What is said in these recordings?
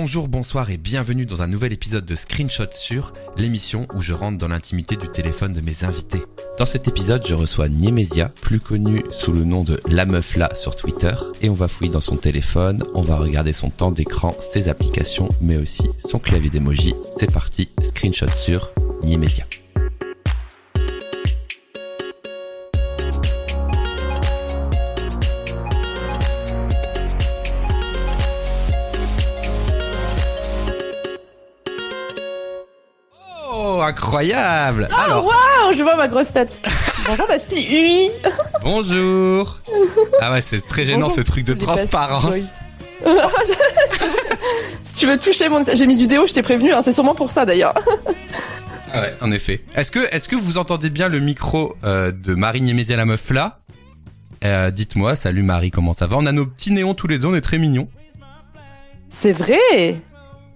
Bonjour, bonsoir et bienvenue dans un nouvel épisode de Screenshot sur l'émission où je rentre dans l'intimité du téléphone de mes invités. Dans cet épisode, je reçois Niemesia, plus connu sous le nom de La Meuf Là sur Twitter, et on va fouiller dans son téléphone, on va regarder son temps d'écran, ses applications, mais aussi son clavier d'emoji. C'est parti, Screenshot sur Niemesia. Incroyable Oh waouh, je vois ma grosse tête. Bonjour Bastille, oui. Bonjour Ah ouais, c'est très gênant Bonjour. ce truc de transparence. si tu veux toucher mon... J'ai mis du déo, je t'ai prévenu, hein, c'est sûrement pour ça d'ailleurs. Ah ouais, en effet. Est-ce que, est-ce que vous entendez bien le micro euh, de Marie Niemésia la meuf là? Euh, Dites-moi, salut Marie, comment ça va? On a nos petits néons tous les deux, on est très mignons. C'est vrai Tu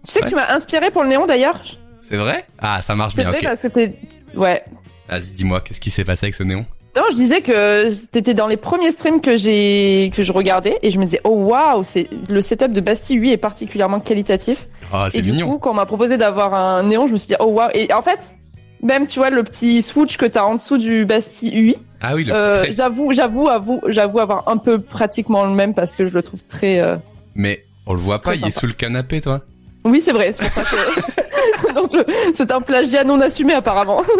sais que tu m'as inspiré pour le néon d'ailleurs? C'est vrai? Ah, ça marche C'est bien, vrai ok. parce que t'es... Ouais. Vas-y, dis-moi, qu'est-ce qui s'est passé avec ce néon? Non, je disais que t'étais dans les premiers streams que j'ai que je regardais et je me disais oh waouh, c'est le setup de Bastille 8 est particulièrement qualitatif. Oh, c'est et du mignon. coup, quand on m'a proposé d'avoir un néon, je me suis dit oh waouh. Et en fait, même tu vois le petit switch que t'as en dessous du Bastille 8, Ah oui, le petit Euh, j'avoue, j'avoue, avoue, j'avoue avoir un peu pratiquement le même parce que je le trouve très. euh, Mais on le voit pas, il est sous le canapé, toi. Oui, c'est vrai. C'est pour ça que. Donc le- c'est un plagiat non assumé apparemment.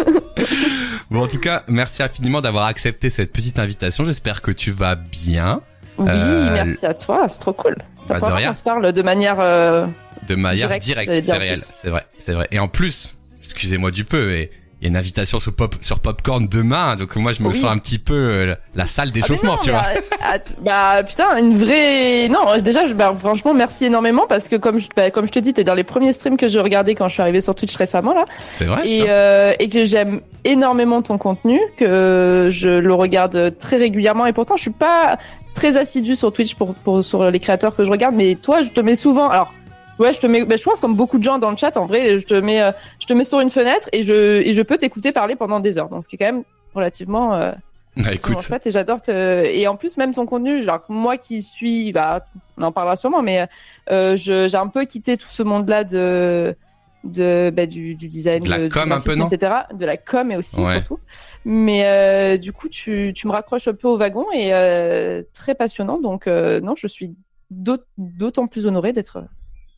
Bon, en tout cas, merci infiniment d'avoir accepté cette petite invitation. J'espère que tu vas bien. Oui, Euh, merci à toi, c'est trop cool. Bah, C'est de qu'on se parle de manière. euh, De manière Direct, directe, c'est réel, c'est vrai, c'est vrai. Et en plus, excusez-moi du peu, mais il y a une invitation sur Pop sur Popcorn demain, donc moi je me Oui. sens un petit peu euh, la salle ah, d'échauffement, non, tu mais, vois. ah, bah putain, une vraie. Non, déjà, je- bah, franchement, merci énormément parce que comme je, bah, comme je te dis, t'es dans les premiers streams que je regardais quand je suis arrivée sur Twitch récemment là. C'est vrai. et, euh, et que j'aime énormément ton contenu, que je le regarde très régulièrement et pourtant je suis pas très assidue sur Twitch pour, pour sur les créateurs que je regarde, mais toi je te mets souvent. Alors ouais, je te mets, bah, je pense comme beaucoup de gens dans le chat en vrai, je te mets, euh, je te mets sur une fenêtre et je et je peux t'écouter parler pendant des heures, donc ce qui est quand même relativement euh, vraiment écoute, chouette et j'adore te... et en plus même ton contenu genre moi qui suis bah on en parlera sûrement mais euh, j'ai un peu quitté tout ce monde là de de bah, du, du design De la com un peu, non etc de la com et aussi Ouais. surtout. Mais euh, du coup tu, tu me raccroches un peu au wagon et euh, très passionnant. Donc non je suis d'aut- d'autant plus honorée d'être d'être-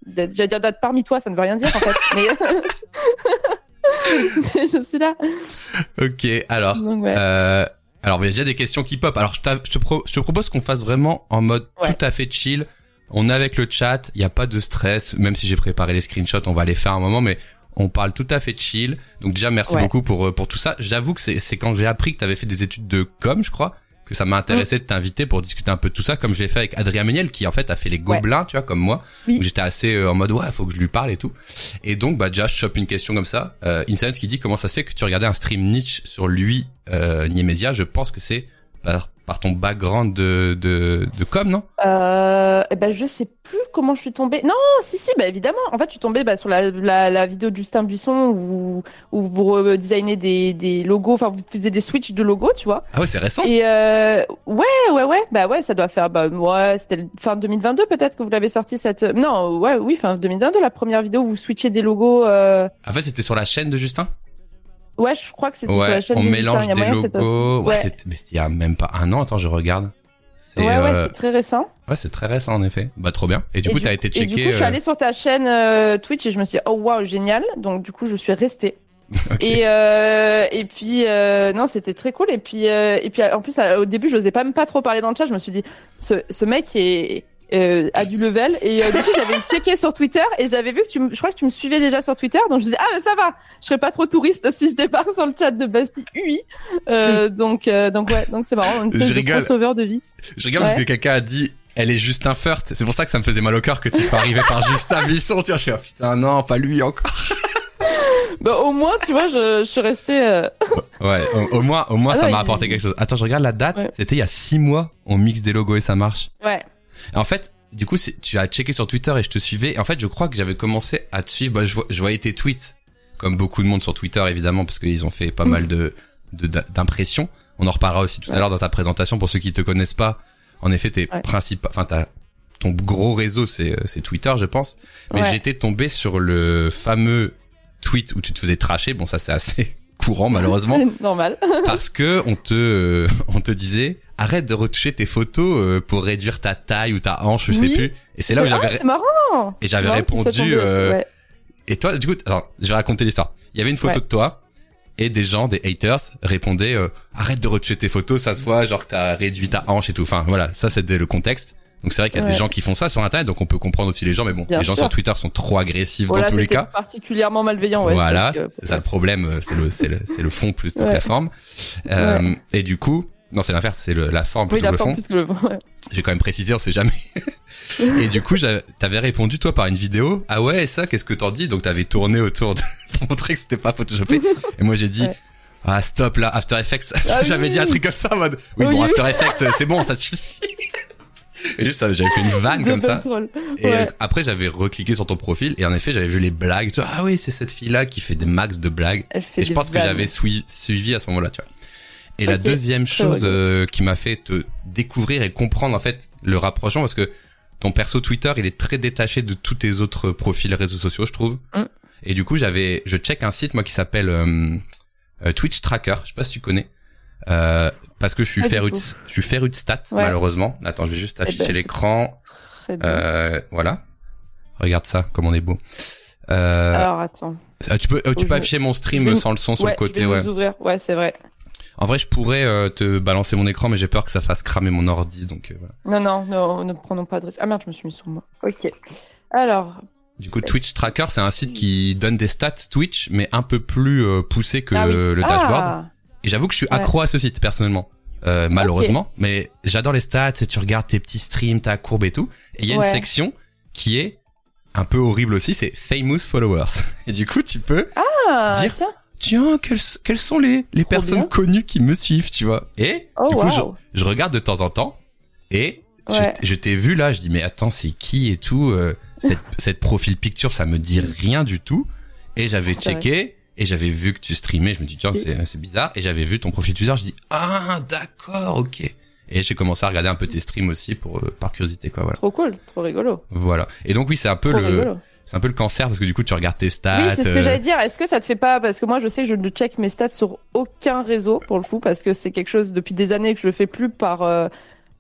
j'allais dire d'être parmi toi ça ne veut rien dire en fait mais... je suis là ok. Alors, donc ouais euh, alors il y a déjà des questions qui pop. Alors je, te, pro- je te propose qu'on fasse vraiment en mode Ouais. tout à fait chill. On est avec le chat, il y a pas de stress. Même si j'ai préparé les screenshots, on va les faire un moment, mais on parle tout à fait chill. Donc déjà merci Ouais. beaucoup pour euh, pour tout ça. J'avoue que c'est c'est quand j'ai appris que tu avais fait des études de com, je crois, que ça m'a intéressé de t'inviter pour discuter un peu de tout ça, comme je l'ai fait avec Adrien Méniel, qui en fait a fait les gobelins, tu vois, comme moi. Oui. Donc j'étais assez euh, en mode ouais, faut que je lui parle et tout. Et donc bah déjà je chope une question comme ça. Euh, qui dit comment ça se fait que tu regardais un stream niche sur lui, euh, Niemesia. Je pense que c'est par par ton background de de de com, non? Euh, eh ben, je sais plus comment je suis tombée. Non, si, si, bah, évidemment. En fait, je suis tombée bah, sur la, la, la vidéo de Justin Buisson où vous, où vous redesignez des, des logos, enfin, vous faisiez des switches de logos, tu vois. Ah ouais, c'est récent. Et euh, ouais, ouais, ouais, bah ouais, ça doit faire, bah ouais, c'était fin 2022 peut-être que vous l'avez sorti cette. Non, ouais, oui, fin 2022, la première vidéo où vous switchez des logos. Euh... En fait, c'était sur la chaîne de Justin? Ouais, je crois que c'était sur la chaîne on mélange des logos. Ouais, mais il y a même pas un an. Attends, je regarde. C'est Ouais, ouais, euh, c'est très récent. ouais, c'est très récent en effet. Bah trop bien. Et du Et coup, t'as été Et checké. du coup, je suis euh, allée sur ta chaîne euh, Twitch et je me suis dit, oh waouh, génial. Donc, du coup, je suis restée. Et, et puis, non, c'était très cool. Et puis, et puis en plus, au début, je n'osais pas même pas trop parler dans le chat. Je me suis dit, ce, ce mec est, euh, a du level. Et euh, du coup, j'avais checké sur Twitter et j'avais vu que tu, me- je crois que tu me suivais déjà sur Twitter. Donc, je me disais, ah, mais ça va, je serais pas trop touriste si je débarque sur le chat de Bastille UI. Euh, donc, euh, donc, ouais, donc c'est marrant, une espèce Je de rigole. crossover de vie. Je regarde parce que quelqu'un a dit elle est Justin First. C'est pour ça que ça me faisait mal au cœur que tu sois arrivé par Justin Bisson. Tu vois, je fais oh, putain non, pas lui encore. Bah, au moins, tu vois, je, je suis restée. euh, Ouais, au, au moins, au moins Ah ça m'a il- apporté quelque chose. Attends, je regarde la date. Ouais. C'était il y a six mois. On mixe des logos et ça marche. Ouais. En fait, du coup, tu as checké sur Twitter et je te suivais. Et en fait, je crois que j'avais commencé à te suivre. Bah, je, voyais tes tweets, comme beaucoup de monde sur Twitter, évidemment, parce qu'ils ont fait pas Mhm. mal de de- d'impressions. On en reparlera aussi tout à l'heure dans ta présentation pour ceux qui te connaissent pas. En effet, t'es Ouais. principal, enfin, ton gros réseau, c'est euh, c'est Twitter, je pense. Mais Ouais. j'étais tombé sur le fameux tweet où tu te faisais tracher. Bon, ça c'est assez courant malheureusement Normal. parce que on te euh, on te disait arrête de retoucher tes photos euh, pour réduire ta taille ou ta hanche, je sais plus. Et c'est là où Ah, j'avais c'est marrant. et j'avais répondu euh, ouais. et toi, du coup, attends, je vais raconter l'histoire. Il y avait une photo Ouais. de toi et des gens, des haters, répondaient euh, arrête de retoucher tes photos, ça se voit, genre que t'as réduit ta hanche et tout. Enfin, voilà, ça c'était le contexte. Donc c'est vrai qu'il y a des gens qui font ça sur Internet, donc on peut comprendre aussi les gens, mais bon, Bien les gens sur Twitter sont trop agressifs Voilà, dans tous les cas. particulièrement malveillant, ouais. voilà, c'est ça le problème, euh, c'est le, c'est le, fond plus que la forme. Euh, Et du coup, non, c'est l'inverse, c'est la forme Oui, plutôt la le fond. plus que le ouais. J'ai quand même précisé, on sait jamais. et du coup, t'avais répondu toi par une vidéo. Ah ouais, et ça, qu'est-ce que t'en dis? Donc t'avais tourné autour de... pour montrer que c'était pas photoshopé. Et moi j'ai dit. Ouais. Ah stop là, After Effects. Ah j'avais oui. dit un truc comme ça en mode. Oui, Oui, bon oui. After Effects, c'est bon, ça suffit. Et juste j'avais fait une vanne comme ça. Drôle. Et Ouais. euh, après j'avais recliqué sur ton profil et en effet j'avais vu les blagues. Tu vois, ah oui, c'est cette fille là qui fait des max de blagues. Elle fait Et je pense que j'avais sui- suivi à ce moment-là, tu vois. Et la deuxième chose euh, qui m'a fait te découvrir et comprendre en fait le rapprochement, parce que ton perso Twitter, il est très détaché de tous tes autres profils réseaux sociaux, je trouve. Mm. Et du coup, j'avais, je check un site moi qui s'appelle euh, euh, Twitch Tracker. Je sais pas si tu connais. Euh, parce que je suis de, tout. je suis de stats Ouais. malheureusement. Attends, je vais juste Eh ben, afficher l'écran. Euh, voilà. Regarde ça, comme on est beau. Euh, Alors, attends. ah, tu peux, euh, tu je- peux afficher mon stream je sans le son sur le côté, je vais ouais. ouvrir. Ouais, c'est vrai. En vrai, je pourrais euh, te balancer mon écran, mais j'ai peur que ça fasse cramer mon ordi, donc euh, voilà. Non, non, ne, ne prenons pas de risque. Ah merde, je me suis mis sur moi. Ok. Alors, Du coup, Twitch Tracker, c'est un site qui donne des stats Twitch, mais un peu plus euh, poussé que ah oui. le dashboard. Ah, Et j'avoue que je suis Ouais. accro à ce site personnellement, euh, malheureusement. Mais j'adore les stats, et tu regardes tes petits streams, ta courbe et tout. Et il y a Ouais. une section qui est un peu horrible aussi, c'est famous followers. Et du coup, tu peux ah, Dire- tiens. Tiens, quelles, quelles sont les, les personnes bien. connues qui me suivent, tu vois. Et Oh, du coup, je, wow. je regarde de temps en temps et je- Ouais. je, t'ai vu là, je dis mais attends, c'est qui et tout euh, cette, cette profil picture, ça me dit rien du tout. Et j'avais checké et j'avais vu que tu streamais, je me dis tiens, c'est c'est bizarre et j'avais vu ton profil Twitter, je dis ah d'accord, OK. Et j'ai commencé à regarder un peu tes streams aussi pour euh, par curiosité quoi, voilà. Trop cool, trop rigolo. Voilà. Et donc oui, c'est un peu Trop le rigolo. C'est un peu le cancer parce que du coup, tu regardes tes stats Oui, c'est ce que euh, j'allais dire. Est-ce que ça te fait pas parce que moi je sais que je ne check mes stats sur aucun réseau pour le coup parce que c'est quelque chose depuis des années que je fais plus par euh,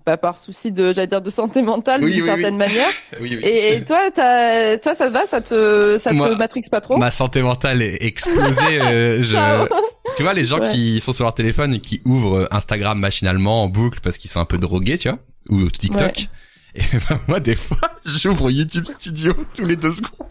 bah, par souci de j'allais dire de santé mentale Oui, d'une oui, certaine oui. manière. oui, oui. Et, et toi, t'as- toi ça te va, ça te ça Moi, te matrixe pas trop? Ma santé mentale est explosée. euh, je... Tu vois, les gens Ouais. qui sont sur leur téléphone et qui ouvrent Instagram machinalement en boucle parce qu'ils sont un peu drogués, tu vois, ou TikTok. Et ben, moi, des fois, j'ouvre YouTube Studio tous les deux secondes.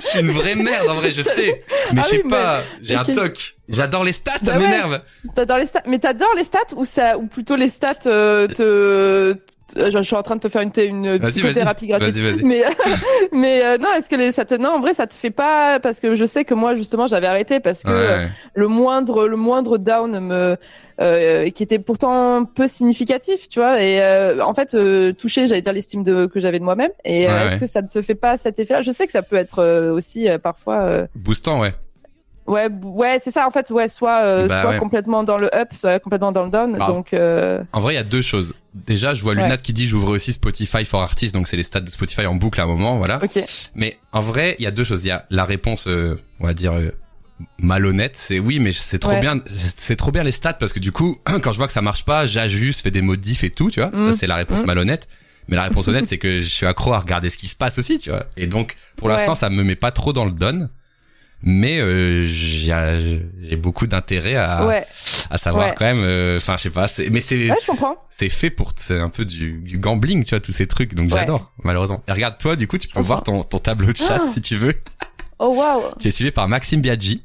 je suis une vraie merde, en vrai, je sais. Mais Ah je sais oui, mais- pas, j'ai un toc. J'adore les stats, ça Bah ouais. m'énerve. T'adores les stats, mais t'adores les stats ou ça, ou plutôt les stats euh, te- je, je suis en train de te faire une, une psychothérapie gratuite. Vas-y, vas-y. Mais, mais euh, non, est-ce que les, ça te, non, en vrai, ça te fait pas, parce que je sais que moi, justement, j'avais arrêté parce que euh, le moindre, le moindre down me, euh, qui était pourtant peu significatif, tu vois, et euh, en fait, euh, toucher, j'allais dire l'estime de, que j'avais de moi-même. Et euh, Ouais, est-ce ouais. que ça ne te fait pas cet effet-là? Je sais que ça peut être euh, aussi euh, parfois. euh, Boostant, ouais. Ouais, ouais, c'est ça en fait, ouais, soit euh, Bah soit ouais. complètement dans le up, soit complètement dans le down. Ah. Donc euh, En vrai, il y a deux choses. Déjà, je vois Ouais. Lunat qui dit j'ouvre aussi Spotify for Artists, donc c'est les stats de Spotify en boucle à un moment, voilà. ok, Mais en vrai, il y a deux choses. Il y a la réponse, euh, on va dire euh, malhonnête, c'est oui, mais c'est trop Ouais. bien, c'est trop bien les stats parce que du coup, quand je vois que ça marche pas, j'ajuste, fais des modifs et tout, tu vois. Mm. Ça c'est la réponse Mm. malhonnête. Mais la réponse honnête, c'est que je suis accro à regarder ce qui se passe aussi, tu vois. Et donc, pour l'instant, ça me met pas trop dans le don. Mais euh, j'ai beaucoup d'intérêt à, ouais, à savoir Ouais. quand même. euh, Enfin, je sais pas. c'est- Mais c'est Ouais, c'est fait pour c'est un peu du, du gambling, tu vois, tous ces trucs. Donc j'adore, malheureusement. Et regarde toi, du coup, tu peux voir ton, ton tableau de chasse Ah. si tu veux. Oh waouh, Tu es suivi par Maxime Biaggi.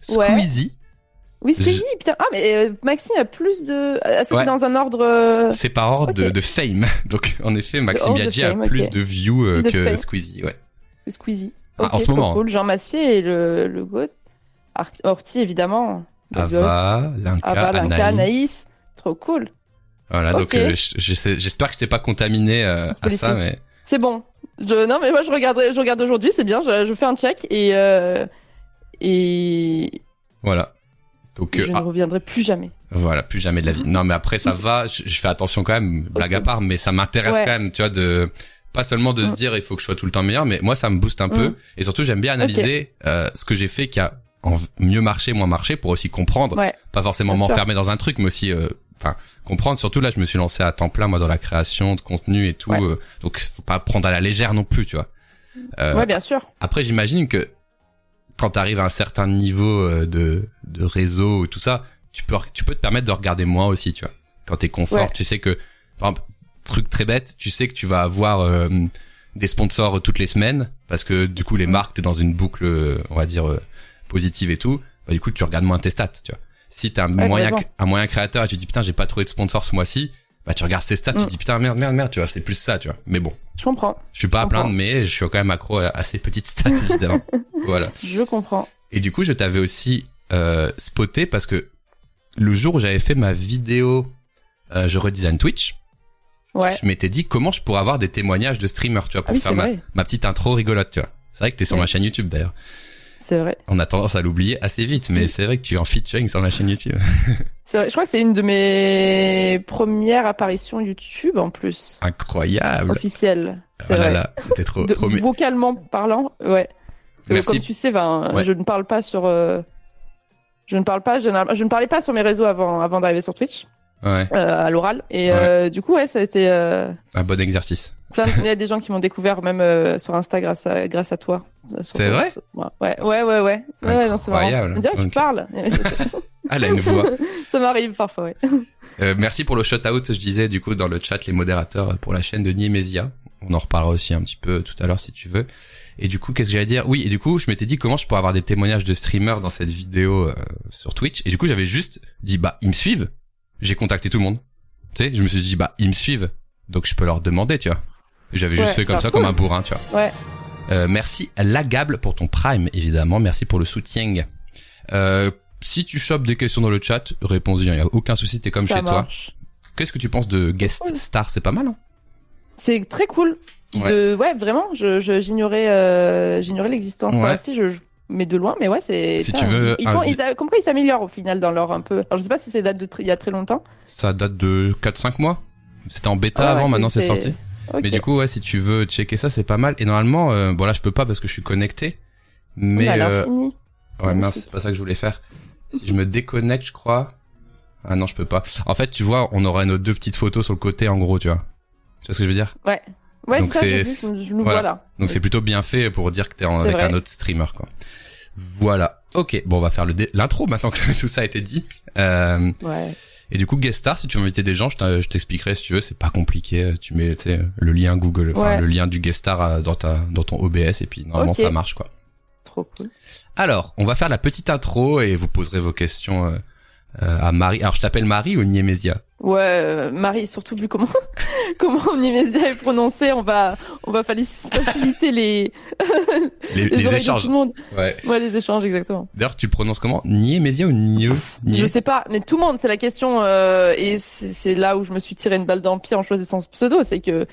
Squeezie. oui, Squeezie, Je- putain, ah mais euh, Maxime a plus de, Ouais. c'est dans un ordre euh, C'est par ordre de, fame. Donc en effet, Maxime Biaggi a plus de views euh, de que. Squeezie, ouais. Squeezie Ah, Ok, en ce trop moment. Cool. Jean Massier et le le goat, Orti évidemment. Ava, Linka, Ava, Linka, Anaïs. Anaïs, trop cool. Voilà, donc euh, j'espère que je t'ai pas contaminé euh, à ça, mais C'est bon. Je, non, mais moi, je regarderai, je regarde aujourd'hui, c'est bien, je, je fais un check et, euh, et, voilà. Donc, je ne ah, reviendrai plus jamais. voilà, plus jamais de la vie. Non, mais après, ça va. Je, je fais attention quand même, blague à part, mais ça m'intéresse Ouais. quand même, tu vois, de pas seulement de se Mm. dire il faut que je sois tout le temps meilleur, mais moi, ça me booste un peu. Mm. Et surtout, j'aime bien analyser euh, ce que j'ai fait qui a mieux marché, moins marché, pour aussi comprendre. Ouais. Pas forcément m'enfermer dans un truc, mais aussi, euh, enfin, comprendre. Surtout là, je me suis lancé à temps plein moi dans la création de contenu et tout. Ouais. euh, donc, faut pas prendre à la légère non plus, tu vois. Euh, ouais, bien sûr. après, j'imagine que quand tu arrives à un certain niveau euh, de, de réseau ou tout ça, tu peux, tu peux te permettre de regarder moins aussi, tu vois. Quand t'es confort, Ouais. tu sais que, par exemple, truc très bête, tu sais que tu vas avoir euh, des sponsors toutes les semaines parce que du coup les marques t'es dans une boucle, euh, on va dire euh, positive et tout. Bah, du coup, tu regardes moins tes stats, tu vois. Si t'es un Ouais, moyen, un moyen créateur et tu te dis putain j'ai pas trouvé de sponsor ce mois-ci, bah tu regardes tes stats, tu Mm. te dis putain merde merde merde, tu vois. C'est plus ça, tu vois. Mais bon, Je comprends. je suis pas à Comprends. plaindre, mais je suis quand même accro à, à ces petites stats évidemment. voilà. Je comprends. Et du coup, je t'avais aussi euh, spoté parce que le jour où j'avais fait ma vidéo euh, Je redesign Twitch, Ouais. je m'étais dit comment je pourrais avoir des témoignages de streamers, tu vois, Ah pour oui, faire ma, petite intro rigolote, tu vois. C'est vrai que t'es sur Ouais. ma chaîne YouTube d'ailleurs. C'est vrai. On a tendance à l'oublier assez vite, mais c'est vrai que tu es en featuring sur ma chaîne YouTube. C'est vrai. Je crois que c'est une de mes premières apparitions YouTube en plus. Incroyable. Officielle. C'est Ah là vrai. c'était trop, De- trop. vocalement parlant, ouais. Merci. Comme tu sais, ben, Ouais. je ne parle pas sur. euh, Je ne parle pas, généralement- je ne parlais pas sur mes réseaux avant, avant d'arriver sur Twitch, Ouais, euh, à l'oral. Et Ouais. euh, du coup, ouais, ça a été euh, un bon exercice. Il y a des gens qui m'ont découvert même euh, sur Insta grâce à, grâce à toi. C'est vrai Ouais, ouais, ouais, ouais. ouais. Incroyable. On dirait que tu parles. Ah, là, une voix. ça m'arrive parfois, ouais. Euh, merci pour le shout-out, je disais du coup dans le chat les modérateurs pour la chaîne de Niemesia. On en reparlera aussi un petit peu tout à l'heure si tu veux. Et du coup, qu'est-ce que j'allais dire? Oui, et du coup, je m'étais dit comment je pourrais avoir des témoignages de streamers dans cette vidéo euh, sur Twitch. Et du coup, j'avais juste dit bah ils me suivent. J'ai contacté tout le monde. Tu sais, je me suis dit bah ils me suivent, donc je peux leur demander, tu vois. J'avais juste Ouais, fait comme bah, ça, cool. comme un bourrin, tu vois. Ouais. Euh, merci Lagable pour ton prime, évidemment. Merci pour le soutien. Euh, si tu chopes des questions dans le chat, réponds-y. Il y a aucun souci, t'es comme ça chez toi. marche. Qu'est-ce que tu penses de guest Cool. star? C'est pas mal, hein C'est très cool. Ouais. De... Ouais, vraiment, je, je- j'ignorais, euh, j'ignorais l'existence. Ouais. Enfin, si, je, je- mais de loin, mais ouais, c'est. Si ça, tu veux Ils font, vi- ils a- Comme quoi, ils s'améliorent au final dans leur un peu. Alors, je sais pas si c'est date de il y a très longtemps. Ça date de 4-5 mois. C'était en bêta Ah avant, maintenant c'est sorti. Mais du coup, ouais, si tu veux checker ça, c'est pas mal. Et normalement, euh, bon là, je peux pas parce que je suis connecté. Mais On a euh, ouais, mince, c'est pas ça que je voulais faire. Si je me déconnecte, je crois. Ah non, je peux pas. En fait, tu vois, on aurait nos deux petites photos sur le côté, en gros, tu vois. Tu vois ce que je veux dire? Ouais. Ouais, Donc c'est ça, j'ai c'est- vu, je, je nous voilà. vois. Donc c'est plutôt bien fait pour dire que t'es en- avec vrai. un autre streamer, quoi. Voilà. Ok, bon, on va faire le dé- l'intro maintenant que tout ça a été dit. Euh, Ouais. Et du coup, guest star, si tu veux inviter des gens, je t'expliquerai si tu veux, c'est pas compliqué. Tu mets le lien Google, enfin Ouais. le lien du guest star euh, dans ta dans ton OBS et puis normalement ça marche quoi. Trop cool. Alors, on va faire la petite intro et vous poserez vos questions euh, à Marie. Alors, je t'appelle Marie ou Niemesia Ouais, euh, Marie, surtout vu comment comment Nimésia est prononcé, on va on va faci- faciliter les Les, les, échanges. tout le monde. Ouais. Ouais, les échanges exactement. D'ailleurs, tu prononces comment? Niemesia ou Nieu? Nie Je sais pas, mais tout le monde, c'est la question, euh, et c'est c'est là où je me suis tiré une balle dans le pied en choisissant ce pseudo, c'est que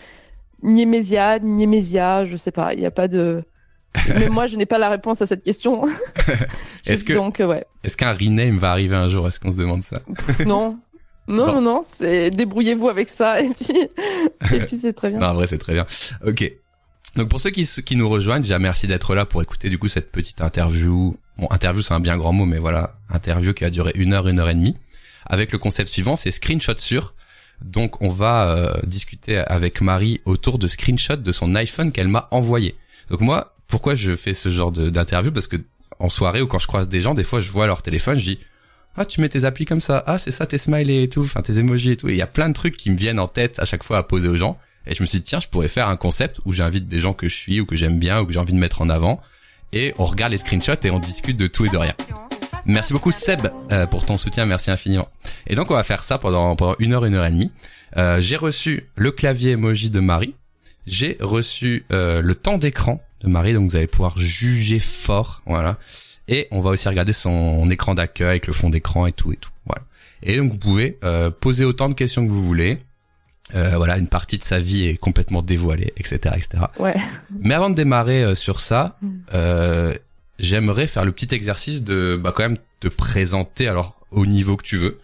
Niemesia, Niemesia, je sais pas, il n'y a pas de. Mais moi, je n'ai pas la réponse à cette question. Est-ce que- Donc, euh, ouais. Est-ce qu'un rename va arriver un jour? Est-ce qu'on se demande ça? Non. Non, Bon. non, non, c'est débrouillez-vous avec ça, et puis, et puis c'est très bien. Non, en vrai, c'est très bien. Ok. Donc pour ceux qui nous rejoignent, déjà merci d'être là pour écouter du coup cette petite interview. Bon, interview c'est un bien grand mot, mais voilà, interview qui a duré une heure, une heure et demie, avec le concept suivant, c'est screenshot sur. Donc on va euh, discuter avec Marie autour de screenshots de son iPhone qu'elle m'a envoyé. Donc moi, pourquoi je fais ce genre d'interview? Parce que en soirée ou quand je croise des gens, des fois je vois leur téléphone, je dis ah tu mets tes applis comme ça, ah c'est ça tes smileys et tout, enfin tes emojis et tout. Il y a plein de trucs qui me viennent en tête à chaque fois à poser aux gens. Et je me suis dit, tiens, je pourrais faire un concept où j'invite des gens que je suis ou que j'aime bien ou que j'ai envie de mettre en avant. Et on regarde les screenshots et on discute de tout et de rien. Merci beaucoup Seb euh, pour ton soutien, merci infiniment. Et donc on va faire ça pendant, pendant une heure, une heure et demie. Euh, j'ai reçu le clavier emoji de Marie. J'ai reçu euh, le temps d'écran de Marie, donc vous allez pouvoir juger fort, voilà. Et on va aussi regarder son écran d'accueil avec le fond d'écran et tout et tout, voilà. Et donc vous pouvez euh, poser autant de questions que vous voulez. Euh, voilà, une partie de sa vie est complètement dévoilée, etc., etc. Ouais. Mais avant de démarrer euh, sur ça, Mm. euh, j'aimerais faire le petit exercice de bah quand même te présenter alors au niveau que tu veux.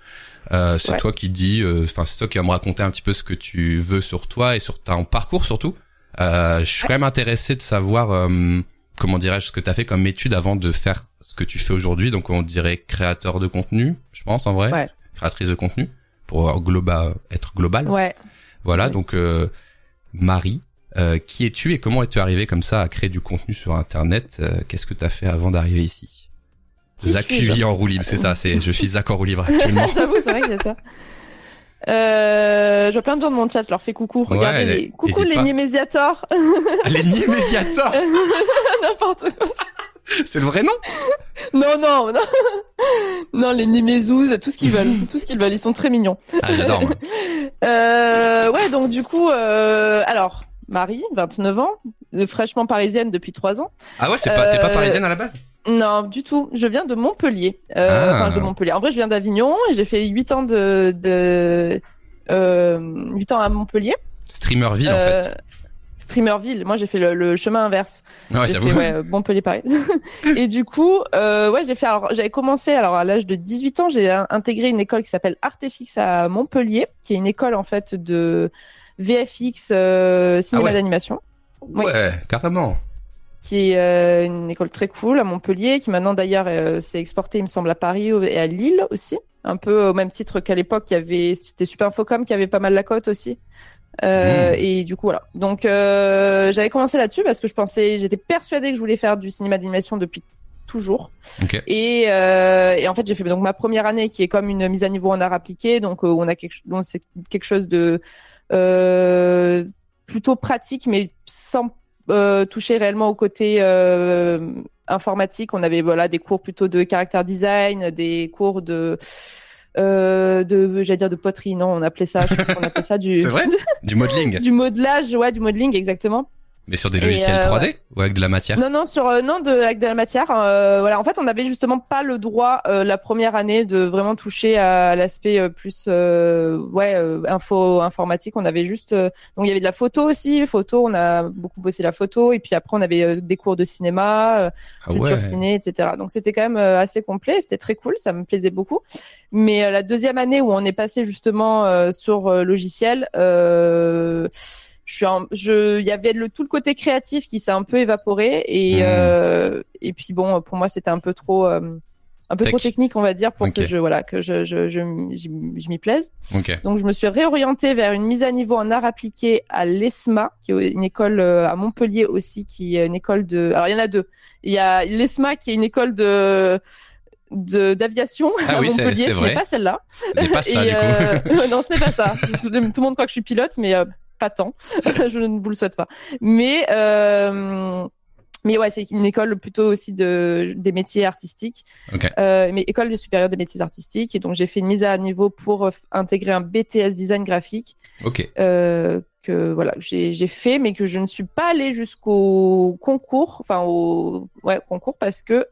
Euh, c'est toi qui dis, euh, enfin c'est toi qui vas me raconter un petit peu ce que tu veux sur toi et sur ton parcours surtout. Euh, je suis quand même intéressé de savoir euh, comment dirais-je ce que tu as fait comme étude avant de faire ce que tu fais aujourd'hui. Donc on dirait créateur de contenu, je pense en vrai, créatrice de contenu pour global être global. Ouais. Voilà donc Marie, qui es-tu et comment es-tu arrivé comme ça à créer du contenu sur Internet Qu'est-ce que tu as fait avant d'arriver ici? Zach en roue libre, c'est ça. C'est je suis Zach en roue libre actuellement. J'avoue, c'est vrai y a ça. Euh, je vois plein de gens de mon chat, je leur fais coucou. Regardez, les... coucou les Niemésiators. les Niemésiators N'importe quoi. C'est le vrai nom? Non, non, non. Non, les Nimézouz, tout ce qu'ils veulent. Tout ce qu'ils veulent, ils sont très mignons. Ah, j'adore. euh, ouais, donc du coup, euh, alors, Marie, 29 ans, fraîchement parisienne depuis 3 ans. Ah ouais, c'est pas, t'es pas euh, parisienne à la base? Non, du tout. Je viens de Montpellier. Euh, ah. Enfin, de Montpellier. En vrai, je viens d'Avignon et j'ai fait 8 ans de, de euh, 8 ans à Montpellier. Streamerville, en fait. Euh, Streamerville. Moi, j'ai fait le, chemin inverse. Ouais, j'avoue. Ouais, Montpellier, Paris. et du coup, euh, ouais, j'ai fait. J'avais commencé. Alors, à l'âge de 18 ans, j'ai intégré une école qui s'appelle Artefix à Montpellier, qui est une école en fait de VFX, euh, cinéma ah d'animation. Ouais, carrément qui est euh, une école très cool à Montpellier, qui maintenant d'ailleurs euh, s'est exportée, il me semble, à Paris et à Lille aussi. Un peu au même titre qu'à l'époque, il y avait, c'était Super Infocom qui avait pas mal la cote aussi. Euh, hmm. Et du coup, voilà. Donc, j'avais commencé là-dessus parce que je pensais, j'étais persuadée que je voulais faire du cinéma d'animation depuis toujours. Et, et, en fait, j'ai fait donc ma première année qui est comme une mise à niveau en art appliqué. Donc, on a quelque, donc c'est quelque chose de plutôt pratique, mais sans euh, touché réellement au côté euh, informatique. On avait voilà des cours plutôt de caractère design, des cours de euh, de j'allais dire de poterie. Non on appelait ça on appelait ça du vrai? Du modeling. Du modelage ouais du modeling exactement mais sur des logiciels 3D euh, ou avec de la matière? Non, non, sur euh, non de avec de la matière. Euh, voilà, en fait, on n'avait justement pas le droit la première année de vraiment toucher à, l'aspect plus ouais info informatique. On avait juste donc il y avait de la photo aussi, photo. On a beaucoup bossé la photo et puis après on avait des cours de cinéma, ah culture ciné, etc. Donc c'était quand même assez complet. C'était très cool, ça me plaisait beaucoup. Mais la deuxième année où on est passé justement sur logiciel. Euh, je il y avait le tout le côté créatif qui s'est un peu évaporé et mmh. euh, et puis bon pour moi c'était un peu trop euh, un peu trop technique on va dire pour que je voilà que je je je, m'y plaise donc je me suis réorientée vers une mise à niveau en art appliqué à l'ESMA qui est une école euh, à Montpellier aussi qui est une école de alors il y en a deux il y a l'ESMA qui est une école de d'aviation ah à oui, Montpellier. Ce n'est pas celle-là. Ce n'est pas ça, du coup. non, ce n'est pas ça. Tout, le monde croit que je suis pilote, mais pas tant. je ne vous le souhaite pas. Mais euh, mais ouais, c'est une école plutôt aussi de des métiers artistiques. Euh, mais école de supérieure des métiers artistiques. Et donc j'ai fait une mise à niveau pour euh, intégrer un BTS design graphique. Ok. Euh, que voilà j'ai fait, mais que je ne suis pas allée jusqu'au concours, enfin au ouais concours parce que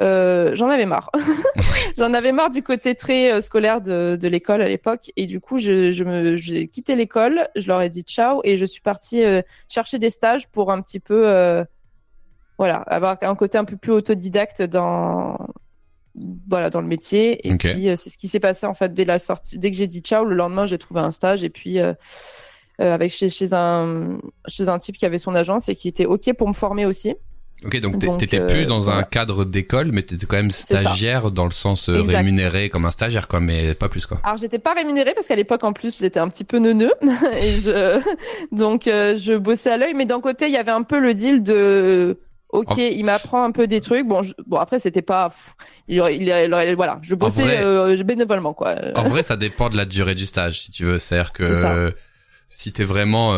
euh, j'en avais marre. j'en avais marre du côté très euh, scolaire de, de l'école à l'époque. Et du coup, je, je me, j'ai quitté l'école, je leur ai dit ciao et je suis partie euh, chercher des stages pour un petit peu, voilà, avoir un côté un peu plus autodidacte dans, voilà, dans le métier. Et puis, c'est ce qui s'est passé en fait dès la sortie, dès que j'ai dit ciao, le lendemain, j'ai trouvé un stage et puis. avec chez, chez un chez un type qui avait son agence et qui était ok pour me former aussi Ok, donc t'étais plus dans un cadre d'école, mais t'étais quand même stagiaire dans le sens euh, rémunéré comme un stagiaire, quoi, mais pas plus, quoi. Alors j'étais pas rémunérée parce qu'à l'époque en plus j'étais un petit peu neuneux, et je... donc euh, je bossais à l'œil, mais d'un côté il y avait un peu le deal de ok, il m'apprend un peu des trucs. Bon, bon après c'était pas, il, il, voilà, je bossais euh, bénévolement, quoi. En vrai, ça dépend de la durée du stage, si tu veux. C'est-à-dire que si t'es vraiment,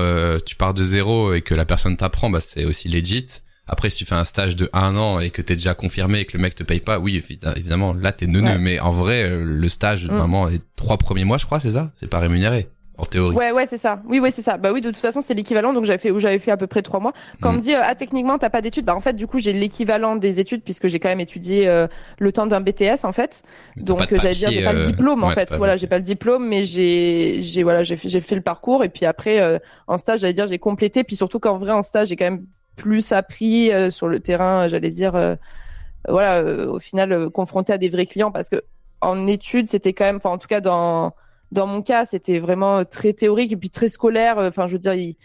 tu pars de zéro et que la personne t'apprend, bah c'est aussi legit. Après, si tu fais un stage de un an et que t'es déjà confirmé et que le mec te paye pas, oui, évidemment, là t'es neuneux. Mais en vrai, euh, le stage, mm. normalement, les trois premiers mois, je crois, c'est ça? C'est pas rémunéré en théorie. Ouais, ouais, c'est ça. Oui, oui, c'est ça. Bah oui, de toute façon, c'était l'équivalent. Donc j'avais fait où j'avais fait à peu près trois mois. Quand on mm. me dit euh, ah techniquement t'as pas d'études, bah en fait du coup j'ai l'équivalent des études puisque j'ai quand même étudié euh, le temps d'un BTS en fait. Donc j'allais dire j'ai pas le diplôme en fait. Voilà, j'ai pas le diplôme, mais j'ai j'ai voilà j'ai fait j'ai fait le parcours et puis après en stage j'allais dire j'ai complété. Puis surtout qu'en vrai en stage j'ai quand même plus appris euh, sur le terrain, j'allais dire, euh, voilà, euh, au final, euh, confronté à des vrais clients parce que en études, c'était quand même, enfin, en tout cas, dans, dans mon cas, c'était vraiment très théorique et puis très scolaire. Enfin, je veux dire, il-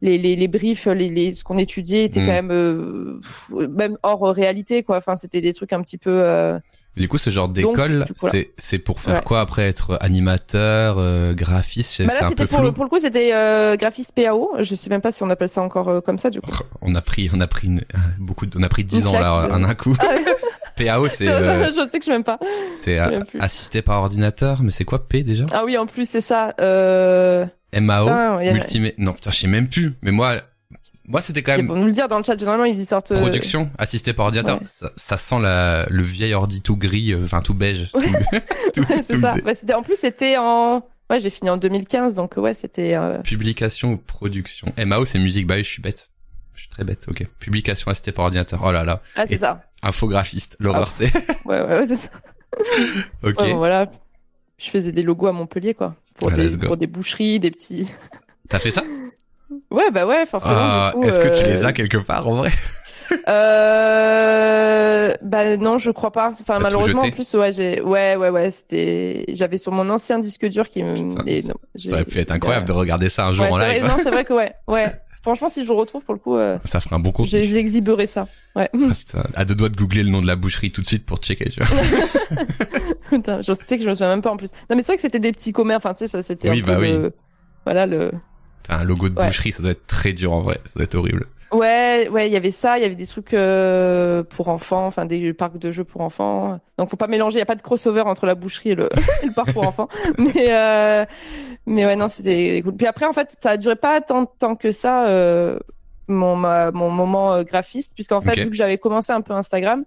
les, les, les briefs, les, les, ce qu'on étudiait était Mm. quand même, euh, même hors réalité, quoi. Enfin, c'était des trucs un petit peu. euh, Du coup, ce genre d'école, c'est c'est pour faire Ouais. quoi après être animateur, euh, graphiste, Bah c'est un peu pour, flou. le- pour le coup, c'était euh, graphiste PAO. Je sais même pas si on appelle ça encore euh, comme ça, du coup. On a pris, on a pris une- euh, beaucoup, de- on a pris 10 Une ans là de- en un coup. Ah ouais. PAO, c'est euh, je sais que je pas. c'est euh, assisté par ordinateur, mais c'est quoi P déjà? Ah oui, en plus, c'est ça. Euh... MAO, putain, il y a- multimé. Non, putain, je sais même plus. Mais moi, moi c'était quand même Pour nous le dire dans le chat, généralement, ils sortent. euh, production assisté par ordinateur. ouais. Ça, ça sent la, le vieil ordi tout gris, euh, enfin tout beige, Ouais. tout, Ouais, ça. Bah, en plus, c'était en. Ouais, j'ai fini en 2015, donc ouais, c'était. euh, Publication ou production. MAO, c'est musique. Bah oui, je suis bête. Je suis très bête. Ok. Publication assistée par ordinateur. Oh là là. Ah, c'est ça. Infographiste. L'horreur. Ah. Ouais, ouais, ouais, c'est ça. ok. Bon, voilà. Je faisais des logos à Montpellier, quoi. Pour, Ah, des, pour des boucheries, des petits. T'as fait ça? Ouais, bah ouais, forcément. Ah, Est-ce que tu euh, les as quelque part en vrai Euh... Bah non, je crois pas. Enfin, malheureusement, en plus, ouais, j'ai, ouais, ouais, ouais, c'était, j'avais sur mon ancien disque dur qui me. Et ça- non, j'ai- Ça aurait pu être incroyable de regarder ça un jour Ouais, en live. vrai- non, c'est vrai que ouais, ouais. Franchement, si je le retrouve pour le coup, euh, Ça ferait un bon contenu. j'exhiberai ça. Ouais. Ah, putain, à deux doigts de googler le nom de la boucherie tout de suite pour checker, tu vois. Putain, je sais que je me souviens même pas en plus. Non, mais c'est vrai que c'était des petits commerces. Enfin, tu sais, ça, c'était Oui, un peu bah oui. le- Voilà le. Un logo de Ouais. boucherie, ça doit être très dur en vrai. Ça doit être horrible. Ouais, ouais, il y avait ça, il y avait des trucs euh, pour enfants, enfin des parcs de jeux pour enfants. Donc faut pas mélanger, il y a pas de crossover entre la boucherie et le, et le parc pour enfants. Mais euh, mais ouais, non, c'était cool. Puis après en fait, ça a duré pas tant de temps que ça euh, mon ma- mon moment graphiste puisqu'en fait vu que j'avais commencé un peu Instagram,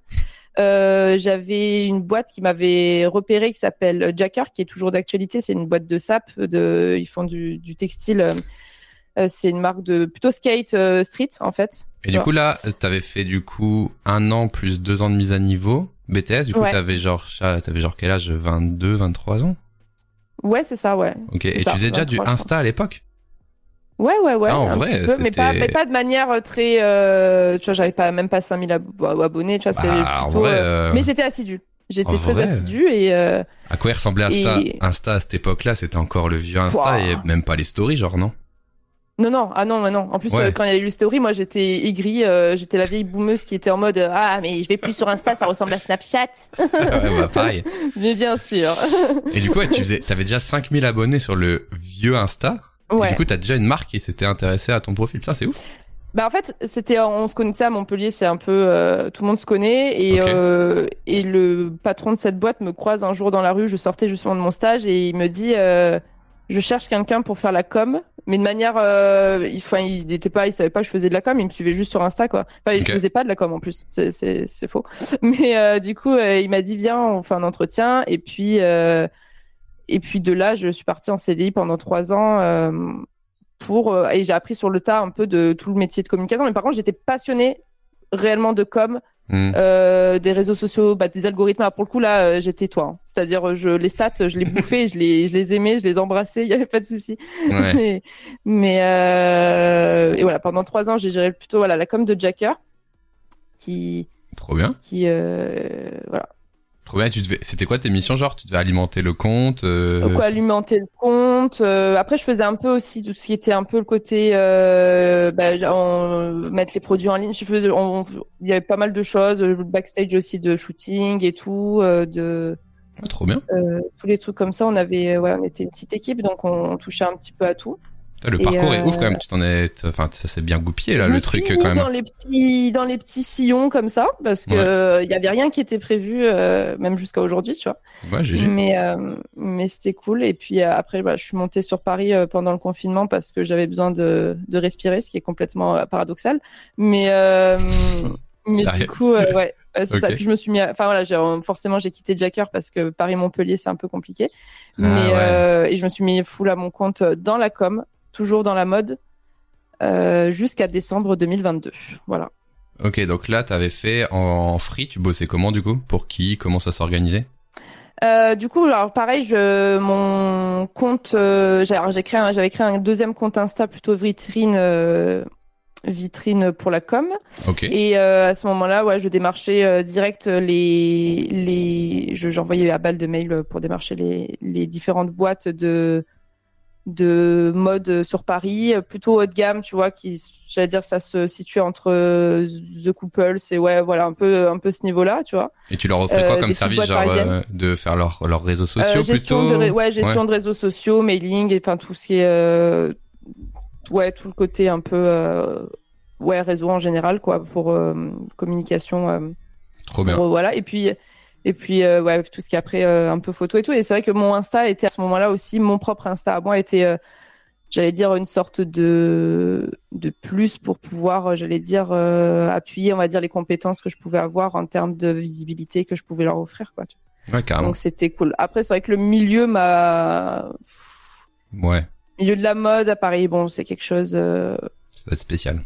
euh, j'avais une boîte qui m'avait repéré qui s'appelle Jacker qui est toujours d'actualité, c'est une boîte de sap de ils font du du textile c'est une marque de plutôt skate euh, street en fait. Et du coup là, t'avais fait du coup un an plus deux ans de mise à niveau. BTS, du coup Ouais. t'avais genre, t'avais genre quel âge? 22, 23 ans? Ouais, c'est ça, ouais. Ok. Et ça, tu faisais déjà du 23, je Insta à l'époque? Ouais, ouais, ouais. Ah, en un vrai, peu, mais pas, mais pas de manière euh, très. euh, tu vois, j'avais pas même pas 5000 ab- abonnés, tu vois, Bah, en vrai, euh, euh, Mais j'étais assidu. J'étais très vrai. assidu et. euh, À quoi il ressemblait Insta Et- Insta à cette époque-là, c'était encore le vieux Insta et même pas les stories, genre non? Non, non, ah non, non. En plus, Ouais. euh, quand il y a eu les stories, moi j'étais aigrie, euh, j'étais la vieille boumeuse qui était en mode Ah, mais je vais plus sur Insta, ça ressemble à Snapchat. Ouais, bah pareil. mais bien sûr. Et du coup, ouais, tu faisais, t'avais déjà 5000 abonnés sur le vieux Insta. Et ouais. du coup, t'as déjà une marque qui s'était intéressée à ton profil. Putain, c'est ouf. Bah en fait, c'était on se connaissait à Montpellier, c'est un peu euh, tout le monde se connaît et euh, et le patron de cette boîte me croise un jour dans la rue, je sortais justement de mon stage et il me dit euh, je cherche quelqu'un pour faire la com, mais de manière euh, il enfin il était pas il savait pas que je faisais de la com, il me suivait juste sur Insta quoi. Enfin, Ok. je faisais pas de la com en plus, c'est faux. Mais euh, du coup, euh, il m'a dit viens, on fait un entretien et puis et puis de là, je suis partie en CDI pendant trois ans. pour et j'ai appris sur le tas un peu de tout le métier de communication mais par contre j'étais passionnée réellement de com Hmm. euh, des réseaux sociaux bah, des algorithmes Ah, pour le coup là euh, j'étais toi hein. c'est-à-dire euh, je les stats je les bouffais je les je les aimais je les embrassais il y avait pas de souci Ouais. mais, mais, euh, et voilà pendant trois ans j'ai géré plutôt voilà la com de Jacker qui Trop bien. qui euh, voilà Trop bien. Tu devais, c'était quoi tes missions, genre? Tu devais alimenter le compte, euh... Donc, alimenter le compte. Euh, après, je faisais un peu aussi tout ce qui était un peu le côté euh, bah, mettre les produits en ligne. Je faisais, on- il y avait pas mal de choses, le backstage aussi de shooting et tout, euh, de ah, trop bien. euh, tous les trucs comme ça. On avait, ouais, on était une petite équipe, donc on, on touchait un petit peu à tout. Le Et, parcours est euh, ouf quand même. Tu t'en es, enfin, ça s'est bien goupillé là, je le me truc suis quand même. dans les petits, dans les petits sillons comme ça, parce que Ouais. euh, il y avait rien qui était prévu, euh, même jusqu'à aujourd'hui, tu vois. Ouais, GG. Mais, euh, mais c'était cool. Et puis euh, après, bah, je suis montée sur Paris euh, pendant le confinement parce que j'avais besoin de, de respirer, ce qui est complètement euh, paradoxal. Mais, euh, mais Sérieux du coup, euh, ouais, ouais, ça. Puis je me suis mis, à- enfin voilà, euh, forcément j'ai quitté Jacker parce que Paris-Montpellier c'est un peu compliqué. Ah, mais ouais. euh, et je me suis mis full à mon compte dans la com, toujours dans la mode, euh, jusqu'à décembre 2022. Voilà. Ok, donc là, t'avais fait en, free, tu bossais comment du coup? Pour qui? Comment ça s'organisait? Euh, du coup, alors pareil, je mon compte, euh, j'ai créé, j'avais créé un deuxième compte Insta plutôt vitrine euh, vitrine pour la com. Ok. Et à ce moment-là, ouais, je démarchais direct les les je- j'envoyais à balle de mail pour démarcher les les différentes boîtes de de mode sur Paris, euh, plutôt haut de gamme, tu vois, qui j'allais dire ça se situe entre euh, The Couples et ouais, voilà, un peu un peu ce niveau-là, tu vois. Et tu leur offrais Euh, quoi comme service, genre euh, de faire leurs leurs réseaux sociaux Euh, plutôt de, ouais, gestion Ouais. de réseaux sociaux, mailing, enfin tout ce qui est euh, ouais, tout le côté un peu euh, ouais, réseau en général quoi pour euh, communication euh, Trop bien. pour, voilà et puis et puis euh, ouais, tout ce qui est après euh, un peu photo et tout et c'est vrai que mon Insta était à ce moment-là aussi mon propre Insta à moi était euh, j'allais dire une sorte de de plus pour pouvoir j'allais dire appuyer on va dire les compétences que je pouvais avoir en termes de visibilité que je pouvais leur offrir quoi Ouais, carrément. donc c'était cool. Après, c'est vrai que le milieu m'a. Ouais, Milieu de la mode à Paris, bon, c'est quelque chose. ça va être spécial.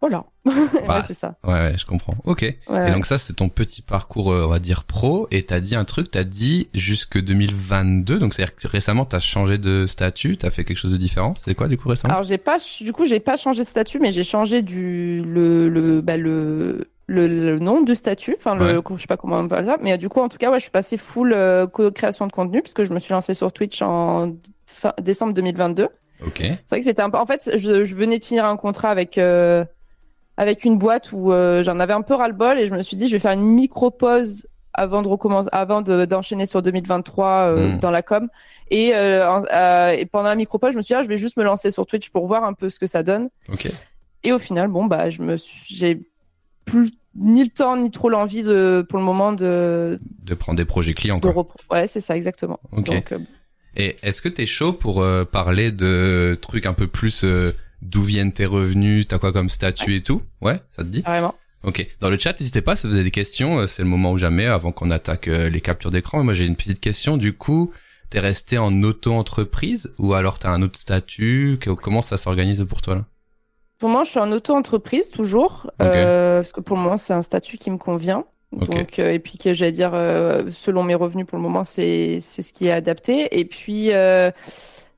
Voilà. Bah, ouais, c'est ça. Ouais, ouais, je comprends. Ok. Ouais. Et donc ça, c'est ton petit parcours, euh, on va dire pro. Et t'as dit un truc, t'as dit jusque 2022. Donc c'est-à-dire que récemment, t'as changé de statut, t'as fait quelque chose de différent. C'est quoi du coup récemment? Alors, j'ai pas. Du coup, j'ai pas changé de statut, mais j'ai changé du. Le. le, bah, le... Le, le nom du statut, enfin le, je sais pas comment on parle ça, mais euh, du coup en tout cas ouais, je suis passée full euh, co-création de contenu puisque je me suis lancée sur Twitch en fin, décembre 2022. Ok. C'est vrai que c'était un peu. En fait, je, je venais de finir un contrat avec euh, avec une boîte où euh, j'en avais un peu ras le bol et je me suis dit je vais faire une micro pause avant de recommencer, avant de- d'enchaîner sur 2023 euh, Mm. dans la com. Et, euh, euh, et pendant la micro pause, je me suis dit ah, je vais juste me lancer sur Twitch pour voir un peu ce que ça donne. Ok. Et au final, bon bah je me j'ai plus ni le temps ni trop l'envie de pour le moment de, De prendre des projets clients de quoi. ouais c'est ça exactement. Ok. Donc euh, Et est-ce que t'es chaud pour parler de trucs un peu plus euh, d'où viennent tes revenus, t'as quoi comme statut et tout Ouais, ça te dit? Carrément. Ok. Dans le chat, n'hésitez pas si vous avez des questions. euh, C'est le moment ou jamais avant qu'on attaque euh, les captures d'écran. Moi, j'ai une petite question. Du coup, t'es resté en auto-entreprise ou alors t'as un autre statut? Comment ça s'organise pour toi là? Pour moi, je suis en auto-entreprise toujours, Ok. euh, parce que pour le moment, c'est un statut qui me convient. Ok. Donc, euh, et puis que j'allais dire, euh, selon mes revenus pour le moment, c'est c'est ce qui est adapté. Et puis, euh,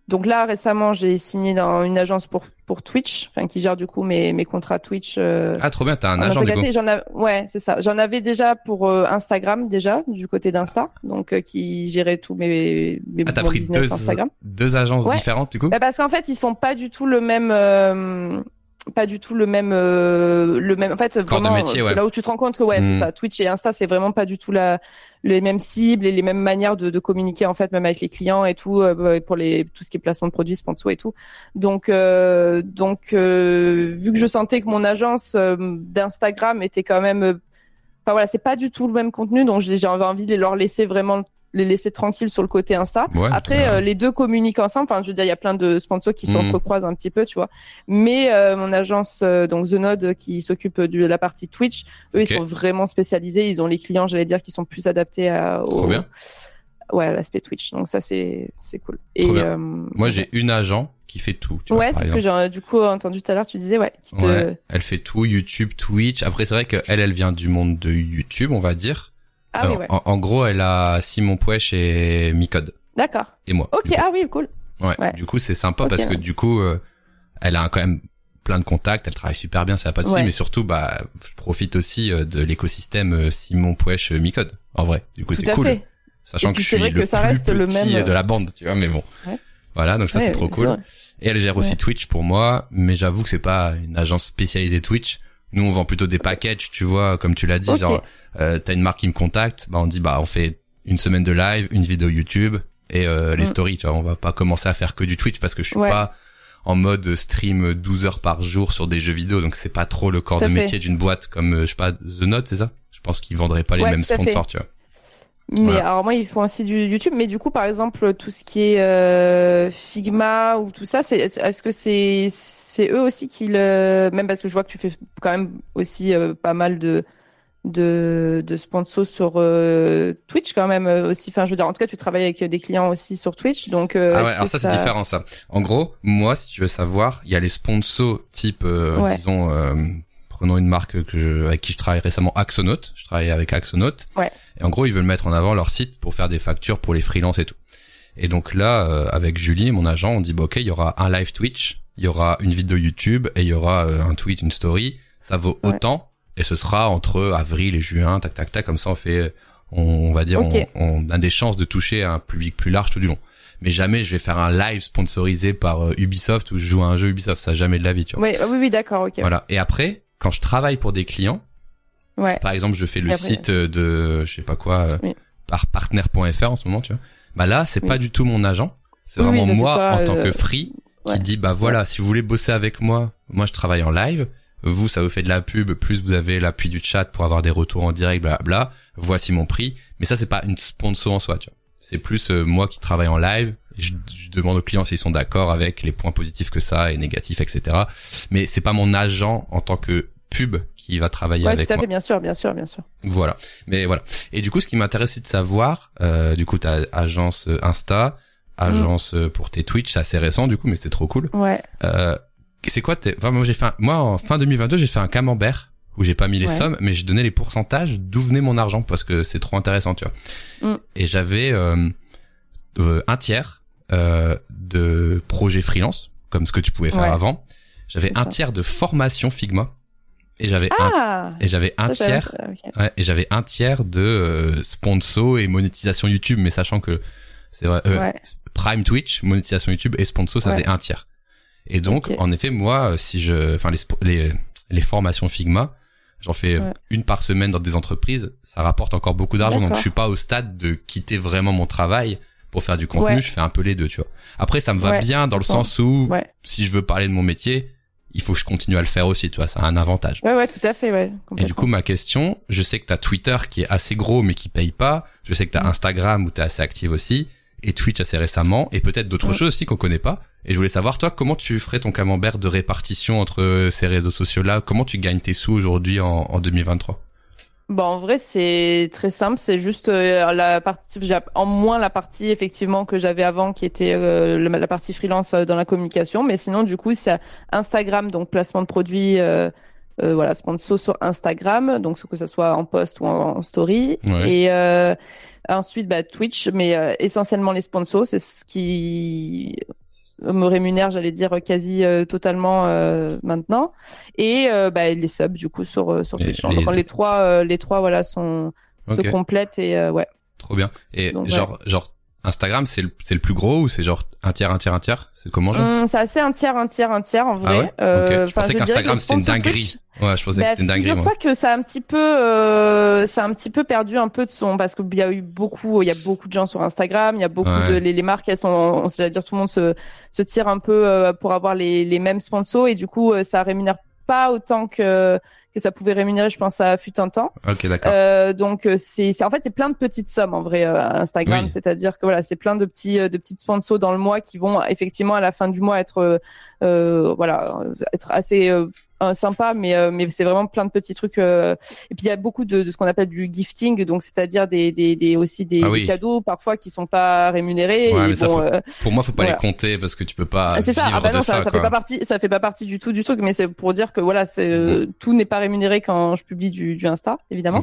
donc là, récemment, j'ai signé dans une agence pour pour Twitch, enfin qui gère du coup mes mes contrats Twitch. euh, Ah, trop bien. T'as un en agent du coup. av- ouais, c'est ça. J'en avais déjà pour euh, Instagram déjà du côté d'Insta, donc euh, qui gérait tous mes mes Ah, t'as pris deux Instagram. deux agences Ouais. différentes du coup? Bah parce qu'en fait, ils font pas du tout le même, euh, pas du tout le même, euh, le même. En fait, vraiment, métier, ouais. là où tu te rends compte que ouais, c'est ça. Twitch et Insta, c'est vraiment pas du tout la, les mêmes cibles et les mêmes manières de, de communiquer en fait, même avec les clients et tout, euh, pour les tout ce qui est placement de produits, sponsor et tout. Donc, euh, donc, euh, vu que je sentais que mon agence euh, d'Instagram était quand même, euh, enfin voilà, c'est pas du tout le même contenu, donc j'ai j'avais envie de leur laisser vraiment les laisser tranquilles sur le côté Insta. Ouais, Après, euh, les deux communiquent ensemble. Enfin, je veux dire, il y a plein de sponsors qui Mhm. s'entrecroisent un petit peu, tu vois. Mais euh, mon agence, euh, donc The Node, qui s'occupe de la partie Twitch, eux, ils sont vraiment spécialisés. Ils ont les clients, j'allais dire, qui sont plus adaptés à, au, Trop bien. ouais, à l'aspect Twitch. Donc ça, c'est c'est cool. Trop Et bien. euh, Moi, j'ai une agent qui fait tout. Tu ouais, c'est ce que j'ai euh, du coup entendu tout à l'heure. Tu disais, ouais, qui te... Ouais, elle fait tout, YouTube, Twitch. Après, c'est vrai que elle, elle vient du monde de YouTube, on va dire. Ah Alors, oui, ouais. en, en gros, elle a Simon Pouèche et Micode D'accord. et moi. Ok. Ah oui, cool. Ouais. Ouais. Du coup, c'est sympa parce que du coup, euh, elle a quand même plein de contacts, elle travaille super bien, ça va pas de souci, mais surtout, bah, je profite aussi euh, de l'écosystème euh, Simon Pouèche Micode. En vrai, du coup, c'est cool. fait. Sachant que je suis le que ça plus reste le petit même- de la bande, tu vois, mais bon. Ouais. Voilà, donc ça c'est trop cool. Et elle gère aussi. Twitch pour moi, mais j'avoue que c'est pas une agence spécialisée Twitch. Nous, on vend plutôt des packages, tu vois, comme tu l'as dit, genre, euh, t'as une marque qui me contacte, bah on dit, bah on fait une semaine de live, une vidéo YouTube et euh, les Mm. stories, tu vois. On va pas commencer à faire que du Twitch parce que je suis Ouais. pas en mode stream 12 heures par jour sur des jeux vidéo, donc c'est pas trop le corps de fait. métier d'une boîte comme, euh, je sais pas, The Note, c'est ça? Je pense qu'ils vendraient pas les Ouais, mêmes fait. sponsors, tu vois. Mais Voilà. alors moi, ils font aussi du YouTube. Mais du coup, par exemple, tout ce qui est euh, Figma ou tout ça, c'est est-ce que c'est c'est eux aussi qui le même parce que je vois que tu fais quand même aussi euh, pas mal de de de sponsors sur euh, Twitch quand même euh, aussi. Enfin, je veux dire, en tout cas, tu travailles avec des clients aussi sur Twitch, donc. euh, Ah ouais, alors ça, c'est différent ça. En gros, moi, si tu veux savoir, il y a les sponsors type, euh, Ouais. disons, euh, prenons une marque que je, avec qui je travaille récemment, Axonaut. Je travaille avec Axonaut. Ouais. Et en gros, ils veulent mettre en avant leur site pour faire des factures pour les freelances et tout. Et donc là, euh, avec Julie, mon agent, on dit bah ok, il y aura un live Twitch il y aura une vidéo YouTube et il y aura euh, un tweet, une story. Ça vaut autant et ce sera entre avril et juin, tac tac tac. Comme ça, on fait, on, va dire, on, a des chances de toucher un public plus large tout du long. Mais jamais je vais faire un live sponsorisé par euh, Ubisoft ou je joue à un jeu Ubisoft. Ça jamais de la vie, tu vois. Oui, oui, oui d'accord, ok. Voilà. Et après, quand je travaille pour des clients, ouais. par exemple, je fais le site de, je sais pas quoi, euh, par partner.fr en ce moment, tu vois. Bah là, c'est pas du tout mon agent. C'est vraiment moi en tant que free qui dit bah voilà, si vous voulez bosser avec moi, moi je travaille en live. Vous, ça vous fait de la pub, plus vous avez l'appui du chat pour avoir des retours en direct, bla bla. Voici mon prix. Mais ça, c'est pas une sponsor en soi, tu vois. C'est plus euh, moi qui travaille en live. Et je, demande aux clients s'ils sont d'accord avec les points positifs que ça et négatifs, etc. Mais c'est pas mon agent en tant que pub qui va travailler ouais, avec tout à moi. Fait, bien sûr, bien sûr, bien sûr. Voilà. Mais voilà. Et du coup, ce qui m'intéresse, c'est de savoir, euh, du coup, ta agence euh, Insta, agence mm. pour tes Twitch, c'est assez récent du coup, mais c'était trop cool. Ouais. Euh, c'est quoi tes... enfin, moi j'ai fait un... moi en fin 2022 j'ai fait un camembert où j'ai pas mis les sommes mais j'ai donné les pourcentages d'où venait mon argent parce que c'est trop intéressant tu vois. Mm. Et j'avais euh, euh, un tiers euh, de projets freelance comme ce que tu pouvais faire avant. J'avais un tiers de formation Figma et j'avais ah, un et j'avais un tiers ouais, et j'avais un tiers de euh, sponsor et monétisation YouTube mais sachant que c'est vrai euh, Prime Twitch monétisation YouTube et sponsor ça faisait un tiers. Et donc, en effet, moi, si je, enfin, les, les, les formations Figma, j'en fais une par semaine dans des entreprises, ça rapporte encore beaucoup d'argent. Donc, je suis pas au stade de quitter vraiment mon travail pour faire du contenu. Je fais un peu les deux, tu vois. Après, ça me va bien dans le sens où, si je veux parler de mon métier, il faut que je continue à le faire aussi, tu vois, ça a un avantage. Ouais, ouais, tout à fait, ouais. Et du coup, ma question, je sais que t'as Twitter qui est assez gros mais qui paye pas. Je sais que t'as as mm. Instagram où t'es assez active aussi et Twitch assez récemment et peut-être d'autres choses aussi qu'on connaît pas. Et je voulais savoir toi comment tu ferais ton camembert de répartition entre ces réseaux sociaux là, comment tu gagnes tes sous aujourd'hui en, en 2023 Bon, en vrai, c'est très simple. C'est juste euh, la partie, en moins la partie effectivement que j'avais avant, qui était euh, la partie freelance euh, dans la communication. Mais sinon, du coup, c'est Instagram, donc placement de produits, voilà, sponsor sur Instagram, donc que ce soit en post ou en, story. Et Ensuite, bah, Twitch, mais euh, essentiellement les sponsors, c'est ce qui me rémunère, j'allais dire quasi euh, totalement euh, maintenant, et bah, les subs du coup sur sur Twitch. Les, Donc les trois, les trois voilà sont se complètent et ouais. Trop bien. Et genre genre Instagram, c'est le, c'est le plus gros ou c'est genre un tiers, un tiers, un tiers? C'est comment genre hum, C'est assez un tiers, un tiers, un tiers en ah vrai. Ah ouais Je pensais qu'Instagram c'était une dinguerie. Ouais, je pensais que bah, c'était une dinguerie. Moi. que ça a un petit peu, euh, ça a un petit peu perdu un peu de son parce qu'il y a eu beaucoup, il y a beaucoup de gens sur Instagram, il y a beaucoup de les, les, marques, elles sont, on à dire tout le monde se se tire un peu euh, pour avoir les les mêmes sponsors et du coup euh, ça rémunère pas autant que que ça pouvait rémunérer, je pense, à fut un temps. Ok, d'accord. Euh, donc euh, c'est, en fait c'est plein de petites sommes en vrai euh, Instagram, c'est-à-dire que voilà c'est plein de petits de petites sponsors dans le mois qui vont effectivement à la fin du mois être voilà être assez sympa, mais euh, mais c'est vraiment plein de petits trucs. Euh, et puis il y a beaucoup de, de ce qu'on appelle du gifting, donc c'est-à-dire des, des, des, aussi des, ah cadeaux parfois qui sont pas rémunérés. Ouais, mais ça euh, pour moi, faut pas les compter parce que tu peux pas ah, vivre ça. Ah bah non, ça, ça, fait pas partie, ça fait pas partie du tout du truc, mais c'est pour dire que voilà, c'est mhm. tout n'est pas rémunéré quand je publie du, du Insta, évidemment.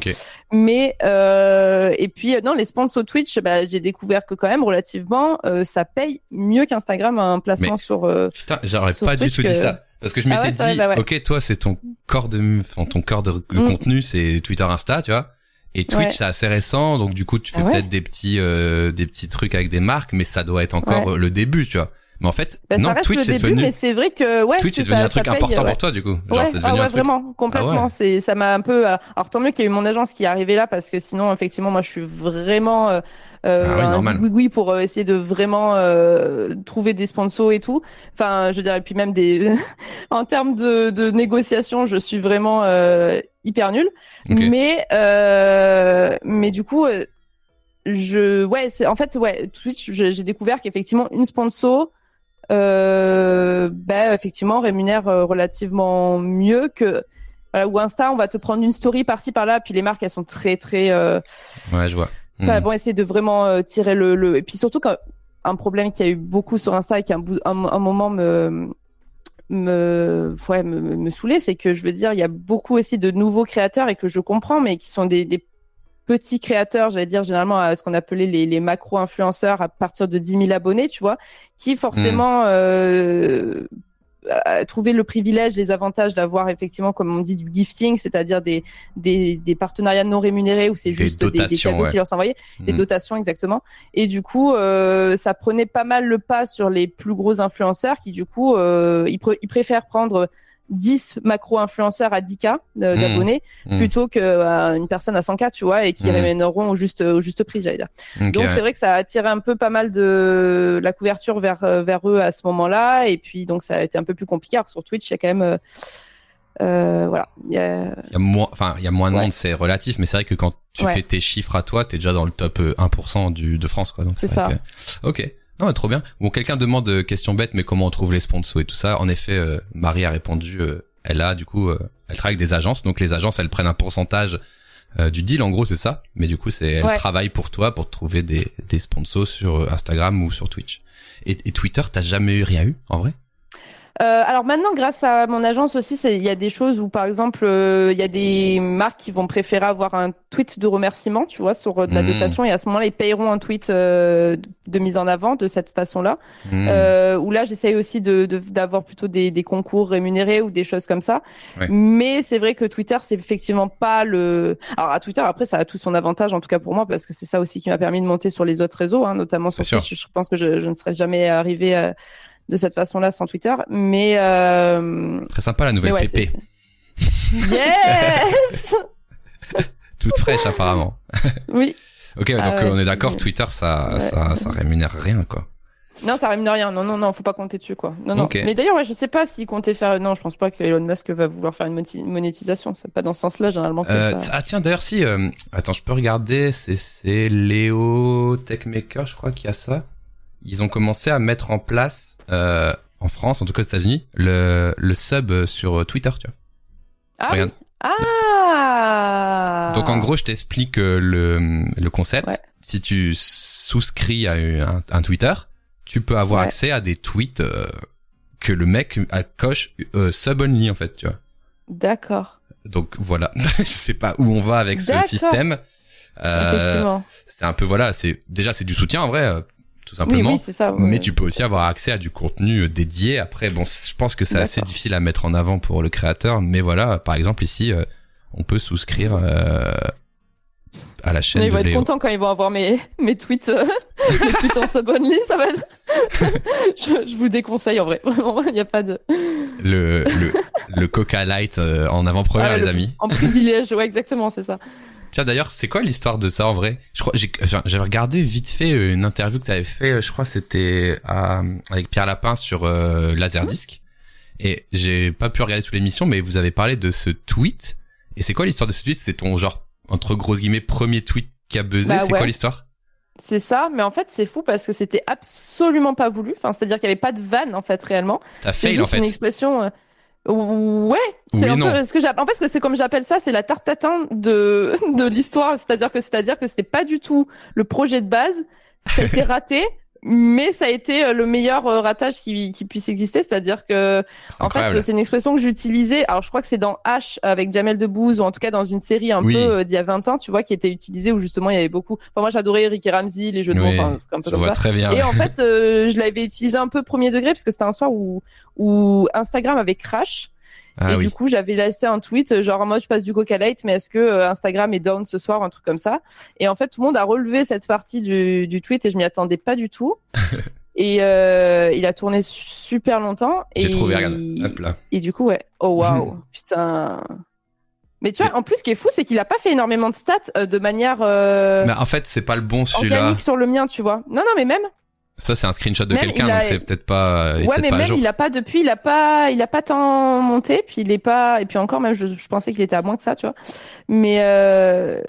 Mais et puis non, les sponsors Twitch, bah, j'ai découvert que quand même relativement, ça paye mieux qu'Instagram un placement sur. Putain, j'aurais pas du tout dit ça. Parce que je ah m'étais dit, bah ok, toi, c'est ton corps de, ton corps de, mm. contenu, c'est Twitter, Insta, tu vois. Et Twitch, c'est assez récent, donc du coup, tu fais ah peut-être des petits, euh, des petits trucs avec des marques, mais ça doit être encore le début, tu vois. Mais en fait, bah, non, Twitch c'est devenu. Mais c'est vrai que ouais, Twitch est devenu un truc important pour toi, du coup. Genre, ouais, c'est devenu ah ouais, vraiment, complètement. C'est, ça m'a un peu. Euh, alors tant mieux qu'il y ait eu mon agence qui est arrivée là, parce que sinon, effectivement, moi, je suis vraiment. Euh, euh, ah oui, oui, pour euh, essayer de vraiment euh, trouver des sponsors et tout. Enfin, je dirais, puis même des, en termes de, de négociation, je suis vraiment euh, hyper nulle. Mais, euh, mais du coup, je, ouais, c'est en fait, ouais, Twitch, j'ai découvert qu'effectivement, une sponsor, euh, bah, effectivement, rémunère relativement mieux que voilà, ou Insta, on va te prendre une story par-ci par-là, puis les marques, elles sont très très. Ouais, je vois. Ça, bon, essayer de vraiment euh, tirer le, le, et puis surtout quand un problème qui a eu beaucoup sur Insta et qui a un, un, moment me me ouais me, me saouler, c'est que je veux dire il y a beaucoup aussi de nouveaux créateurs et que je comprends, mais qui sont des, des petits créateurs, j'allais dire généralement à ce qu'on appelait les, les macro-influenceurs à partir de 10 000 abonnés, tu vois, qui forcément mm. euh, trouver le privilège, les avantages d'avoir effectivement, comme on dit, du gifting, c'est-à-dire des, des, des, partenariats non rémunérés où c'est juste des, des, cadeaux qui leur s'envoyaient, des mm. dotations exactement. Et du coup, euh, ça prenait pas mal le pas sur les plus gros influenceurs qui du coup, euh, ils, ils préfèrent prendre 10 macro-influenceurs à 10K mmh. d'abonnés mmh. plutôt qu'une euh, personne à 100K, tu vois, et qui mmh. ramèneront au juste, au juste prix, j'allais dire. donc, c'est vrai que ça a attiré un peu pas mal de la couverture vers, euh, vers eux à ce moment-là. Et puis, donc, ça a été un peu plus compliqué. Alors sur Twitch, il y a quand même, euh, euh voilà. Il y a, il y a moins, enfin, il y a moins de monde, c'est relatif, mais c'est vrai que quand tu fais tes chiffres à toi, t'es déjà dans le top 1% du, de France, quoi. Donc, c'est ça. Ok. Non, trop bien. Bon, quelqu'un demande euh, question bête, mais comment on trouve les sponsors et tout ça. En effet, euh, Marie a répondu. Euh, elle a du coup, elle travaille avec des agences, donc les agences, elles prennent un pourcentage du deal. En gros, c'est ça. Mais du coup, c'est elle travaille pour toi pour trouver des, des sponsors sur Instagram ou sur Twitch. Et, et Twitter, t'as jamais eu rien eu en vrai? Euh, alors maintenant, grâce à mon agence aussi, il y a des choses où, par exemple, euh, il y a des marques qui vont préférer avoir un tweet de remerciement, tu vois, sur euh, de la mmh. dotation, et à ce moment-là, ils payeront un tweet de mise en avant de cette façon-là. Mmh. où là, j'essaye aussi de d'avoir plutôt des, des, concours rémunérés ou des choses comme ça. Mais c'est vrai que Twitter, c'est effectivement pas le. Alors à Twitter, après, ça a tout son avantage, en tout cas pour moi, parce que c'est ça aussi qui m'a permis de monter sur les autres réseaux, hein, notamment sur Twitch. Je pense que je, je ne serais jamais arrivé à de cette façon-là sans Twitter. Mais euh... très sympa la nouvelle ouais, PP. Yes. Toute fraîche apparemment. Oui. ok, donc ah on est d'accord, Twitter ça, ça ça rémunère rien quoi. Non, ça rémunère rien. Non, non, non, faut pas compter dessus, quoi. Non, non. Mais d'ailleurs, ouais, je sais pas s'il comptait faire. Non, je pense pas que Elon Musk va vouloir faire une monétisation. C'est pas dans ce sens-là, généralement. Euh, Ah tiens, d'ailleurs, si. Euh... Attends, je peux regarder. C'est c'est Léo Techmaker, je crois, qui a ça. Ils ont commencé à mettre en place euh, en France, en tout cas aux États-Unis, le, le sub sur Twitter, tu vois. Ah, Regarde. ah Donc en gros, je t'explique euh, le, le concept. Si tu souscris à un, un, Twitter, tu peux avoir accès à des tweets euh, que le mec coche euh, sub only en fait, tu vois. D'accord. Donc voilà, je sais pas où on va avec ce système. Euh, c'est un peu voilà, c'est déjà c'est du soutien en vrai tout simplement. Oui, oui, ça, Mais tu peux aussi avoir accès à du contenu euh, dédié. Après, bon, je pense que c'est assez difficile à mettre en avant pour le créateur, mais voilà, par exemple ici, euh, on peut souscrire euh, à la chaîne. ils vont être contents quand ils vont avoir mes mes tweets, mes tweets en s'abonner, ça va. je, je, vous déconseille en vrai, il n'y a pas de. Le le le Coca Light en avant-première, ah, les amis. En privilège, ouais, exactement, c'est ça. Tiens d'ailleurs, c'est quoi l'histoire de ça en vrai? Je crois j'avais regardé vite fait euh, une interview que tu avais fait, euh, je crois c'était avec Pierre Lapin sur euh, Laserdisc et j'ai pas pu regarder toute l'émission mais vous avez parlé de ce tweet et c'est quoi l'histoire de ce tweet? C'est ton genre entre grosses guillemets premier tweet qui a buzzé, bah c'est quoi l'histoire? C'est ça, mais en fait c'est fou parce que c'était absolument pas voulu. Enfin, c'est-à-dire qu'il y avait pas de vanne en fait réellement. T'as fail en fait. une expression. Ouais, c'est un peu ce que j'appelle. En fait, c'est comme j'appelle ça, c'est la tarte tatin de de l'histoire. C'est-à-dire que c'est-à-dire que c'était pas du tout le projet de base. Ça a été raté, mais ça a été euh, le meilleur euh, ratage qui, qui puisse exister. C'est-à-dire que en fait, c'est une expression que j'utilisais. Alors, je crois que c'est dans H avec Jamel Debbouze ou en tout cas dans une série un peu euh, d'il y a 20 ans, tu vois, qui était utilisée où justement il y avait beaucoup. Enfin, moi, j'adorais Eric et Ramsey, les jeux de mots, enfin, un peu je vois Très bien. Et en fait, je l'avais utilisé un peu premier degré parce que c'était un soir où où Instagram avait crash. Ah et du coup, j'avais laissé un tweet genre moi je passe du Coca Light, mais est-ce que euh, Instagram est down ce soir, un truc comme ça. Et en fait, tout le monde a relevé cette partie du, du tweet et je m'y attendais pas du tout. et euh, il a tourné super longtemps. J'ai trouvé, regarde, hop là. Et du coup, ouais. Oh waouh, putain. Mais tu vois, en plus, ce qui est fou, c'est qu'il a pas fait énormément de stats euh, de manière. Euh, mais en fait, c'est pas le bon celui-là. Organique sur le mien, tu vois. Non, non, mais même. Ça, c'est un screenshot de quelqu'un, donc c'est peut-être pas. ouais, mais même il a pas depuis, il a pas, il a pas tant monté, puis il est pas, et puis encore même, je, je pensais qu'il était à moins que ça, tu vois. Mais euh...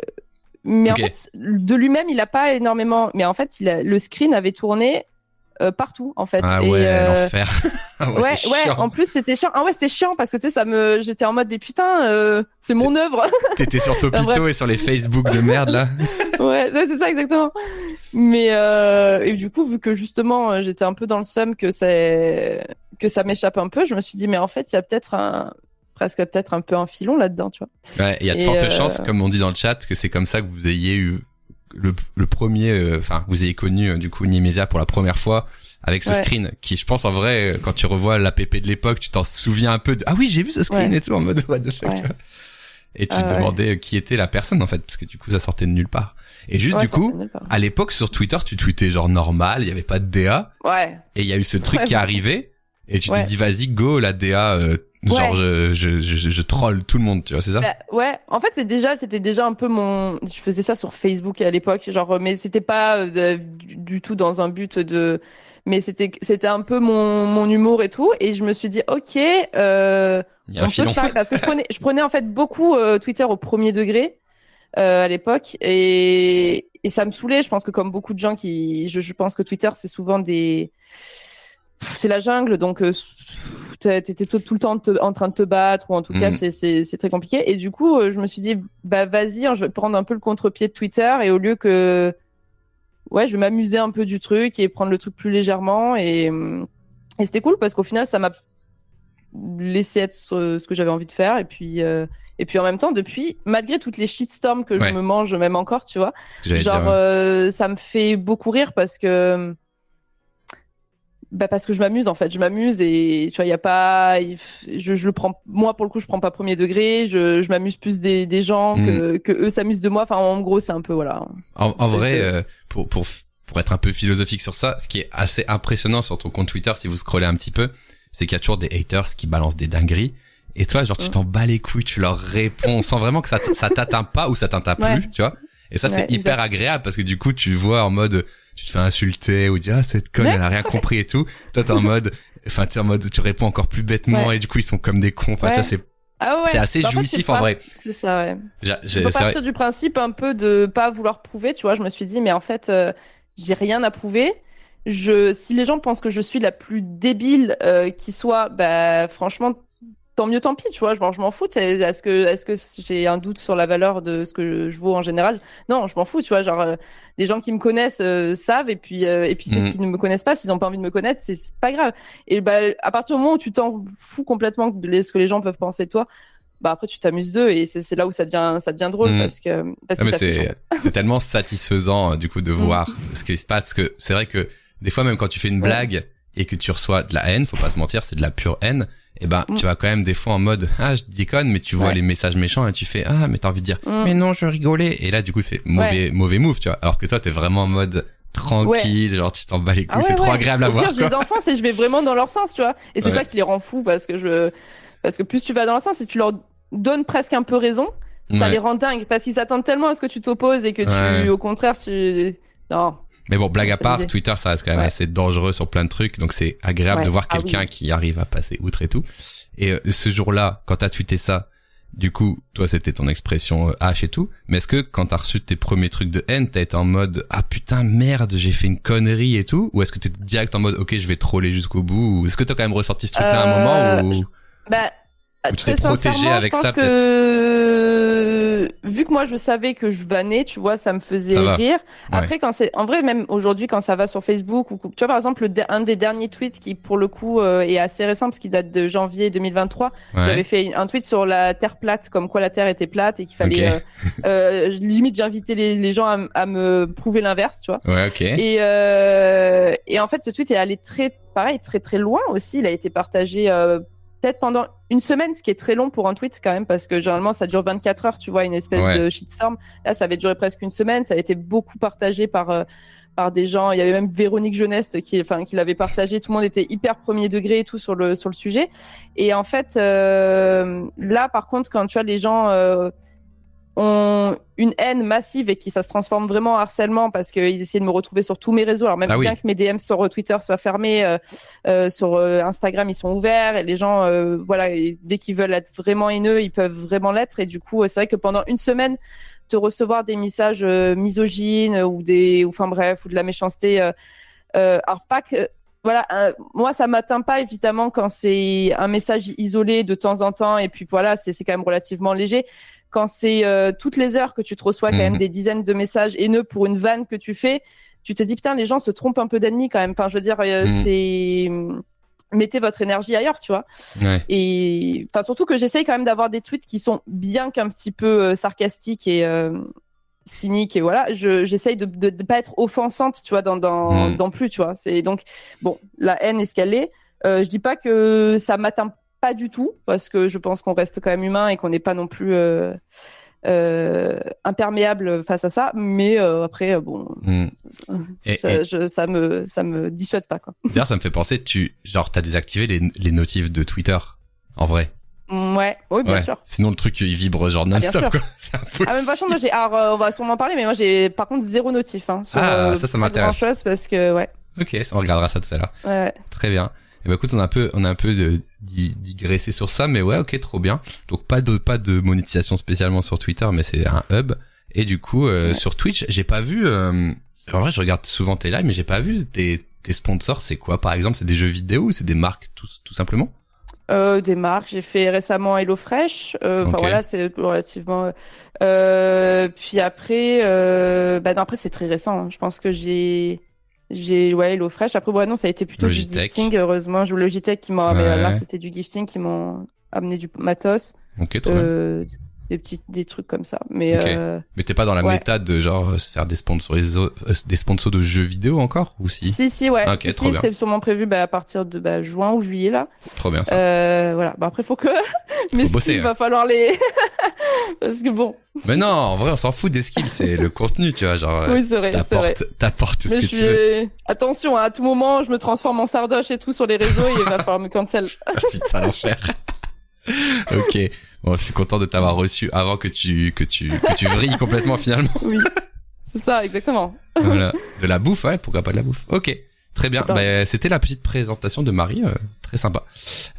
mais en fait, de lui-même, il a pas énormément. Mais en fait, il a... le screen avait tourné euh, partout en fait. Ah ouais, euh, l'enfer. Ah ouais, ouais, en plus c'était chiant. Ah ouais, c'était chiant parce que tu sais, ça me, j'étais en mode mais putain, euh, c'est mon œuvre. T'étais sur Topito et sur les Facebook de merde là. ouais, c'est ça exactement. Mais euh, et du coup, vu que justement j'étais un peu dans le seum que c'est que ça m'échappe un peu, je me suis dit mais en fait il y a peut-être un presque peut-être un peu un filon là-dedans, tu vois. Ouais, il y a de fortes chances, comme on dit dans le chat, que c'est comme ça que vous ayez eu le, le premier, euh, enfin, vous avez connu euh, du coup Nimesia pour la première fois avec ce screen qui, je pense en vrai, euh, quand tu revois l'APP de l'époque, tu t'en souviens un peu de ah oui j'ai vu ce screen et tout en mode what the fuck. Tu vois et tu te demandais qui était la personne en fait parce que du coup ça sortait de nulle part. Et juste du coup, à l'époque sur Twitter, tu tweetais genre normal, il y avait pas de DA. Ouais. Et il y a eu ce truc qui est arrivé et tu t'es dit vas-y go la DA euh, genre je, je, je, je, troll tout le monde, tu vois, c'est ça bah, Ouais, en fait, c'est déjà c'était déjà un peu mon je faisais ça sur Facebook à l'époque, genre mais c'était pas euh, du, tout dans un but de mais c'était c'était un peu mon mon humour et tout. Et je me suis dit OK euh on peut faire parce que je prenais je prenais en fait beaucoup euh, Twitter au premier degré euh, à l'époque. Et et ça me saoulait, je pense que comme beaucoup de gens qui je, je pense que Twitter c'est souvent des c'est la jungle, donc euh, t'étais tout, tout, le temps en train de te battre, ou en tout cas, mhm. c'est très compliqué. Et du coup, euh, je me suis dit, bah vas-y, hein, je vais prendre un peu le contre-pied de Twitter, et au lieu que. Ouais, je vais m'amuser un peu du truc et prendre le truc plus légèrement. Et, et c'était cool parce qu'au final, ça m'a laissé être ce, que j'avais envie de faire. Et puis. Euh, et puis en même temps, depuis, malgré toutes les shitstorms que je me mange même encore, tu vois, genre, ça me fait beaucoup rire parce que bah parce que je m'amuse en fait, je m'amuse et tu vois, il y a pas je, je, le prends moi pour le coup, je prends pas premier degré, je, je m'amuse plus des, des gens que, mm. que eux s'amusent de moi. Enfin en gros, c'est un peu voilà. En, en vrai euh, pour pour pour être un peu philosophique sur ça, ce qui est assez impressionnant sur ton compte Twitter si vous scrollez un petit peu, c'est qu'il y a toujours des haters qui balancent des dingueries et toi genre tu t'en bats les couilles, tu leur réponds sans vraiment que ça ça t'atteint pas ou ça t'atteint plus, tu vois. Et ça c'est hyper agréable parce que du coup, tu vois en mode tu te fais insulter ou dire ah cette conne elle a rien compris et tout. Toi t'es en mode enfin tu en mode tu réponds encore plus bêtement et du coup ils sont comme des cons. Enfin tu vois c'est ah ouais. C'est assez bah, jouissif en, vrai. C'est ça, ouais. Je peux partir du principe un peu de pas vouloir prouver, tu vois. Je me suis dit, mais en fait, euh, j'ai rien à prouver. Je, si les gens pensent que je suis la plus débile euh, qui soit, bah franchement, tant mieux, tant pis, tu vois. Je, je m'en fous. Est-ce que, est-ce que j'ai un doute sur la valeur de ce que je vaux en général? Non, je m'en fouts, tu vois. Genre, euh, les gens qui me connaissent euh, savent, et puis, euh, et puis ceux mm. qui ne me connaissent pas, s'ils n'ont pas envie de me connaître, c'est pas grave. Et bah, à partir du moment où tu t'en fous complètement de ce que les gens peuvent penser de toi, bah après tu t'amuses d'eux et c'est là où ça devient ça devient drôle mm. parce que parce que c'est tellement satisfaisant du coup de mm. voir ce qui se passe parce que c'est vrai que des fois même quand tu fais une blague et que tu reçois de la haine, faut pas se mentir, c'est de la pure haine et eh ben mm. tu vas quand même des fois en mode ah je déconne mais tu vois les messages méchants et tu fais ah mais t'as envie de dire mm. mais non je rigolais et là du coup c'est mauvais mauvais move tu vois. Alors que toi t'es vraiment en mode tranquille genre tu t'en bats les couilles ah c'est trop agréable à voir les enfants c'est je vais vraiment dans leur sens tu vois. Et c'est ça qui les rend fous parce que je parce que plus tu vas dans leur sens et tu leur donnes presque un peu raison ça les rend dingues. Parce qu'ils s'attendent tellement à ce que tu t'opposes et que tu au contraire tu non mais bon, blague à part, Twitter, ça reste quand même assez dangereux sur plein de trucs, donc c'est agréable de voir ah quelqu'un qui arrive à passer outre et tout. Et euh, ce jour-là, quand t'as tweeté ça, du coup, toi, c'était ton expression euh, H et tout. Mais est-ce que quand t'as reçu tes premiers trucs de haine, t'as été en mode ah putain merde, j'ai fait une connerie et tout, ou est-ce que t'es direct en mode ok, je vais troller jusqu'au bout, ou est-ce que t'as quand même ressorti ce truc-là à un moment ou... Bah ou tu t'es protégé avec ça peut-être vu que moi je savais que je vannais, tu vois, ça me faisait rire. Après quand c'est en vrai même aujourd'hui quand ça va sur Facebook ou tu vois par exemple un des derniers tweets qui pour le coup euh, est assez récent parce qu'il date de janvier 2023, j'avais fait un tweet sur la terre plate comme quoi la terre était plate et qu'il fallait euh, euh, limite invité les, les gens à, à, me prouver l'inverse, tu vois. Ouais, OK. Et euh, et en fait ce tweet est allé très pareil très très loin aussi, il a été partagé peut-être pendant une semaine, ce qui est très long pour un tweet quand même, parce que généralement ça dure 24 heures, tu vois, une espèce de shitstorm. Là, ça avait duré presque une semaine, ça a été beaucoup partagé par euh, par des gens. Il y avait même Véronique Jeuneste qui, enfin, qui l'avait partagé. Tout le monde était hyper premier degré et tout sur le sur le sujet. Et en fait, euh, là, par contre, quand tu vois les gens euh, ont une haine massive et qui ça se transforme vraiment en harcèlement parce qu'ils essayaient de me retrouver sur tous mes réseaux. Alors même ah bien que mes DM sur Twitter soient fermés, euh, euh, sur euh, Instagram ils sont ouverts et les gens, voilà, dès qu'ils veulent être vraiment haineux, ils peuvent vraiment l'être. Et du coup, c'est vrai que pendant une semaine, te recevoir des messages misogynes ou des, ou, enfin bref, ou de la méchanceté. alors pas que voilà, moi ça m'atteint pas évidemment quand c'est un message isolé de temps en temps et puis voilà, c'est quand même relativement léger quand c'est euh, toutes les heures que tu te reçois quand même mhm. des dizaines de messages haineux pour une vanne que tu fais, tu te dis putain les gens se trompent un peu d'ennemis quand même. Enfin je veux dire euh, mhm. c'est mettez votre énergie ailleurs, tu vois. Et enfin surtout que j'essaye quand même d'avoir des tweets qui sont bien qu'un petit peu euh, sarcastiques et cynique et voilà, je j'essaye de, de de pas être offensante, tu vois, dans dans dans plus, tu vois. C'est donc bon, la haine est ce qu'elle est? Je dis pas que ça m'atteint pas du tout parce que je pense qu'on reste quand même humain et qu'on n'est pas non plus euh, euh, imperméable face à ça, mais euh, après bon, Hmm. Et, ça, et je, ça me ça me dissuade pas quoi. d'ailleurs, ça me fait penser, tu, genre, t'as désactivé les, les notifs de Twitter. En vrai. Ouais, oui bien ouais. sûr. Sinon, le truc, il vibre genre bien non-stop, sûr. quoi. C'est impossible. Ah, même façon, moi j'ai. Alors, on va sûrement en parler, mais moi j'ai par contre zéro notif. Hein, sur, Ah, ça, ça m'intéresse. parce que, ouais. Ok, on regardera ça tout à l'heure. ouais. Très bien. Et ben écoute, on a un peu, on a un peu de- di- digressé sur ça, mais ouais, ok, trop bien. Donc pas de, pas de monétisation spécialement sur Twitter, mais c'est un hub. Et du coup, euh, Ouais. sur Twitch, j'ai pas vu. euh, en vrai, je regarde souvent tes lives, mais j'ai pas vu tes, tes sponsors. C'est quoi, par exemple, c'est des jeux vidéo ou c'est des marques, tout, tout simplement? Euh, des marques, j'ai fait récemment HelloFresh. Euh, Enfin Ok. voilà, c'est relativement. Euh, puis après, euh, bah non, après c'est très récent. hein. Je pense que j'ai, j'ai ouais HelloFresh. Après, ouais, non, ça a été plutôt Logitech. du gifting. Heureusement, je Logitech qui m'a. Ouais. là, c'était du gifting qui m'ont amené du matos, Ok, trop bien. Des petits, des trucs comme ça. Mais euh, Mais t'es pas dans la ouais. méta de genre euh, se faire des sponsoriso- euh, des sponsors de jeux vidéo encore ou si, si, si, ouais. Ok, si, c'est sûrement prévu bah, à partir de bah, juin ou juillet là. Trop bien ça. Euh, voilà. Bah, après, faut que. Mais bosser, il hein. va falloir les. Parce que bon. Mais non, en vrai, on s'en fout des skills, c'est le contenu, tu vois, genre oui, c'est vrai, t'apportes, t'apportes ce Mais que je tu veux. Attention, hein, à tout moment, je me transforme en sardoche et tout sur les réseaux et il va falloir me cancel. Ah, putain, l'enfer. ok. Bon, je suis content de t'avoir reçu avant que tu, que tu, que tu vrilles complètement finalement. Oui. C'est ça, exactement. Voilà. De la bouffe, ouais, pourquoi pas de la bouffe. Ok. Très bien. Bah, c'était la petite présentation de Marie, euh, très sympa.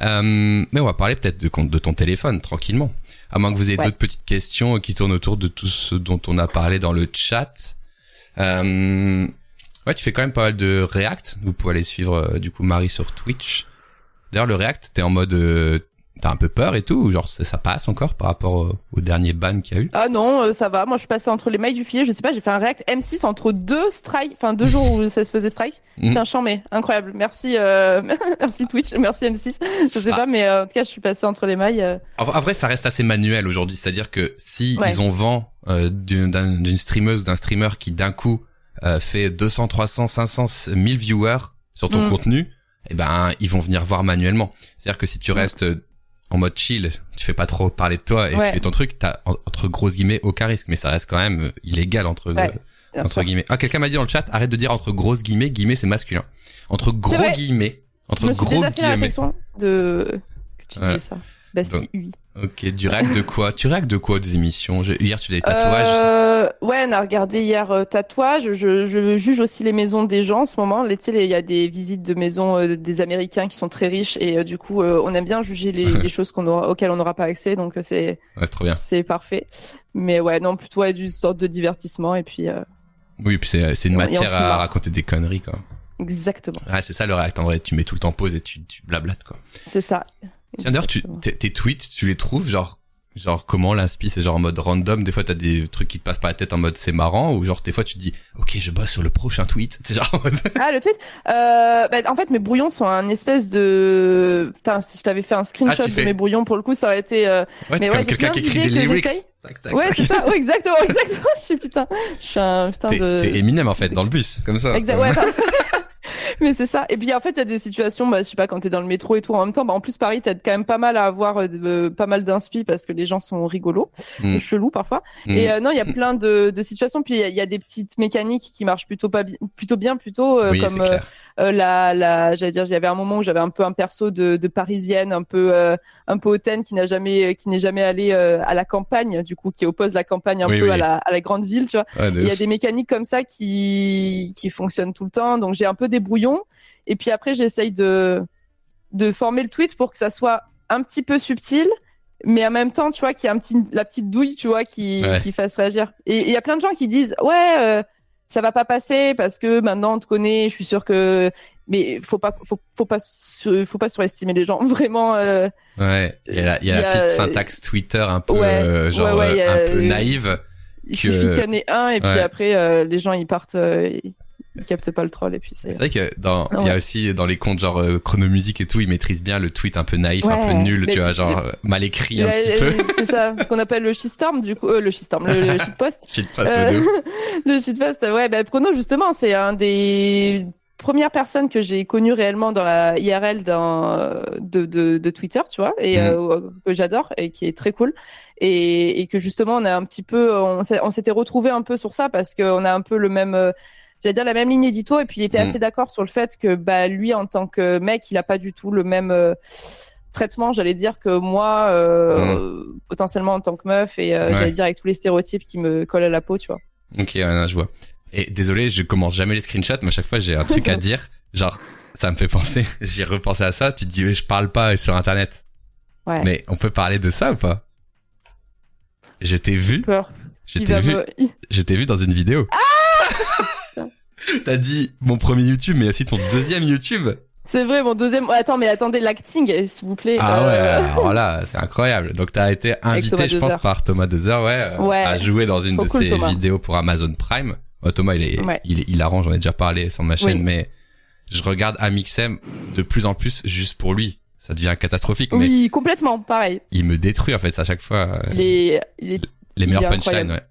Euh, mais on va parler peut-être de, de ton téléphone, tranquillement. À moins que vous ayez Ouais. d'autres petites questions qui tournent autour de tout ce dont on a parlé dans le chat. Euh, ouais, tu fais quand même pas mal de React. Vous pouvez aller suivre, euh, du coup, Marie sur Twitch. D'ailleurs, le React, t'es en mode, euh, t'as un peu peur et tout, ou genre, ça, ça passe encore par rapport au, au dernier ban qu'il y a eu? Ah non, euh, ça va. Moi, je suis passée entre les mailles du filet. Je sais pas, j'ai fait un React M6 entre deux strikes, enfin deux jours où ça se faisait strike. Mhm. Putain, chambé, incroyable. Merci, euh... merci Twitch, merci M6. Je sais Ah. pas, mais euh, en tout cas, je suis passée entre les mailles. euh. En en vrai, ça reste assez manuel aujourd'hui. C'est-à-dire que si Ouais. ils ont vent euh, d'une d'un- d'une streameuse d'un streamer qui d'un coup euh, fait 200, 300, 500, 1000 viewers sur ton Mm. contenu, eh ben ils vont venir voir manuellement. C'est-à-dire que si tu Mm. restes en mode chill, tu fais pas trop parler de toi et Ouais. tu fais ton truc, t'as en- entre grosses guillemets aucun risque, mais ça reste quand même euh, illégal entre Ouais, euh, entre sûr. guillemets. Ah, quelqu'un m'a dit dans le chat, arrête de dire entre grosses guillemets, guillemets c'est masculin. Entre gros guillemets, Je entre suis gros déjà fait la guillemets. de que tu Ouais. disais ça. Bastille UI. Ok, du réact de quoi? Tu réactes de quoi des émissions? Je- Hier tu faisais des tatouages. Euh, ouais, on a regardé hier euh, tatouage. Je, je juge aussi les maisons des gens en ce moment. Les- Tu sais, les- il y a des visites de maisons euh, des Américains qui sont très riches et euh, du coup, on aime bien juger les, les choses qu'on aura, auxquelles on n'aura pas accès. Donc c'est Ouais, c'est parfait. Mais ouais, non, plutôt ouais, du sorte de divertissement et puis Oui, puis c'est c'est une matière à raconter des conneries quoi. exactement. Ouais, c'est ça le réact en vrai, tu mets tout le temps pause et tu tu blablates quoi. C'est ça. Tiens d'ailleurs, tu tes, tes tweets, tu les trouves genre genre comment l'inspi c'est genre en mode random, des fois t'as des trucs qui te passent par la tête en mode c'est marrant ou genre des fois tu te dis OK, je bosse sur le prochain tweet, c'est genre Ah, le tweet? Euh, bah, En fait, mes brouillons sont un espèce de... Putain, si je t'avais fait un screenshot Ah, de fais- mes brouillons, pour le coup, ça aurait été... euh, Ouais, Mais ouais, comme quelqu'un qui écrit des lyrics. j'essaye. Tac, tac, Ouais, c'est ça. Ouais, exactement, exactement. Je suis putain. Je suis un putain de... t'es Eminem en fait dans le bus, comme ça. Exact, ouais. Mais c'est ça. Et puis en fait, il y a des situations, bah, je sais pas, quand t'es dans le métro et tout, en même temps, bah, en plus Paris, t'as quand même pas mal à avoir, euh, de- pas mal d'inspi parce que les gens sont rigolos, Mm. et chelous parfois. Mm. Et euh, non, il y a plein de, de situations. Puis il y, a- il y a des petites mécaniques qui marchent plutôt pas, bi- plutôt bien, plutôt euh, oui, comme euh. Euh, la, la, j'allais dire, il y avait un moment où j'avais un peu un perso de, de parisienne, un peu, euh, un peu hautaine, qui n'a jamais, qui n'est jamais allé euh, à la campagne, du coup, qui oppose la campagne un Oui, peu oui. à la, à la grande ville, tu vois. Il y a des mécaniques comme ça qui, qui fonctionnent tout le temps. Donc j'ai un peu des brouillons. Et puis après, j'essaye de, de former le tweet pour que ça soit un petit peu subtil, mais en même temps, tu vois, qu'il y a un petit, la petite douille, tu vois, qui, Ouais. qui fasse réagir. Et il y a plein de gens qui disent, ouais, euh, ça va pas passer parce que maintenant on te connaît, je suis sûr que, mais faut pas, faut, faut pas, faut pas surestimer les gens. Vraiment, euh, Ouais, il y a la, il y a il y la a- petite syntaxe Twitter un peu Ouais, euh, genre ouais, ouais, euh, un peu naïve. il Que- suffit qu'il y en ait un et puis après, euh, les gens, ils partent, euh, ils- pas le troll et puis c'est. C'est vrai que dans, il y a aussi dans les comptes genre euh, chronomusique et tout, ils maîtrisent bien le tweet un peu naïf, un peu nul, tu vois, genre euh, mal écrit un petit peu. C'est ça, ce qu'on appelle le shitstorm du coup, euh, le shitstorm, le, le shitpost. shitpost, euh, le shitpost, ouais, bah Prono justement, c'est un des première personne que j'ai connue réellement dans la IRL dans, de, de, de Twitter, tu vois, et mm. euh, que j'adore et qui est très cool. Et, et, que justement, on a un petit peu, on s'était retrouvé un peu sur ça parce qu'on a un peu le même, euh, j'allais dire la même ligne édito. Et puis il était mm. assez d'accord sur le fait que bah lui, en tant que mec, il a pas du tout le même euh, traitement, j'allais dire que moi, euh, mm. potentiellement en tant que meuf, et j'allais dire avec tous les stéréotypes qui me collent à la peau, tu vois. Ok, je vois. Et désolé, je commence jamais les screenshots, mais à chaque fois j'ai un truc à dire. Genre, ça me fait penser, j'ai repensé à ça, tu te dis, mais je parle pas sur internet. Ouais. Mais on peut parler de ça ou pas? Je t'ai vu. Je t'ai vu. Je t'ai vu dans une vidéo. Ah T'as dit mon premier YouTube, mais aussi ton deuxième YouTube. C'est vrai, mon deuxième. Attends, mais attendez, l'acting, s'il vous plaît. Ah ouais, euh. alors là, c'est incroyable. Donc t'as été invité, je pense, par Thomas Dezer, ouais, euh, ouais, à jouer dans une de ses vidéos pour Amazon Prime. Thomas, il est, il, il arrange, j'en ai déjà parlé sur ma chaîne, mais je regarde Amixem de plus en plus juste pour lui. Ça devient catastrophique. Oui, complètement, pareil. Il me détruit en fait à chaque fois. Il est, les meilleurs punchlines, ouais.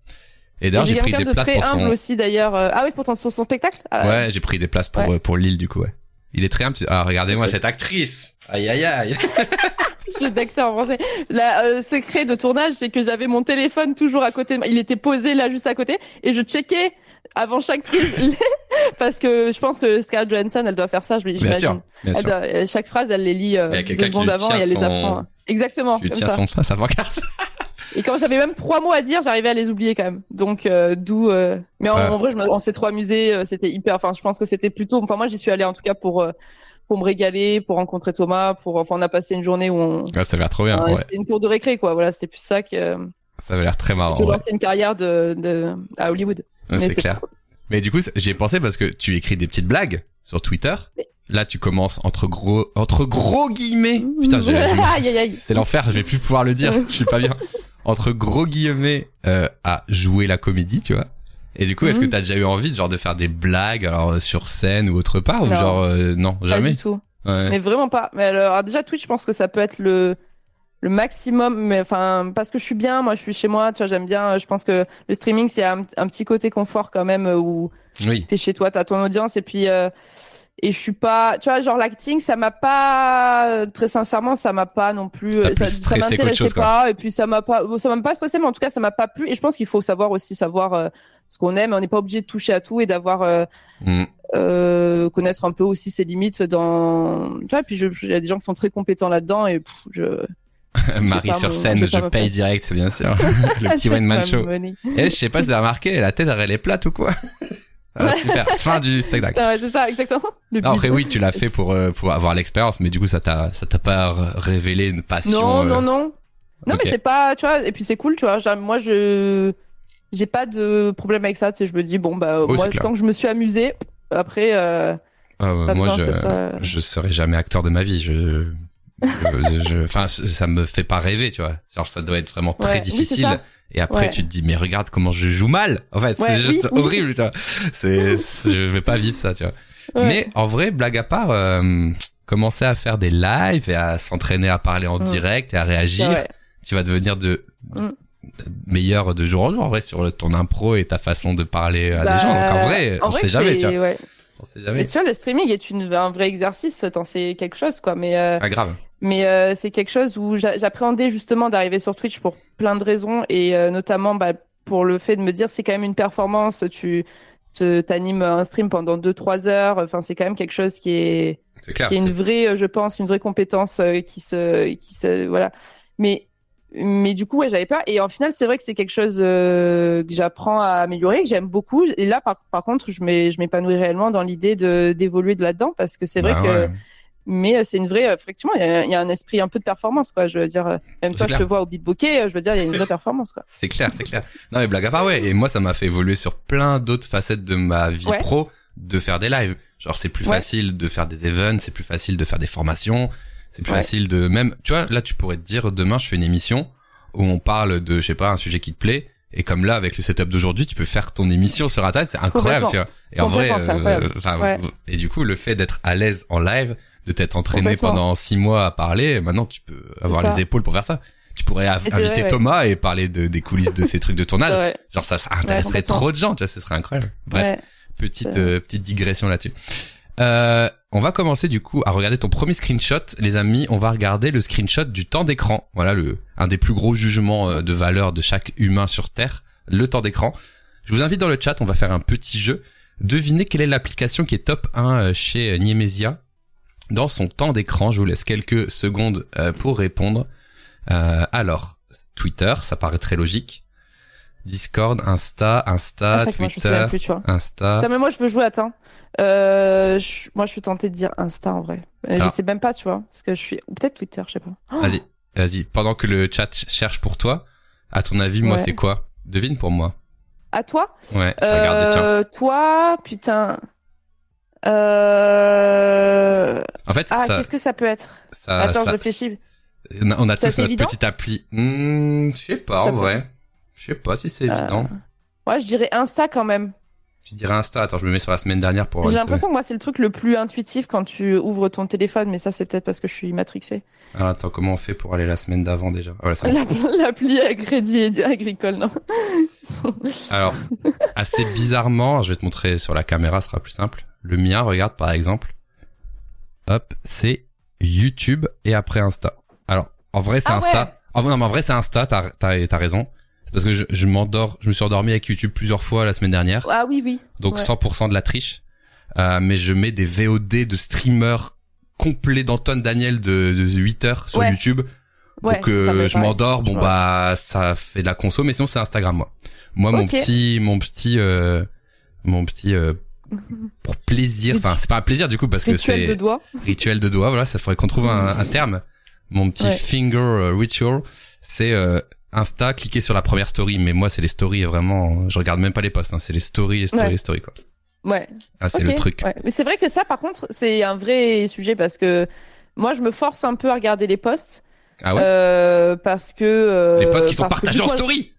Et d'ailleurs, j'ai pris des places pour son. aussi d'ailleurs. Euh, ah oui, pour ton son, spectacle. Ah, ouais, j'ai pris des places pour euh, pour Lille du coup, ouais. Il est très humble. Ah, regardez-moi cette actrice. Aïe aïe aïe. je suis d'acteur français. Le euh, secret de tournage, c'est que j'avais mon téléphone toujours à côté de moi. Il était posé là juste à côté et je checkais avant chaque prise parce que je pense que Scarlett Johansson elle doit faire ça je bien sûr, bien sûr. Euh, chaque phrase elle les lit euh, deux secondes avant et elle les apprend exactement il tient son face avant carte et quand j'avais même trois mots à dire j'arrivais à les oublier quand même donc euh, d'où euh, mais en, vrai je me... on s'est trop amusé c'était hyper enfin je pense que c'était plutôt enfin moi j'y suis allé en tout cas pour pour me régaler, pour rencontrer Thomas, pour enfin on a passé une journée où on ouais, ça a l'air trop bien. Ouais. C'était une cour de récré quoi, voilà, c'était plus ça que ça avait l'air très marrant. De lancer une carrière de, de à Hollywood c'est clair. Mais du coup, j'ai pensé parce que tu écris des petites blagues sur Twitter. Là, tu commences entre gros, entre gros guillemets. Putain, c'est l'enfer. Je vais plus pouvoir le dire. je suis pas bien. Entre gros guillemets euh, à jouer la comédie, tu vois. Et du coup, est-ce que t'as déjà eu envie, genre, de faire des blagues, alors sur scène ou autre part, ou genre euh, non, jamais. Pas du tout. Mais vraiment pas. Mais alors, déjà Twitch, je pense que ça peut être le le maximum mais enfin parce que je suis bien moi je suis chez moi tu vois j'aime bien je pense que le streaming c'est un, petit côté confort quand même euh, où oui. t'es chez toi t'as ton audience et puis euh, et je suis pas tu vois genre l'acting ça m'a pas très sincèrement ça m'a pas non plus ça, ça m'intéressait pas. Et puis ça m'a pas ça m'a pas stressé mais en tout cas ça m'a pas plu. Et je pense qu'il faut savoir aussi savoir euh, ce qu'on aime. On n'est pas obligé de toucher à tout et d'avoir mm. connaître un peu aussi ses limites dans tu vois puis il y a des gens qui sont très compétents là-dedans et je Marie sur scène, je paye direct, bien sûr. le petit one man show. Et eh, je sais pas si vous avez remarqué, la tête elle est plate ou quoi? ah, super. Fin du spectacle. Ouais, c'est ça, exactement. après oui, tu l'as fait pour euh, pour avoir l'expérience, mais du coup ça t'a ça t'a pas révélé une passion. Non, non, euh, non. Non, mais c'est pas, tu vois. Et puis c'est cool, tu vois. Moi, je j'ai pas de problème avec ça. Tu sais, je me dis bon bah moi tant que je me suis amusé, après. Euh, ah, moi, je je serai jamais acteur de ma vie. Je enfin, ça me fait pas rêver, tu vois. Genre, ça doit être vraiment très difficile. Et après, tu te dis, mais regarde comment je joue mal. En fait, c'est juste horrible, tu vois. C'est, je vais pas vivre ça, tu vois. Mais en vrai, blague à part, euh, commencer à faire des lives et à s'entraîner à parler en mm. direct et à réagir, tu vas devenir de mm. meilleur de jour en jour en vrai sur ton impro et ta façon de parler à des gens. Donc en vrai, on sait jamais, tu vois. On sait jamais. tu vois, le streaming est une, un vrai exercice, t'en sais quelque chose, quoi. Mais euh, ah, grave. Mais euh, c'est quelque chose où j'appréhendais justement d'arriver sur Twitch pour plein de raisons et euh, notamment bah, pour le fait de me dire c'est quand même une performance, tu t'animes un stream pendant 2-3 heures, enfin c'est quand même quelque chose qui est, clair, qui est une vraie, je pense, une vraie compétence euh, qui se, qui se, voilà. Mais mais du coup ouais j'avais peur et en final c'est vrai que c'est quelque chose que j'apprends à améliorer que j'aime beaucoup. Et là par, par contre je m'épanouis réellement dans l'idée d'évoluer de là-dedans parce que c'est vrai bah que mais euh, c'est une vraie, euh, effectivement, il y, a un esprit un peu de performance, quoi. Je veux dire, euh, même toi, je te vois au beat bokeh, je veux dire, il y a une vraie performance, quoi. C'est clair, c'est clair. Non, mais blague à part, ouais. Et moi, ça m'a fait évoluer sur plein d'autres facettes de ma vie pro, de faire des lives. Genre, c'est plus facile de faire des events, c'est plus facile de faire des formations, c'est plus facile de même, tu vois, là, tu pourrais te dire, demain, je fais une émission où on parle de, je sais pas, un sujet qui te plaît, Et comme là, avec le setup d'aujourd'hui, tu peux faire ton émission sur Internet, c'est incroyable, tu vois. Et en vrai, euh, Ouais. et du coup, le fait d'être à l'aise en live, de t'être entraîné pendant six mois à parler, maintenant tu peux avoir les épaules pour faire ça. Tu pourrais inviter vrai, ouais. Thomas et parler de, des coulisses de ces trucs de tournage. Genre ça, ça intéresserait trop de gens, tu vois, ce serait incroyable. Bref, petite euh, petite digression là-dessus. Euh, on va commencer du coup à regarder ton premier screenshot, les amis. On va regarder le screenshot du temps d'écran. Voilà le un des plus gros jugements euh, de valeur de chaque humain sur Terre, le temps d'écran. Je vous invite dans le chat, on va faire un petit jeu. Devinez quelle est l'application qui est top 1 euh, chez Niemesia dans son temps d'écran. Je vous laisse quelques secondes euh, pour répondre. Euh, alors, Twitter, ça paraît très logique. Discord, Insta, Insta, Ah, que moi, je Twitter, plus, tu vois. Insta. Non, mais moi, je veux jouer, attends. Euh, je- Moi, je suis tentée de dire Insta, en vrai. Euh, Alors. Je sais même pas, tu vois. Parce que je suis... Peut-être Twitter, je sais pas. Oh, Vas-y, vas-y. Pendant que le chat ch- cherche pour toi, à ton avis, moi, Ouais. c'est quoi? Devine pour moi. À toi? Ouais, je regarder, tiens. Euh, Toi, putain... Euh... En fait, Ah, ça, qu'est-ce que ça peut être? ça, Attends, ça- je réfléchis. on a, tous notre évident petite appli. Hmm, je sais pas, en peut- vrai. Je sais pas si c'est Euh, évident. Ouais, je dirais Insta quand même. Je dirais Insta. Attends, je me mets sur la semaine dernière pour. J'ai l'impression que moi, c'est le truc le plus intuitif quand tu ouvres ton téléphone, mais ça, c'est peut-être parce que je suis semaine. Alors, attends, comment on fait pour aller la semaine d'avant déjà? Ah. L'app- L'appli à crédit agricole, non Alors, assez bizarrement, je vais te montrer sur la caméra, ce sera plus simple. Le mien, regarde par exemple. Hop, c'est YouTube et après Insta. Alors, en vrai, c'est Ah Insta. ouais. En vrai, non, mais en vrai, c'est Insta, t'as, t'as, t'as raison. C'est parce que je, je m'endors, je me suis endormi avec YouTube plusieurs fois la semaine dernière. Ah oui, oui. Donc Ouais. 100% de la triche. Euh, mais je mets des VOD de streamers complets d'Anton Daniel de, de 8 heures sur Ouais. YouTube. Ouais, donc euh, je m'endors, bon Ouais. bah ça fait de la conso, mais sinon c'est Instagram moi. Moi mon petit, mon petit, euh, mon petit euh, pour plaisir. Enfin c'est pas un plaisir du coup parce que Rituel de c'est doigts. rituel de doigt. Voilà, ça faudrait qu'on trouve un, un terme. Mon petit Ouais. finger euh, ritual, c'est euh, Insta, cliquer sur la première story. Mais moi c'est les stories vraiment. Je regarde même pas les posts. Hein, c'est les stories, les stories, Ouais. les stories quoi. Ouais. Ah c'est le truc. ouais. Mais c'est vrai que ça, par contre, c'est un vrai sujet parce que moi, je me force un peu à regarder les posts. Ah ouais. euh, parce que. euh, les posts qui sont partagés en story.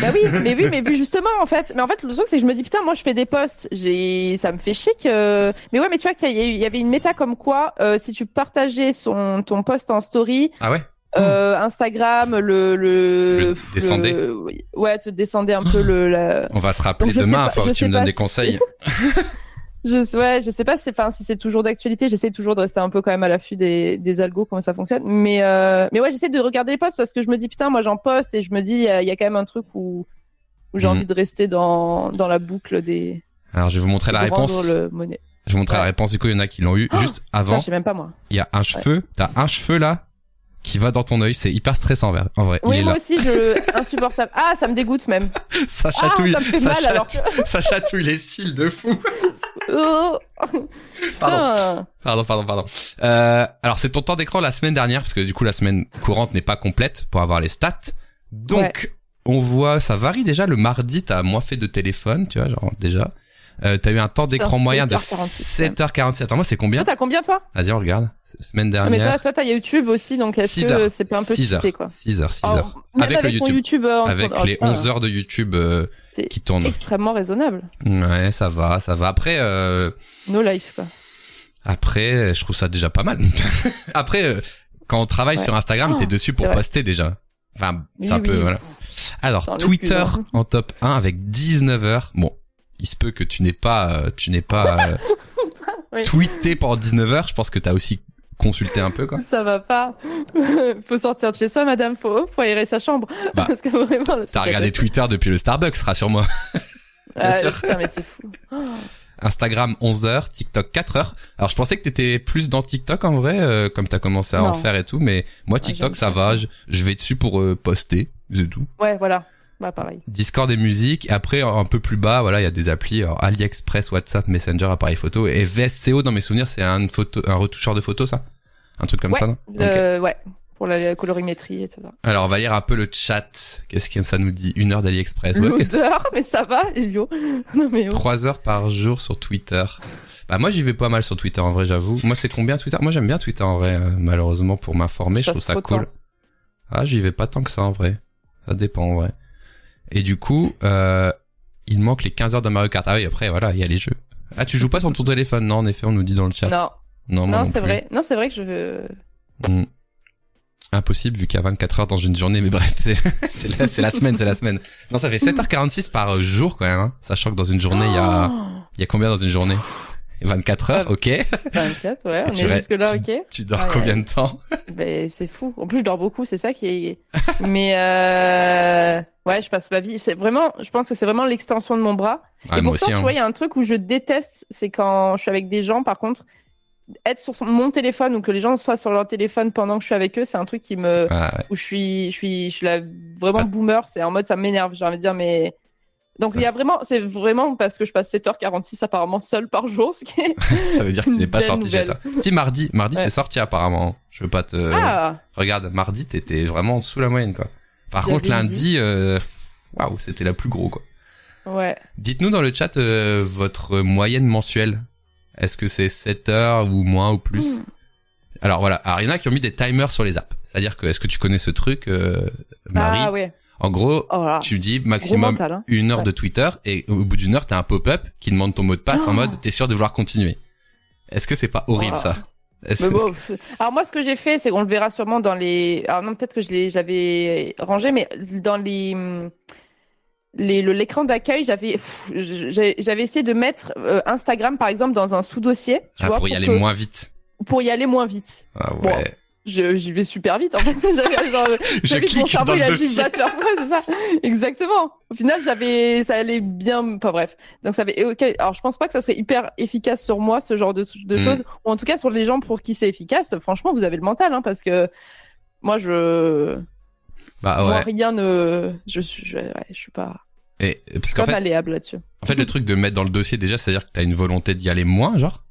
Bah oui, mais oui, mais vu justement en fait. Mais en fait, le truc c'est que je me dis putain, moi je fais des posts, j'ai, ça me fait chier que. Mais ouais, mais tu vois qu'il y, avait une méta comme quoi, euh, si tu partageais son ton post en story, Ah ouais? euh, Instagram le le, Le descendait? le- ouais, te descendait un peu le. La... On va se rappeler Donc, demain. pas- Faut que tu me donnes des conseils. Je ouais, je sais pas, si, c'est toujours d'actualité. J'essaie toujours de rester un peu quand même à l'affût des des algos comment ça fonctionne. Mais euh, mais ouais, j'essaie de regarder les posts parce que je me dis putain, moi j'en poste et je me dis il y, a- il y a quand même un truc où où j'ai Mhm. envie de rester dans dans la boucle des. Alors je vais vous montrer la réponse. le monnaie. Je vais vous montrer la réponse. Du coup, il y en a qui l'ont eu Oh juste Putain, avant. je sais même pas moi. Il y a un cheveu. T'as un cheveu là qui va dans ton œil. C'est hyper stressant, en vrai- en vrai. il Oui, est moi là. aussi, je insupportable. Ah, ça me dégoûte même. ça Ah, chatouille. ça me fait ça, mal alors chatouille ça chatouille les cils de fou. Oh, Pardon. Pardon, pardon, pardon. Euh, alors c'est ton temps d'écran la semaine dernière parce que du coup la semaine courante n'est pas complète pour avoir les stats. Donc on voit, ça varie déjà. Le mardi, t'as moins fait de téléphone, tu vois, genre déjà. Euh, t'as eu un temps d'écran moyen de 7h46, 7h47. Attends, moi c'est combien Toi, t'as combien toi Vas-y, on regarde. Semaine Ah, Mais toi, dernière. toi, t'as YouTube aussi, donc est-ce 6 que c'est pas un peu 6 heures. quoi 6 heures, 6 Alors, heures. même Avec le YouTube. YouTube euh, Avec oh, les putain, 11 heures de YouTube euh, qui tournent. Extrêmement raisonnable. Ouais, ça va, ça va. Après, euh, No life quoi. après, je trouve ça déjà pas mal. après, euh, quand on travaille Ouais. sur Instagram, Oh, t'es dessus pour poster déjà. Enfin, c'est Oui, un peu, oui. voilà. Alors, Twitter en top 1 avec 19 heures. Bon, il se peut que tu n'aies pas, euh, tu n'aies pas euh, Oui. tweeté pendant 19 heures. Je pense que t'as aussi consulté un peu, quoi. Ça va pas. faut sortir de chez soi, madame. Faut, faut aérer sa chambre. Bah, Parce que vraiment. T'as regardé. Twitter depuis le Starbucks, rassure-moi. Ah, sûr. putain, mais c'est fou. Oh. Instagram 11 heures, TikTok 4 heures. Alors je pensais que t'étais plus dans TikTok en vrai, euh, comme t'as commencé à en faire et tout, mais moi TikTok ça pas va, ça. je, je vais dessus pour euh, poster, c'est tout. Ouais, voilà. Bah, pareil. Discord et musique, après un peu plus bas, voilà, il y a des applis, alors, AliExpress, WhatsApp, Messenger, appareil photo, et VSCO dans mes souvenirs, c'est un photo, un retoucheur de photos ça, un truc comme Ouais. ça, non? Euh, Ouais. Pour la colorimétrie, etc. Alors on va lire un peu le chat. Qu'est-ce que ça nous dit? Une heure d'AliExpress, ouais, qu'est-ce- L'odeur, mais ça va, Elio. Non, mais oh. Trois heures par jour sur Twitter. Bah moi j'y vais pas mal sur Twitter en vrai j'avoue. Moi c'est combien Twitter? Moi j'aime bien Twitter en vrai euh, malheureusement pour m'informer, je Je trouve ça cool. temps. Ah j'y vais pas tant que ça en vrai. Ça dépend en vrai. Et du coup, euh, il manque les 15 heures de Mario Kart. Ah oui, après, voilà, il y a les jeux. Ah, tu joues pas sur ton téléphone? Non, en effet, on nous dit dans le chat. Non, non, moi non, non c'est vrai. Non, c'est vrai que je. Hmm. Impossible vu qu'il y a 24 heures dans une journée, mais bref, c'est la, semaine, c'est la semaine. Non, ça fait 7h46 par jour quand même, hein, sachant que dans une journée, il y a, il y a combien dans une journée? 24 heures, ok. Oh, 24, ouais, on Tu est restes- jusque là, ok. Tu dors Ouais, combien de temps? Ben, c'est fou. En plus, je dors beaucoup, c'est ça qui est. Mais euh... ouais, je passe ma vie. C'est vraiment, je pense que c'est vraiment l'extension de mon bras. ah, et pourtant, aussi, tu hein. vois, il y a un truc où je déteste, c'est quand je suis avec des gens, par contre, être sur son- mon téléphone ou que les gens soient sur leur téléphone pendant que je suis avec eux, c'est un truc qui me, Ah, ouais. où je suis, je suis, je suis là vraiment Ah. boomer. C'est en mode, ça m'énerve. J'ai envie de dire, mais. Donc, il y a vraiment, c'est vraiment parce que je passe 7h46 apparemment seule par jour, ce qui est. Ça veut dire que tu n'es pas sorti chez toi. Si mardi, mardi Ouais. t'es sorti apparemment. Je veux pas te. Ah! Regarde, mardi t'étais vraiment sous la moyenne quoi. Par contre lundi, euh, waouh, c'était la plus gros quoi. Ouais. Dites-nous dans le chat euh, votre moyenne mensuelle. Est-ce que c'est 7 heures ou moins ou plus Hmm. Alors voilà, alors il y en a qui ont mis des timers sur les apps. C'est-à-dire que est-ce que tu connais ce truc, euh, Marie Ah ouais. En gros, Oh tu dis maximum mental, hein. une heure Ouais. de Twitter et au bout d'une heure t'as un pop-up qui demande ton mot de passe en Oh. mode t'es sûr de vouloir continuer. Est-ce que c'est pas horrible Oh. ça Mais bon, alors moi, ce que j'ai fait, c'est qu'on le verra sûrement dans les. Alors non, peut-être que je j'avais rangé, mais dans les, les, le- l'écran d'accueil, j'avais, j'avais essayé de mettre euh, Instagram, par exemple, dans un sous-dossier, Ah, pour y aller que- moins vite. pour y aller moins vite. Ah ouais. J'y vais super vite, en fait. J'avais genre, Je j'avais mon clique cerveau, dans il a dit, dossier. faire ouais, c'est ça. Exactement. Au final, j'avais, ça allait bien, enfin bref. Donc ça avait, ok. Alors je pense pas que ça serait hyper efficace sur moi, ce genre de, de Mm. choses. Ou en tout cas sur les gens pour qui c'est efficace. Franchement, vous avez le mental, hein, parce que moi, je, Bah moi, ouais. rien ne, je suis, je, ouais, je suis pas, Et, parce qu'en fait, là-dessus. en fait, le truc de mettre dans le dossier déjà, c'est-à-dire que t'as une volonté d'y aller moins, genre?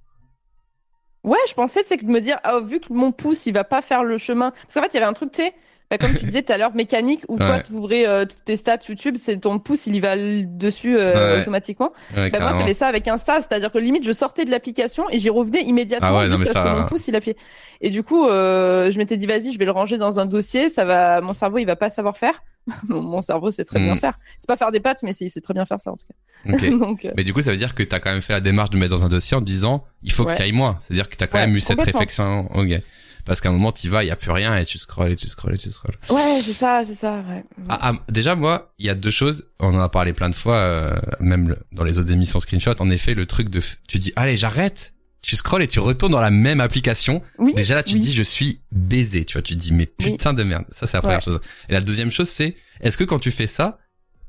Ouais, je pensais, sais, que de me dire, ah, vu que mon pouce, il va pas faire le chemin. Parce qu'en fait, il y avait un truc, tu sais, bah, comme tu disais tout à l'heure, mécanique, où toi, Ouais. tu ouvrais euh, toutes tes stats YouTube, c'est ton pouce, il y va l- dessus euh, Ouais. automatiquement. Ouais, Bah, moi, carrément. c'était ça avec Insta, c'est-à-dire que limite, je sortais de l'application et j'y revenais immédiatement Ah ouais, non, juste mais parce ça- que mon pouce, il appuyait. Et du coup, euh, je m'étais dit, vas-y, je vais le ranger dans un dossier, ça va, mon cerveau, il va pas savoir faire. mon mon cerveau sait très bien Mm. faire. C'est pas faire des pâtes, mais c'est- il sait très bien faire ça, en tout cas. Ok. Donc, euh, Mais du coup, ça veut dire que t'as quand même fait la démarche de mettre dans un dossier en disant, il faut que tu ailles moins. C'est-à-dire que t'as quand Ouais, même eu cette réflexion. Ok. Parce qu'à un moment, t'y vas, il y a plus rien et tu scrolles et tu scrolles et tu scrolles. ouais, c'est ça, c'est ça, ouais. Ah, ah, déjà, moi, il y a deux choses. On en a parlé plein de fois, euh, même le- dans les autres émissions screenshot. En effet, le truc de, tu dis, allez, j'arrête. Tu scrolles et tu retournes dans la même application. Oui. Déjà là, tu oui. te dis, je suis baisé. Tu vois, tu te dis, mais Oui. putain de merde. Ça, c'est la première Ouais. chose. Et la deuxième chose, c'est, est-ce que quand tu fais ça,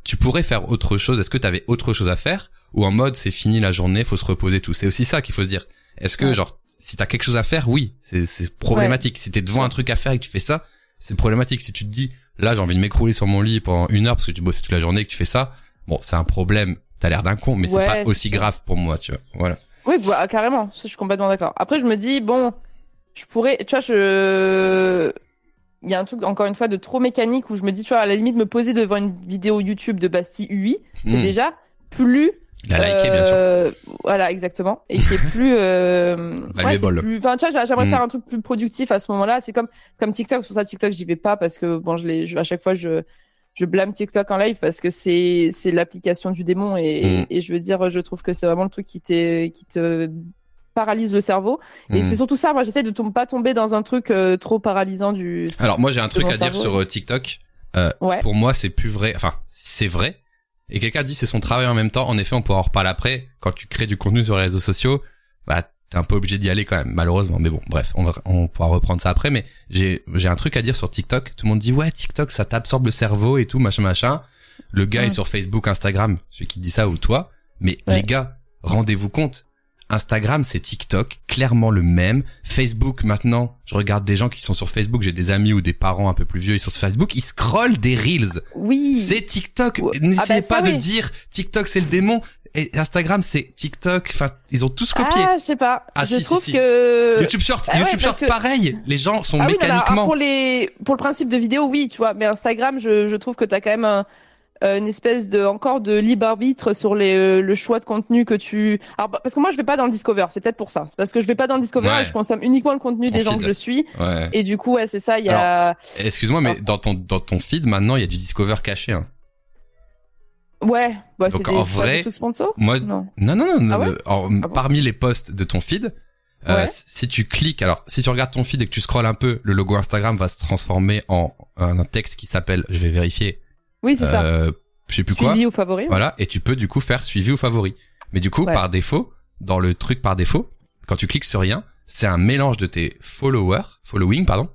tu pourrais faire autre chose? Est-ce que tu avais autre chose à faire? Ou en mode, c'est fini la journée, faut se reposer tout C'est aussi ça qu'il faut se dire. Est-ce que, Ouais. genre, si t'as quelque chose à faire, oui, c'est, problématique. Si t'es devant un truc à faire et que tu fais ça, c'est problématique. Si tu te dis, là, j'ai envie de m'écrouler sur mon lit pendant une heure parce que tu bosses toute la journée et que tu fais ça, bon, c'est un problème. T'as l'air d'un con, mais c'est pas aussi grave pour moi, tu vois. Voilà. Oui, bah, carrément, ça, je suis complètement d'accord. Après, je me dis, bon, je pourrais, tu vois, je. Il y a un truc, encore une fois, de trop mécanique où je me dis, tu vois, à la limite, me poser devant une vidéo YouTube de Bastille UI, c'est Hmm. déjà plus. Il a liké, bien sûr. euh, Voilà, exactement. Et qui est plus. Euh... ouais, plus... Enfin, tu vois, j'a- j'aimerais Mm. faire un truc plus productif à ce moment-là. C'est comme, comme TikTok. Pour ça, TikTok, j'y vais pas parce que, bon, je l'ai, je- à chaque fois, je, je blâme TikTok en live parce que c'est, c'est l'application du démon et, Mm. et je veux dire, je trouve que c'est vraiment le truc qui te, qui te paralyse le cerveau. Et Hmm. c'est surtout ça. Moi, j'essaie de tom- pas tomber dans un truc euh, trop paralysant du. Alors moi j'ai un truc à dire cerveau. sur euh, TikTok. Ouais. Pour moi c'est plus vrai. Enfin c'est vrai. Et quelqu'un dit c'est son travail en même temps. En effet on pourra en reparler après. Quand tu crées du contenu sur les réseaux sociaux, bah t'es un peu obligé d'y aller quand même malheureusement. Mais bon bref on va on pourra reprendre ça après. Mais j'ai j'ai un truc à dire sur TikTok. Tout le monde dit ouais TikTok ça t'absorbe le cerveau et tout machin machin. Le gars Ouais. est sur Facebook, Instagram, celui qui dit ça ou toi. Mais Ouais. les gars rendez-vous compte. Instagram, c'est TikTok, clairement le même. Facebook, maintenant, je regarde des gens qui sont sur Facebook, j'ai des amis ou des parents un peu plus vieux, ils sont sur Facebook, ils scrollent des reels. Oui. C'est TikTok. N'essayez Ah bah pas de dire TikTok c'est le démon. Et Instagram c'est TikTok. Enfin, ils ont tous copié. Ah, je sais pas. Ah, je si, trouve si. que. YouTube Shorts, ah ouais, YouTube parce Shorts, que- pareil. Les gens sont Ah oui, non, non, alors, mécaniquement. pour les pour le principe de vidéo, oui, tu vois, mais Instagram, je, je trouve que t'as quand même un, euh, une espèce de encore de libre arbitre sur les euh, le choix de contenu que tu. Alors parce que moi, je vais pas dans le Discover, c'est peut-être pour ça. C'est parce que je vais pas dans le Discover Ouais. et je consomme uniquement le contenu des gens que je suis. Ouais. Et du coup, ouais, c'est ça. Il y a. Excuse-moi, mais Ah. dans ton dans ton feed maintenant, il y a du Discover caché. Hein. Ouais, bah, Donc, en vrai, Moi, Non. non, non, non. Ah ouais euh, en- Ah bon parmi les posts de ton feed, euh, si tu cliques, alors si tu regardes ton feed et que tu scrolles un peu, le logo Instagram va se transformer en un texte qui s'appelle, je vais vérifier, Oui, c'est ça. euh, je sais plus quoi. Suivi ou favori. ouais. Voilà, et tu peux du coup faire suivi ou favori. Mais du coup, par défaut, dans le truc par défaut, quand tu cliques sur rien, c'est un mélange de tes followers, following, pardon,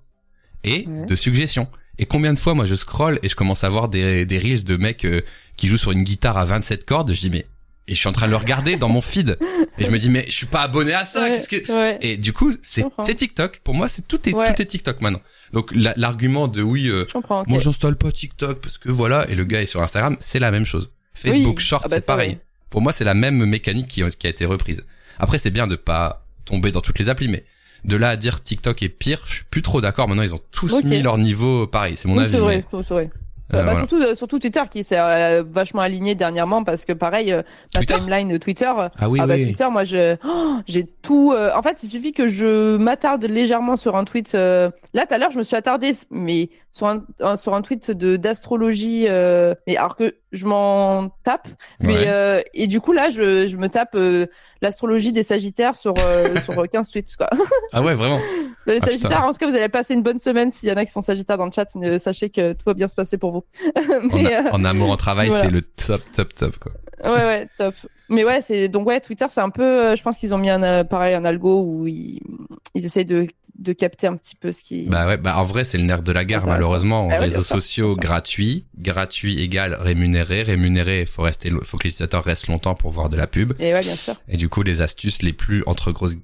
et de suggestions. Et combien de fois, moi, je scroll et je commence à voir des, des reels de mecs euh, qui jouent sur une guitare à 27 cordes, je dis, mais, et je suis en train de le regarder dans mon feed. Et je me dis, mais je suis pas abonné à ça, Ouais, qu'est-ce que... ouais. Et du coup, c'est, c'est TikTok. Pour moi, c'est tout est, Ouais. tout est TikTok maintenant. Donc, la- l'argument de oui, euh, moi, j'installe pas TikTok parce que voilà, et le gars est sur Instagram, c'est la même chose. Facebook Oui. Short, Ah bah c'est pareil. Pour moi, c'est la même mécanique qui, qui a été reprise. Après, c'est bien de pas tomber dans toutes les applis, mais de là à dire TikTok est pire, je suis plus trop d'accord. Maintenant, ils ont tous mis leur niveau pareil. C'est mon Oui, avis. c'est mais- vrai, c'est vrai. Euh, bah, voilà. surtout, euh, surtout Twitter qui s'est euh, vachement aligné dernièrement parce que pareil, euh, ma Twitter timeline de Twitter, Ah oui, ah bah, oui. Twitter, moi je, oh, j'ai tout. en fait, il suffit que je m'attarde légèrement sur un tweet. Là, tout à l'heure, je me suis attardée, mais sur un, sur un tweet de d'astrologie, mais alors que je m'en tape. Mais Ouais. euh, et du coup là, je, je me tape euh, l'astrologie des Sagittaires sur euh, sur 15 tweets quoi. Ah ouais, vraiment. Les Ah, Sagittaires, putain. en tout cas, vous allez passer une bonne semaine. S'il y en a qui sont Sagittaires dans le chat, euh, sachez que tout va bien se passer pour vous. En, Mais, a- euh, en amour, en travail, voilà. c'est le top, top, top, quoi. Ouais, ouais, top. Mais ouais, c'est donc ouais, Twitter, c'est un peu. euh, je pense qu'ils ont mis un euh, pareil un algo où ils, ils essayent de de capter un petit peu ce qui. Bah ouais, bah en vrai, c'est le nerf de la guerre, malheureusement. Ah réseaux sociaux gratuits, gratuit égale rémunéré, rémunéré, faut rester, faut que les utilisateurs restent longtemps pour voir de la pub. Et ouais, bien sûr. Et du coup, les astuces les plus entre grosses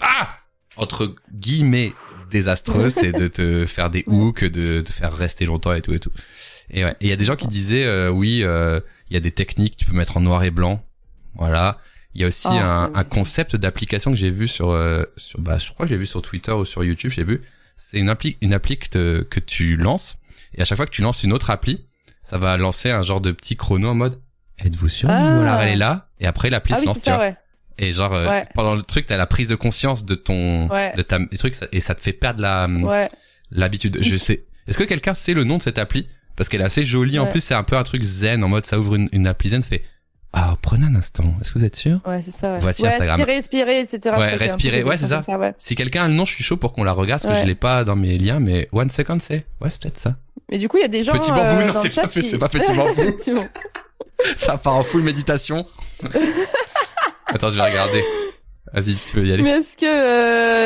ah entre guillemets désastreuses, c'est de te faire des hooks, de te faire rester longtemps et tout et tout. Et ouais. Et il y a des gens qui disaient euh, oui, euh, il y a des techniques, tu peux mettre en noir et blanc. Voilà. Il y a aussi Oh, un, oui. un concept d'application que j'ai vu sur euh, sur bah je crois que je l'ai vu sur Twitter ou sur YouTube, j'ai vu. C'est une appli une appli que, te- que tu lances et à chaque fois que tu lances une autre appli, ça va lancer un genre de petit chrono en mode êtes-vous sûr Ah. niveau là elle est là? Et après l'appli Ah se oui, lance ça, ouais. Et genre euh, Ouais. pendant le truc, t'as la prise de conscience de ton Ouais. de ta ça- et ça te fait perdre la l'habitude. Je sais. Est-ce que quelqu'un sait le nom de cette appli? Parce qu'elle est assez jolie. En Ouais. plus, c'est un peu un truc zen en mode ça ouvre une, une appli zen, ça fait ah prenez un instant. Est-ce que vous êtes sûr Ouais, c'est ça. Ouais. Voici ouais, Instagram. Respirer, respirer, etc. Ouais, respirer, ouais, c'est ça. ouais. Si quelqu'un a le nom, je suis chaud pour qu'on la regarde parce que je l'ai pas dans mes liens. Mais one second, c'est ouais, c'est peut-être ça. Mais du coup, il y a des gens. Petit bambou, euh, non, c'est pas qui- c'est pas petit bambou. Petit bambou. ça part en full méditation. Attends, je vais regarder. Vas-y, tu peux y aller. Mais est-ce que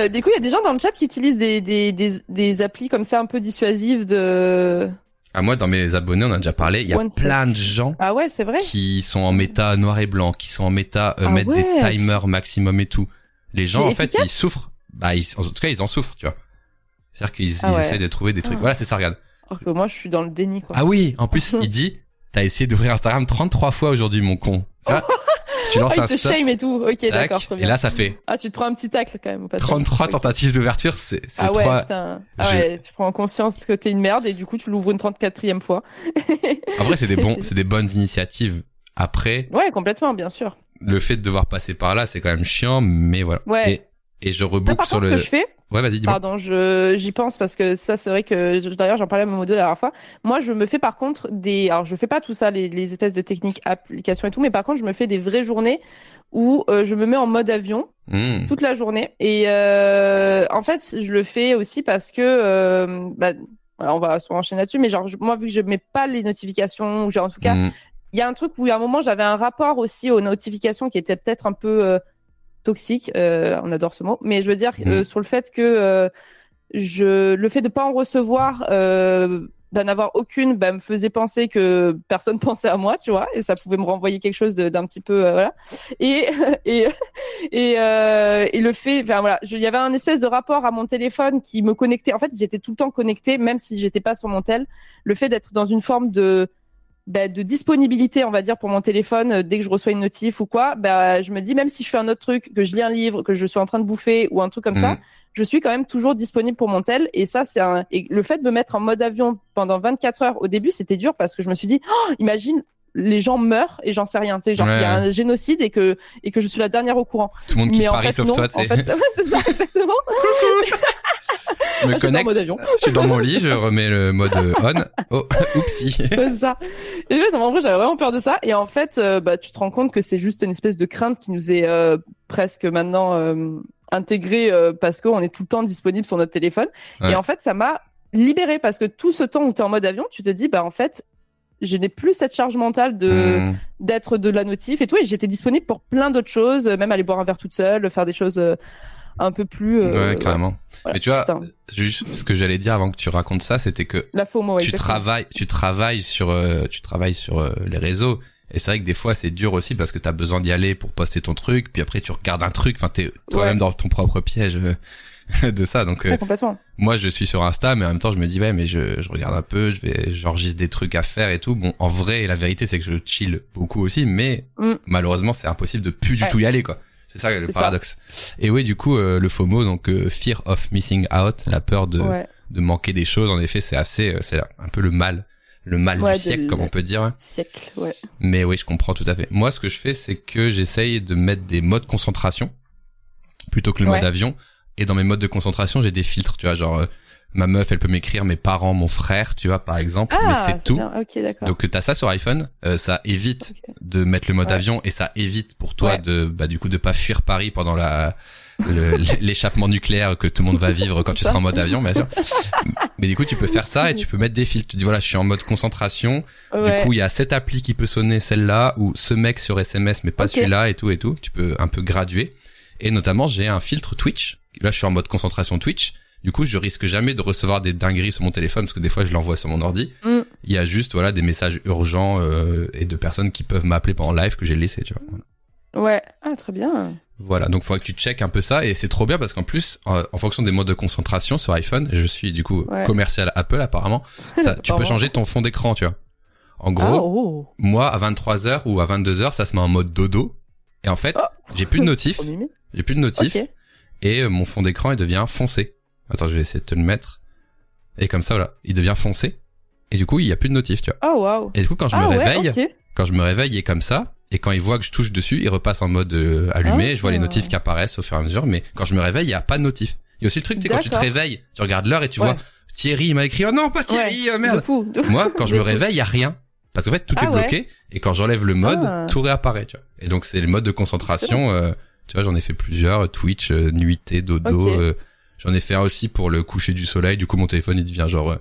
euh, du coup, il y a des gens dans le chat qui utilisent des, des, des, des applis comme ça un peu dissuasives de. Ah moi, dans mes abonnés, on a déjà parlé. Il y a One plein de gens Ah ouais, c'est vrai. qui sont en méta noir et blanc, qui sont en méta euh, Ah mettre des timers maximum et tout. Les gens, en fait, ils souffrent. Bah, ils, en tout cas, ils en souffrent, tu vois. C'est-à-dire qu'ils Ah ouais. essaient de trouver des trucs. Ah. Voilà, c'est ça, regarde. Alors que moi, je suis dans le déni, quoi. Ah oui, en plus, il dit, t'as essayé d'ouvrir Instagram 33 fois aujourd'hui, mon con. Tu vois Tu lances Ah, un stop, shame et tout. Ok, d'accord, et là, ça fait Ah, tu te prends un petit tacle quand même. au passage. 33 Ok. tentatives d'ouverture. C'est c'est Ah ouais, putain. Ah ouais, tu prends conscience que t'es une merde et du coup, tu l'ouvres une 34e fois. En vrai, c'est des bons, c'est des bonnes initiatives. Après, Ouais, complètement, bien sûr. le fait de devoir passer par là, c'est quand même chiant, mais voilà. Ouais. Et, et je reboucle sur contre, le. ce que je fais, Ouais, vas-y, dis-moi. Pardon, je j'y pense parce que ça c'est vrai que d'ailleurs j'en parlais à Momodo la dernière fois. Moi je me fais par contre des alors je fais pas tout ça les, les espèces de techniques applications et tout mais par contre je me fais des vraies journées où euh, je me mets en mode avion Mmh. toute la journée et euh, en fait je le fais aussi parce que euh, bah, on va se enchaîner là-dessus mais genre moi vu que je mets pas les notifications ou genre en tout cas Mmh. il y a un truc où à un moment j'avais un rapport aussi aux notifications qui était peut-être un peu euh, toxique, euh, on adore ce mot, mais je veux dire Mhm. euh, sur le fait que euh, je le fait de pas en recevoir, d'en avoir aucune, bah, me faisait penser que personne pensait à moi, tu vois, et ça pouvait me renvoyer quelque chose d'un petit peu voilà. Et et et, et le fait, enfin voilà, il y avait un espèce de rapport à mon téléphone qui me connectait. En fait, j'étais tout le temps connectée, même si j'étais pas sur mon tel. Le fait d'être dans une forme de bah, de disponibilité, on va dire, pour mon téléphone, euh, dès que je reçois une notif ou quoi, bah, je me dis, même si je fais un autre truc, que je lis un livre, que je suis en train de bouffer ou un truc comme ça, Mhm. je suis quand même toujours disponible pour mon tel. Et ça, c'est un, et le fait de me mettre en mode avion pendant 24 heures, au début, c'était dur parce que je me suis dit, oh, imagine, les gens meurent et j'en sais rien, tu sais, genre, il y a un génocide et que, et que je suis la dernière au courant. Tout le monde qui parie sauf non. toi, tu En sais. fait, ouais, c'est ça, exactement. je me Ah, j'étais en connecte, je suis dans mon lit, je remets le mode euh, on. Oh, oupsie. C'est ça. Et ouais, en vrai, j'avais vraiment peur de ça. Et en fait, euh, bah, tu te rends compte que c'est juste une espèce de crainte qui nous est euh, presque maintenant euh, intégrée euh, parce qu'on est tout le temps disponible sur notre téléphone. Ouais. Et en fait, ça m'a libéré parce que tout ce temps où tu es en mode avion, tu te dis, bah en fait, je n'ai plus cette charge mentale de Hmm. d'être de la notif et tout. Et j'étais disponible pour plein d'autres choses, euh, même aller boire un verre toute seule, faire des choses euh, un peu plus. euh, ouais, carrément. voilà. Mais tu vois, Putain, juste ce que j'allais dire avant que tu racontes ça, c'était que la FOMO. tu travailles, tu travailles sur, euh, tu travailles sur euh, les réseaux. Et c'est vrai que des fois c'est dur aussi parce que t'as besoin d'y aller pour poster ton truc, puis après tu regardes un truc, enfin t'es toi-même Ouais. dans ton propre piège de ça. Donc euh, Ouais, complètement. moi je suis sur Insta, mais en même temps je me dis ouais mais je, je regarde un peu, je vais, j'enregistre des trucs à faire et tout. Bon, en vrai la vérité c'est que je chill beaucoup aussi, mais Mm. malheureusement c'est impossible de plus du Ouais. tout y aller quoi. C'est ça le ça. paradoxe. Et oui du coup euh, le FOMO donc euh, fear of missing out, la peur de Ouais. de manquer des choses. En effet, c'est assez, euh, c'est un peu le mal, le mal Ouais, du siècle, le- comme on peut dire. Siècle, ouais. Mais oui, je comprends tout à fait. Moi, ce que je fais, c'est que j'essaye de mettre des modes concentration plutôt que le mode avion. Et dans mes modes de concentration, j'ai des filtres, tu vois, genre euh, ma meuf, elle peut m'écrire mes parents, mon frère, tu vois, par exemple. Ah, mais c'est tout. bien. Ok, d'accord. Donc t'as ça sur iPhone, euh, ça évite de mettre le mode Ouais. avion et ça évite pour toi Ouais. de bah du coup de pas fuir Paris pendant la l'échappement nucléaire que tout le monde va vivre quand tu seras en mode avion bien sûr. Mais du coup tu peux faire ça et tu peux mettre des filtres. Tu dis voilà je suis en mode concentration. Ouais. Du coup il y a cette appli qui peut sonner celle-là ou ce mec sur SMS mais pas celui-là et tout et tout. Tu peux un peu graduer. Et notamment j'ai un filtre Twitch. Là je suis en mode concentration Twitch. Du coup, je risque jamais de recevoir des dingueries sur mon téléphone parce que des fois je l'envoie sur mon ordi. Mm. Il y a juste voilà des messages urgents euh, et de personnes qui peuvent m'appeler pendant live que j'ai laissé, tu vois. Voilà. Ouais. Ah, très bien. Voilà, donc faudrait que tu checkes un peu ça et c'est trop bien parce qu'en plus, en, en fonction des modes de concentration sur iPhone, je suis du coup Ouais. commercial Apple apparemment, ça, tu peux changer ton fond d'écran, tu vois. En Ah, gros, oh. moi à 23h ou à 22h, ça se met en mode dodo et en fait, Oh. j'ai plus de notif, j'ai plus de notif. Et euh, mon fond d'écran il devient foncé. Attends, je vais essayer de te le mettre. Et comme ça voilà, il devient foncé et du coup, il y a plus de notif, tu vois. Oh, waouh. Et du coup, quand je Ah, me ouais, réveille, quand je me réveille, il est comme ça. Et quand il voit que je touche dessus, il repasse en mode euh, allumé. Ah. Je vois les notifs qui apparaissent au fur et à mesure. Mais quand je me réveille, il y a pas de notif. Il y a aussi le truc, sais, quand tu te réveilles, tu regardes l'heure et tu Ouais. vois Thierry, il m'a écrit, oh non, pas Thierry, Ouais, oh merde. Moi, quand je me réveille, il y a rien. Parce qu'en fait, tout Ah est bloqué. Et quand j'enlève le mode, Ah. tout réapparaît, tu vois. Et donc, c'est le mode de concentration. euh, tu vois, j'en ai fait plusieurs. Twitch, euh, nuitée, dodo. Euh, j'en ai fait un aussi pour le coucher du soleil. Du coup, mon téléphone, il devient genre euh,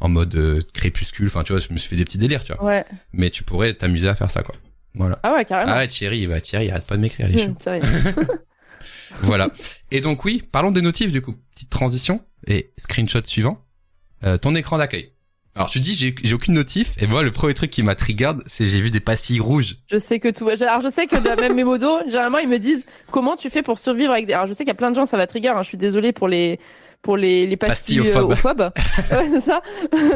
en mode euh, crépuscule. Enfin, tu vois, je me suis fait des petits délires, tu vois. Ouais. Mais tu pourrais t'amuser à faire ça, quoi. Voilà. Ah ouais, carrément. Ah Thierry, bah Thierry, arrête pas de m'écrire, sérieux. voilà. Et donc oui, parlons des notifs du coup. Petite transition et screenshot suivant. Euh, ton écran d'accueil. Alors tu dis j'ai j'ai aucune notif et moi le premier truc qui m'a triggered c'est j'ai vu des pastilles rouges. Je sais que tout. Alors je sais que de même mes modos, généralement ils me disent comment tu fais pour survivre avec des. Alors je sais qu'il y a plein de gens ça va trigger. Hein, je suis désolée pour les pour les les pastilles, Pastillophobes. euh, ophobes. ouais, c'est ça.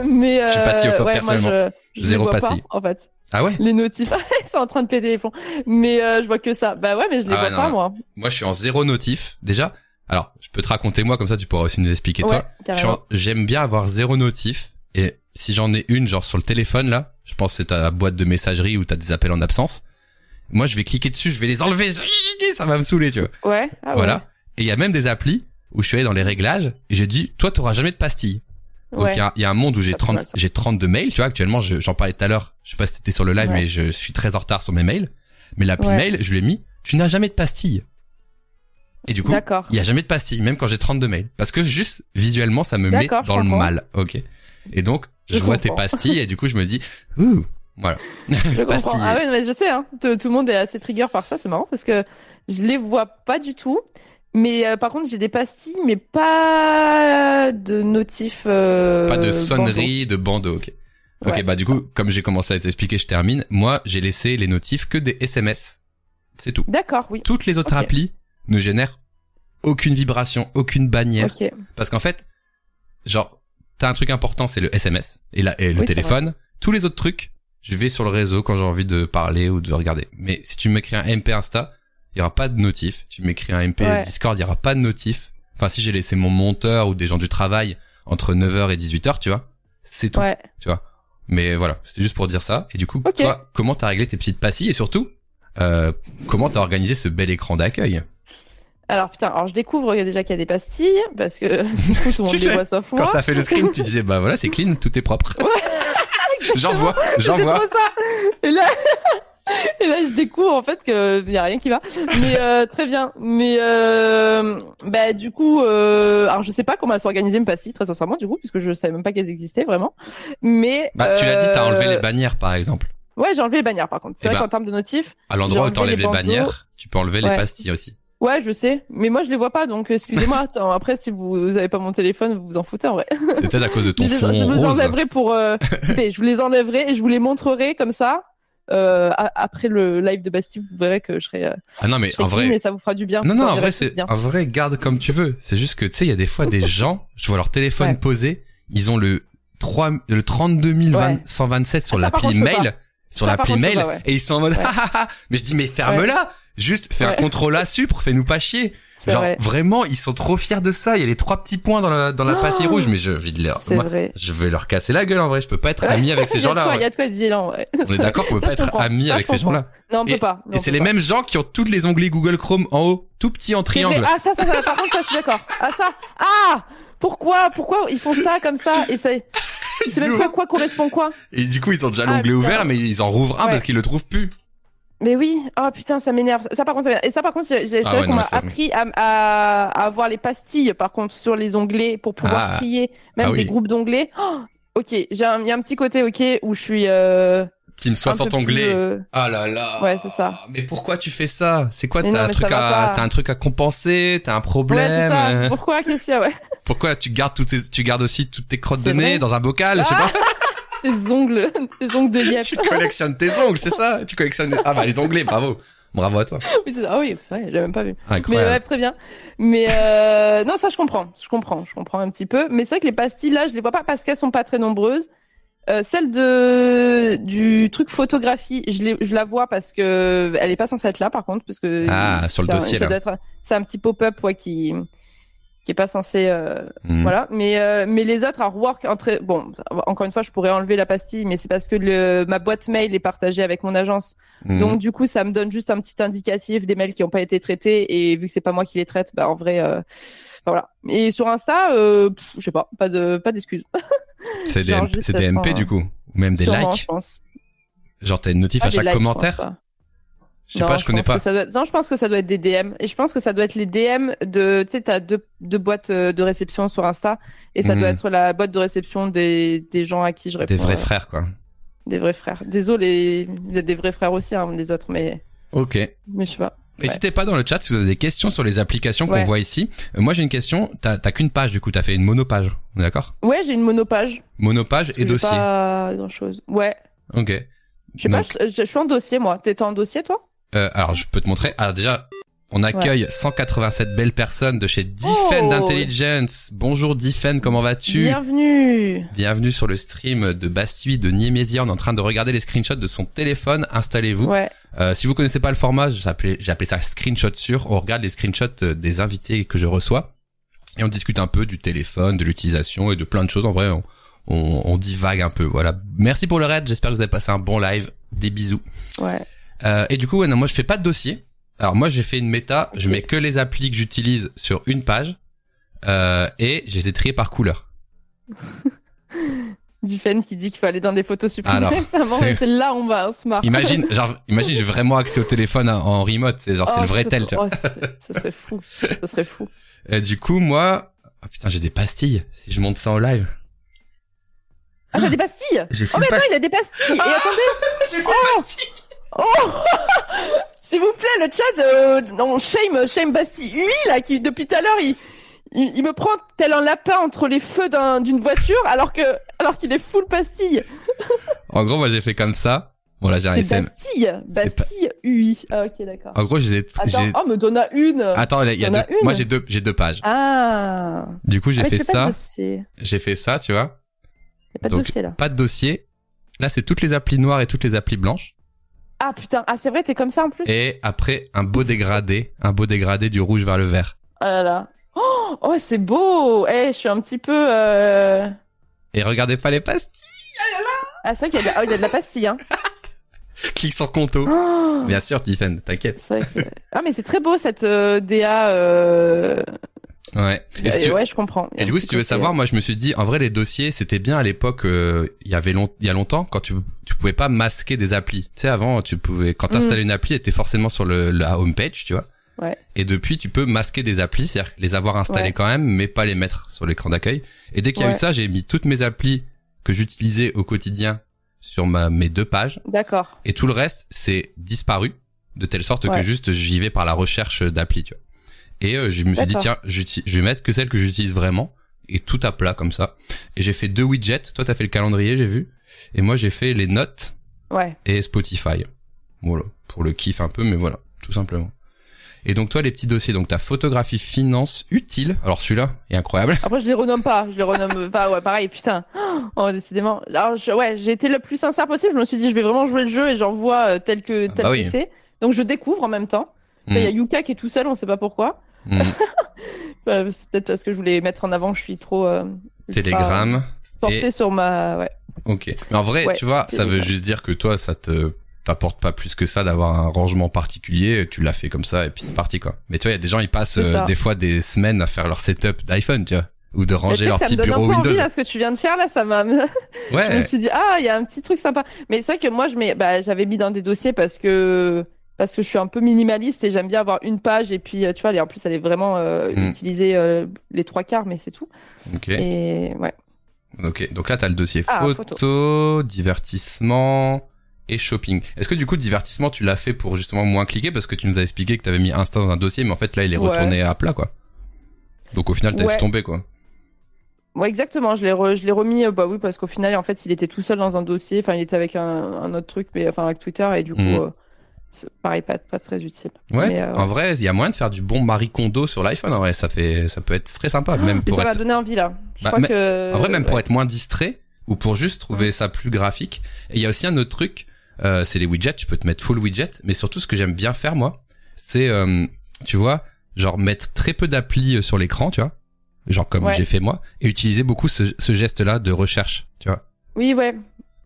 Mais euh, Je suis pastillophobe, ouais, personnellement. je, je Zéro pastille. Pas, en fait, Ah ouais? Les notifs, ils sont en train de péter les plombs. Mais euh, je vois que ça. Bah ouais, mais je les Ah vois pas non. moi. Moi je suis en zéro notif déjà. Alors je peux te raconter moi comme ça tu pourras aussi nous expliquer ouais, toi. En- J'aime bien avoir zéro notif et si j'en ai une genre sur le téléphone là, je pense que c'est ta boîte de messagerie où t'as des appels en absence. Moi je vais cliquer dessus, je vais les enlever, ça va me saouler tu vois. Ouais. Ah voilà. Et il y a même des applis où je suis allé dans les réglages et j'ai dit, toi, t'auras jamais de pastilles. Donc ouais. il y, a, il y a un monde où j'ai Pas trop 30, mal, ça. j'ai 32 mails, tu vois, actuellement, je- j'en parlais tout à l'heure, je sais pas si t'étais sur le live, Ouais. mais je suis très en retard sur mes mails. Mais l'appli mail, je lui ai mis, tu n'as jamais de pastilles. Et du coup, D'accord. il y a jamais de pastilles, même quand j'ai 32 mails. Parce que juste, visuellement, ça me met dans le mal. Ok. Et donc, je, Je vois tes pastilles et du coup, je me dis, ouh, voilà. Je pastilles. Ah ouais, mais je sais, hein. Tout, tout le monde est assez trigger par ça, c'est marrant parce que je les vois pas du tout. Mais euh, par contre, j'ai des pastilles, mais pas de notifs. euh, Pas de bandeau. sonnerie, de bandeau, ok. Ok, Ouais, bah du coup, comme j'ai commencé à t'expliquer, je termine. Moi, j'ai laissé les notifs que des SMS. C'est tout. D'accord, oui. Toutes les autres Ok. applis ne génèrent aucune vibration, aucune bannière. Ok. Parce qu'en fait, genre, t'as un truc important, c'est le SMS et, la, et le Oui, téléphone. Tous les autres trucs, je vais sur le réseau quand j'ai envie de parler ou de regarder. Mais si tu m'écris un MP Insta, il y aura pas de notif. Tu m'écris un MP Ouais. Discord, il y aura pas de notif. Enfin, si j'ai laissé mon monteur ou des gens du travail entre 9h et 18h, tu vois, c'est tout. Ouais. Tu vois. Mais voilà, c'était juste pour dire ça. Et du coup, toi, comment t'as réglé tes petites pastilles et surtout, euh, comment t'as organisé ce bel écran d'accueil? Alors putain, alors je découvre déjà qu'il y a des pastilles parce que du coup tout le monde les voit sauf moi. Quand t'as fait le screen, tu disais bah voilà, c'est clean, tout est propre. j'en vois, j'en vois. Et là, et là, je découvre en fait que y a rien qui va. Mais euh, très bien. Mais euh, bah du coup, euh, alors je sais pas comment elles sont organisées mes pastilles très sincèrement du coup, puisque je savais même pas qu'elles existaient vraiment. Mais Bah tu l'as dit, t'as euh, enlevé les bannières par exemple. Ouais, j'ai enlevé les bannières par contre. C'est Eh vrai ben, qu'en termes de notifs, À l'endroit où t'enlèves les les bannières, tu peux enlever les pastilles aussi. Ouais, je sais. Mais moi, je les vois pas, donc excusez-moi. Attends, après, si vous, vous avez pas mon téléphone, vous vous en foutez en vrai. Peut-être à cause de ton je, les, fond je vous enlèverai pour. Euh... écoutez, je vous les enlèverai et je vous les montrerai comme ça. Euh, après le live de Bastille, vous verrez que je serai, euh, Ah non mais en vrai, et ça vous fera du bien. non non, en vrai c'est en vrai garde comme tu veux. C'est juste que tu sais, il y a des fois des gens, je vois leur téléphone Ouais. posé, ils ont le 3 le 32 127 sur Ah, l'appli mail, sur l'appli mail ouais. et ils sont en mode Ouais. mais je dis mais ferme-la. Juste fais un contrôle à supre, fais-nous pas chier. C'est Genre vrai. vraiment, ils sont trop fiers de ça. Il y a les trois petits points dans la dans la Oh pastille rouge, mais je vais leur C'est moi, je vais leur casser la gueule en vrai. Je peux pas être ami avec ces Il y a de gens-là. quoi- Il y a de quoi être violent, ouais. On est d'accord qu'on peut pas être ami avec ces gens-là. Non, on peut pas. Et c'est les mêmes gens qui ont tous les onglets Google Chrome en haut, tout petit en C'est triangle. Ah, ça, ça, ça, par contre, ça, je suis d'accord. Ah, ça. Ah! Pourquoi, pourquoi ils font ça comme ça et ça, je sais même pas quoi correspond quoi. Et du coup, ils ont déjà Ah, l'onglet ouvert, mais ils en rouvrent un Ouais. parce qu'ils le trouvent plus. Mais oui, oh putain, ça m'énerve. Ça par contre, ça et ça par contre, j'ai- c'est Ah vrai ouais, qu'on m'a c'est- appris à, à, à avoir les pastilles par contre sur les onglets pour pouvoir Ah. trier même Ah oui. des groupes d'onglets. Oh, ok, il y a un petit côté ok où je suis euh, Team un 60 peu plus, onglets. euh, Ah là là. Ouais, c'est ça. Mais pourquoi tu fais ça? C'est quoi Mais T'as un mais truc à, t'as un truc à compenser? T'as un Ouais, problème? ça. Pourquoi? Qu'est-ce qu'il y a? Ouais Pourquoi tu gardes toutes tes, tu gardes aussi toutes tes crottes de nez dans un bocal? Je sais pas. Des ongles, des ongles de lièvre. tu collectionnes tes ongles, c'est ça? Tu collectionnes. Ah bah les onglets, bravo. Bravo à toi. Oui, ah oui, c'est vrai, j'ai même pas vu. Mais Incroyable. ouais, très bien. Mais euh, non, ça je comprends, je comprends, je comprends un petit peu. Mais c'est vrai que les pastilles là, je les vois pas parce qu'elles sont pas très nombreuses. Euh, celle de du truc photographie, je, la vois parce que elle est pas censée être là par contre, parce que Ah, sur le dossier, ça là. doit être- c'est un petit pop-up ouais, qui qui est pas censé euh, Mhm. voilà. Mais euh, mais les autres, alors work, entre... bon, encore une fois, je pourrais enlever la pastille, mais c'est parce que le ma boîte mail est partagée avec mon agence Mhm. donc du coup, ça me donne juste un petit indicatif des mails qui n'ont pas été traités et vu que c'est pas moi qui les traite, bah en vrai, voilà. Et sur Insta, euh, je sais pas, pas de pas d'excuses. c'est des, c'est des MP du coup, ou même des Sûrement, likes. je pense. Genre t'as une notif Pas à chaque likes, je pense commentaire. pas. Je sais Non, pas, je connais pense pas. Non, je pense que ça doit être des DM et je pense que ça doit être les DM de, tu sais, t'as deux deux boîtes euh, de réception sur Insta et ça Mhm. doit être la boîte de réception des des gens à qui je réponds. Des vrais euh, frères quoi. Des vrais frères. Désolé, vous êtes des vrais frères aussi, hein, les autres, mais Ok. mais je sais pas. N'hésitez pas dans le chat si vous avez des questions sur les applications qu'on Ouais. voit ici. Euh, moi j'ai une question. T'as qu'une page du coup. T'as fait une monopage. On est d'accord? Ouais, j'ai une monopage. Monopage et dossier. Pas grand chose. Ouais. Ok. Je sais pas, Donc, je, suis en dossier, moi. T'es en dossier, toi? Euh, alors je peux te montrer. Alors déjà, on accueille 187 belles personnes de chez Defend Oh. Intelligence. Bonjour Defend, comment vas-tu? Bienvenue Bienvenue sur le stream de Bastui de Niemésia. On est en train de regarder les screenshots de son téléphone. Installez-vous. Ouais, Euh, si vous connaissez pas le format, j'ai appelé, j'ai appelé ça screenshot sur. On regarde les screenshots euh, des invités que je reçois et on discute un peu du téléphone, de l'utilisation et de plein de choses. En vrai, on, on, on divague un peu. Voilà. Merci pour le raid. J'espère que vous avez passé un bon live. Des bisous. ouais. Euh, et du coup, ouais, non, moi je fais pas de dossier. Alors moi j'ai fait une méta. Je mets que les applis que j'utilise sur une page euh, et je les ai triés par couleur. Diffen qui dit qu'il faut aller dans des photos supplémentaires. C'est- là on va, on se marre. Imagine, genre, imagine j'ai vraiment accès au téléphone en- en remote. C'est genre c'est Oh, le vrai ça tel. Tu vois. oh, ça- serait fou. Ça serait fou. Et du coup, moi, ah putain, j'ai des pastilles. Si je monte ça en live, Ah, t'as des pastilles j'ai Oh, mais attends, il a des pastilles Et attendez J'ai fait Oh S'il vous plaît, le chat, euh, non, shame, shame Bastille UI, là, qui depuis tout à l'heure, il, il, il me prend tel un lapin entre les feux d'un- d'une voiture, alors que, alors qu'il est full pastille. En gros, moi, j'ai fait comme ça. Bon, là, j'ai un SM. Bastille, Bastille UI. Ah, ok, d'accord. En gros, je les ai, Attends, j'ai- oh, me donne une. Attends, il y a deux, une moi, j'ai deux, j'ai deux pages. Ah. Du coup, j'ai Ah, fait pas ça. J'ai fait ça, tu vois. Y a pas de Donc, dossier, là. Pas de dossier. Là, c'est toutes les applis noires et toutes les applis blanches. Ah, putain. Ah, c'est vrai, t'es comme ça, en plus? Et après, un beau dégradé, un beau dégradé du rouge vers le vert. Ah là là. Oh, oh c'est beau. Eh, je suis un petit peu, euh... Et regardez pas les pastilles. Ah, c'est vrai qu'il y, a de la- oh, y a de la pastille, hein. Clique sur Conto. Oh, Bien sûr, Tiffen, t'inquiète. que- Ah mais c'est très beau cette euh, DA. Euh... Ouais. Et, si tu- Ouais, je comprends. et du coup, si tu veux savoir, moi, je me suis dit, en vrai, les dossiers, c'était bien à l'époque, euh, il y avait long, il y a longtemps, quand tu, tu pouvais pas masquer des applis. Tu sais, avant, tu pouvais, quand t'installais une appli, elle était forcément sur le, la homepage, tu vois. Mm. Ouais. Et depuis, tu peux masquer des applis, c'est-à-dire les avoir installées Ouais. quand même, mais pas les mettre sur l'écran d'accueil. Et dès qu'il y a eu ça, j'ai mis toutes mes applis que j'utilisais au quotidien sur ma, mes deux pages. D'accord. Et tout le reste, c'est disparu, de telle sorte que juste j'y vais par la recherche d'appli, tu vois. Et euh, je me suis dit, tiens, je vais mettre que celles que j'utilise vraiment, et tout à plat comme ça. Et j'ai fait deux widgets. Toi, t'as fait le calendrier, j'ai vu. Et moi, j'ai fait les notes Ouais. et Spotify. Voilà, pour le kiff un peu, mais voilà, tout simplement. Et donc toi, les petits dossiers, donc ta photographie finance utile. Alors celui-là est incroyable. Après, je les renomme pas. Je les renomme. Enfin, ouais, pareil. Putain. Oh, décidément. Alors, je- ouais, j'ai été le plus sincère possible. Je me suis dit, je vais vraiment jouer le jeu et j'envoie euh, tel que Ah tel bah que oui. c'est. Donc, je découvre en même temps. Il y a Mm, Yuka qui est tout seul. On sait pas pourquoi. Mm. Euh, C'est peut-être parce que je voulais mettre en avant que je suis trop. euh, Telegram. Portée Et- sur ma. Ouais. Ok. Mais en vrai, Ouais, tu vois, ça veut juste dire que toi, ça te t'apporte pas plus que ça d'avoir un rangement particulier. Tu l'as fait comme ça et puis c'est parti quoi. Mais tu vois, il y a des gens, ils passent euh, des fois des semaines à faire leur setup d'iPhone, tu vois, ou de ranger leur petit me donne bureau Windows. envie là, ce que tu viens de faire là, ça m'a. je me Ouais. suis dit ah, il y a un petit truc sympa. Mais c'est vrai que moi, je mets, bah, j'avais mis dans des dossiers parce que parce que je suis un peu minimaliste et j'aime bien avoir une page et puis euh, tu vois, elle en plus, elle est vraiment euh, Mm. utilisée euh, les trois quarts, mais c'est tout. Ok. Et ouais. Ok. Donc là, t'as le dossier Ah, photo, photo. divertissement et shopping. Est-ce que du coup, divertissement, tu l'as fait pour justement moins cliquer parce que tu nous as expliqué que t'avais mis Insta dans un dossier, mais en fait là, il est Ouais. retourné à plat quoi. Donc au final, t'as Ouais. tomber quoi. Ouais, exactement. Je l'ai re- je l'ai remis. euh, bah oui, parce qu'au final, en fait, il était tout seul dans un dossier. Enfin, il était avec un, un autre truc, mais enfin avec Twitter et du coup, Mm. euh, c'est pareil, pas pas très utile. Ouais. Mais, euh, En vrai, il y a moyen de faire du bon Marie Kondo sur l'iPhone. En vrai, ça fait, ça peut être très sympa, même pour ça m'a être donné envie là. Je Bah, crois mais- que. En vrai, même pour être moins distrait ou pour juste trouver ça plus graphique. Et il y a aussi un autre truc, euh, c'est les widgets. Tu peux te mettre full widget, mais surtout ce que j'aime bien faire moi, c'est, euh, tu vois, genre mettre très peu d'applis euh, sur l'écran, tu vois, genre comme Ouais. j'ai fait moi, et utiliser beaucoup ce, ce geste-là de recherche, tu vois. Oui, ouais.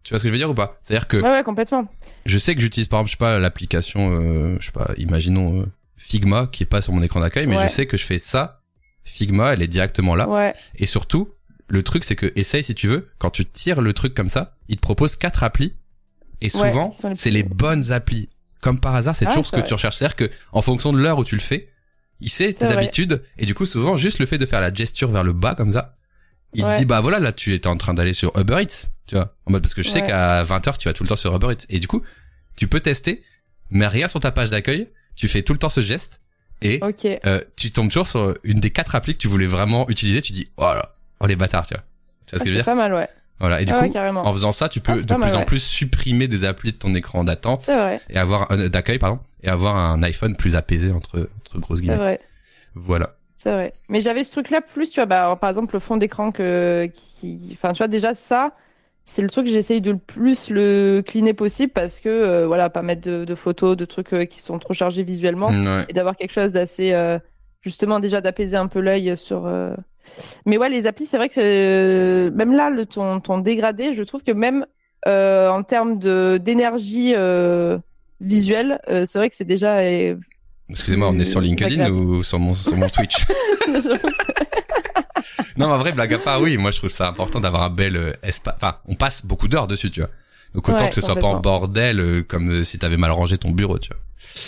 Tu vois ce que je veux dire ou pas? C'est-à-dire que Ouais, ouais, complètement. je sais que j'utilise par exemple, je sais pas, l'application, euh, je sais pas, imaginons euh, Figma qui est pas sur mon écran d'accueil, mais Ouais. je sais que je fais ça. Figma, elle est directement là. Ouais. Et surtout, le truc, c'est que essaye si tu veux, quand tu tires le truc comme ça, il te propose quatre applis. Et souvent, les c'est les bonnes applis. Comme par hasard, c'est Ah, toujours ce que vrai. tu recherches. C'est-à-dire que, en fonction de l'heure où tu le fais, il sait tes vrai. habitudes. Et du coup, souvent, juste le fait de faire la gesture vers le bas comme ça, il Ouais. te dit, bah voilà, là, tu étais en train d'aller sur Uber Eats. Tu vois. En mode, parce que je sais Ouais. qu'à 20h, tu vas tout le temps sur Uber Eats. Et du coup, tu peux tester, mais rien sur ta page d'accueil. Tu fais tout le temps ce geste. Et, euh, tu tombes toujours sur une des quatre applis que tu voulais vraiment utiliser, tu dis, oh là, oh les bâtards, tu vois. Tu vois ce Ah, que je veux c'est dire? pas mal, ouais. Voilà. Et du Ah coup, ouais, en faisant ça, tu peux Ah, de plus mal, en plus supprimer des applis de ton écran d'attente et avoir un d'accueil, pardon, et avoir un iPhone plus apaisé entre, entre grosses guillemets. vrai. Voilà. C'est vrai. Mais j'avais ce truc-là plus, tu vois, bah, par exemple, le fond d'écran que, qui, enfin, tu vois, déjà, ça, c'est le truc que j'essaye de le plus le cleaner possible parce que, euh, voilà, pas mettre de, de photos, de trucs euh, qui sont trop chargés visuellement Ouais. et d'avoir quelque chose d'assez, euh, justement, déjà d'apaiser un peu l'œil sur. Mais ouais, les applis, c'est vrai que même là, le, ton, ton dégradé, je trouve que même en termes d'énergie visuelle, c'est vrai que c'est déjà. Excusez-moi, on est sur LinkedIn ou sur mon, sur mon Twitch? non, mais en vrai, blague à part, oui, moi je trouve ça important d'avoir un bel euh, espace. Enfin, on passe beaucoup d'heures dessus, tu vois. Donc autant Ouais, que ce soit pas en bordel, euh, comme euh, si t'avais mal rangé ton bureau, tu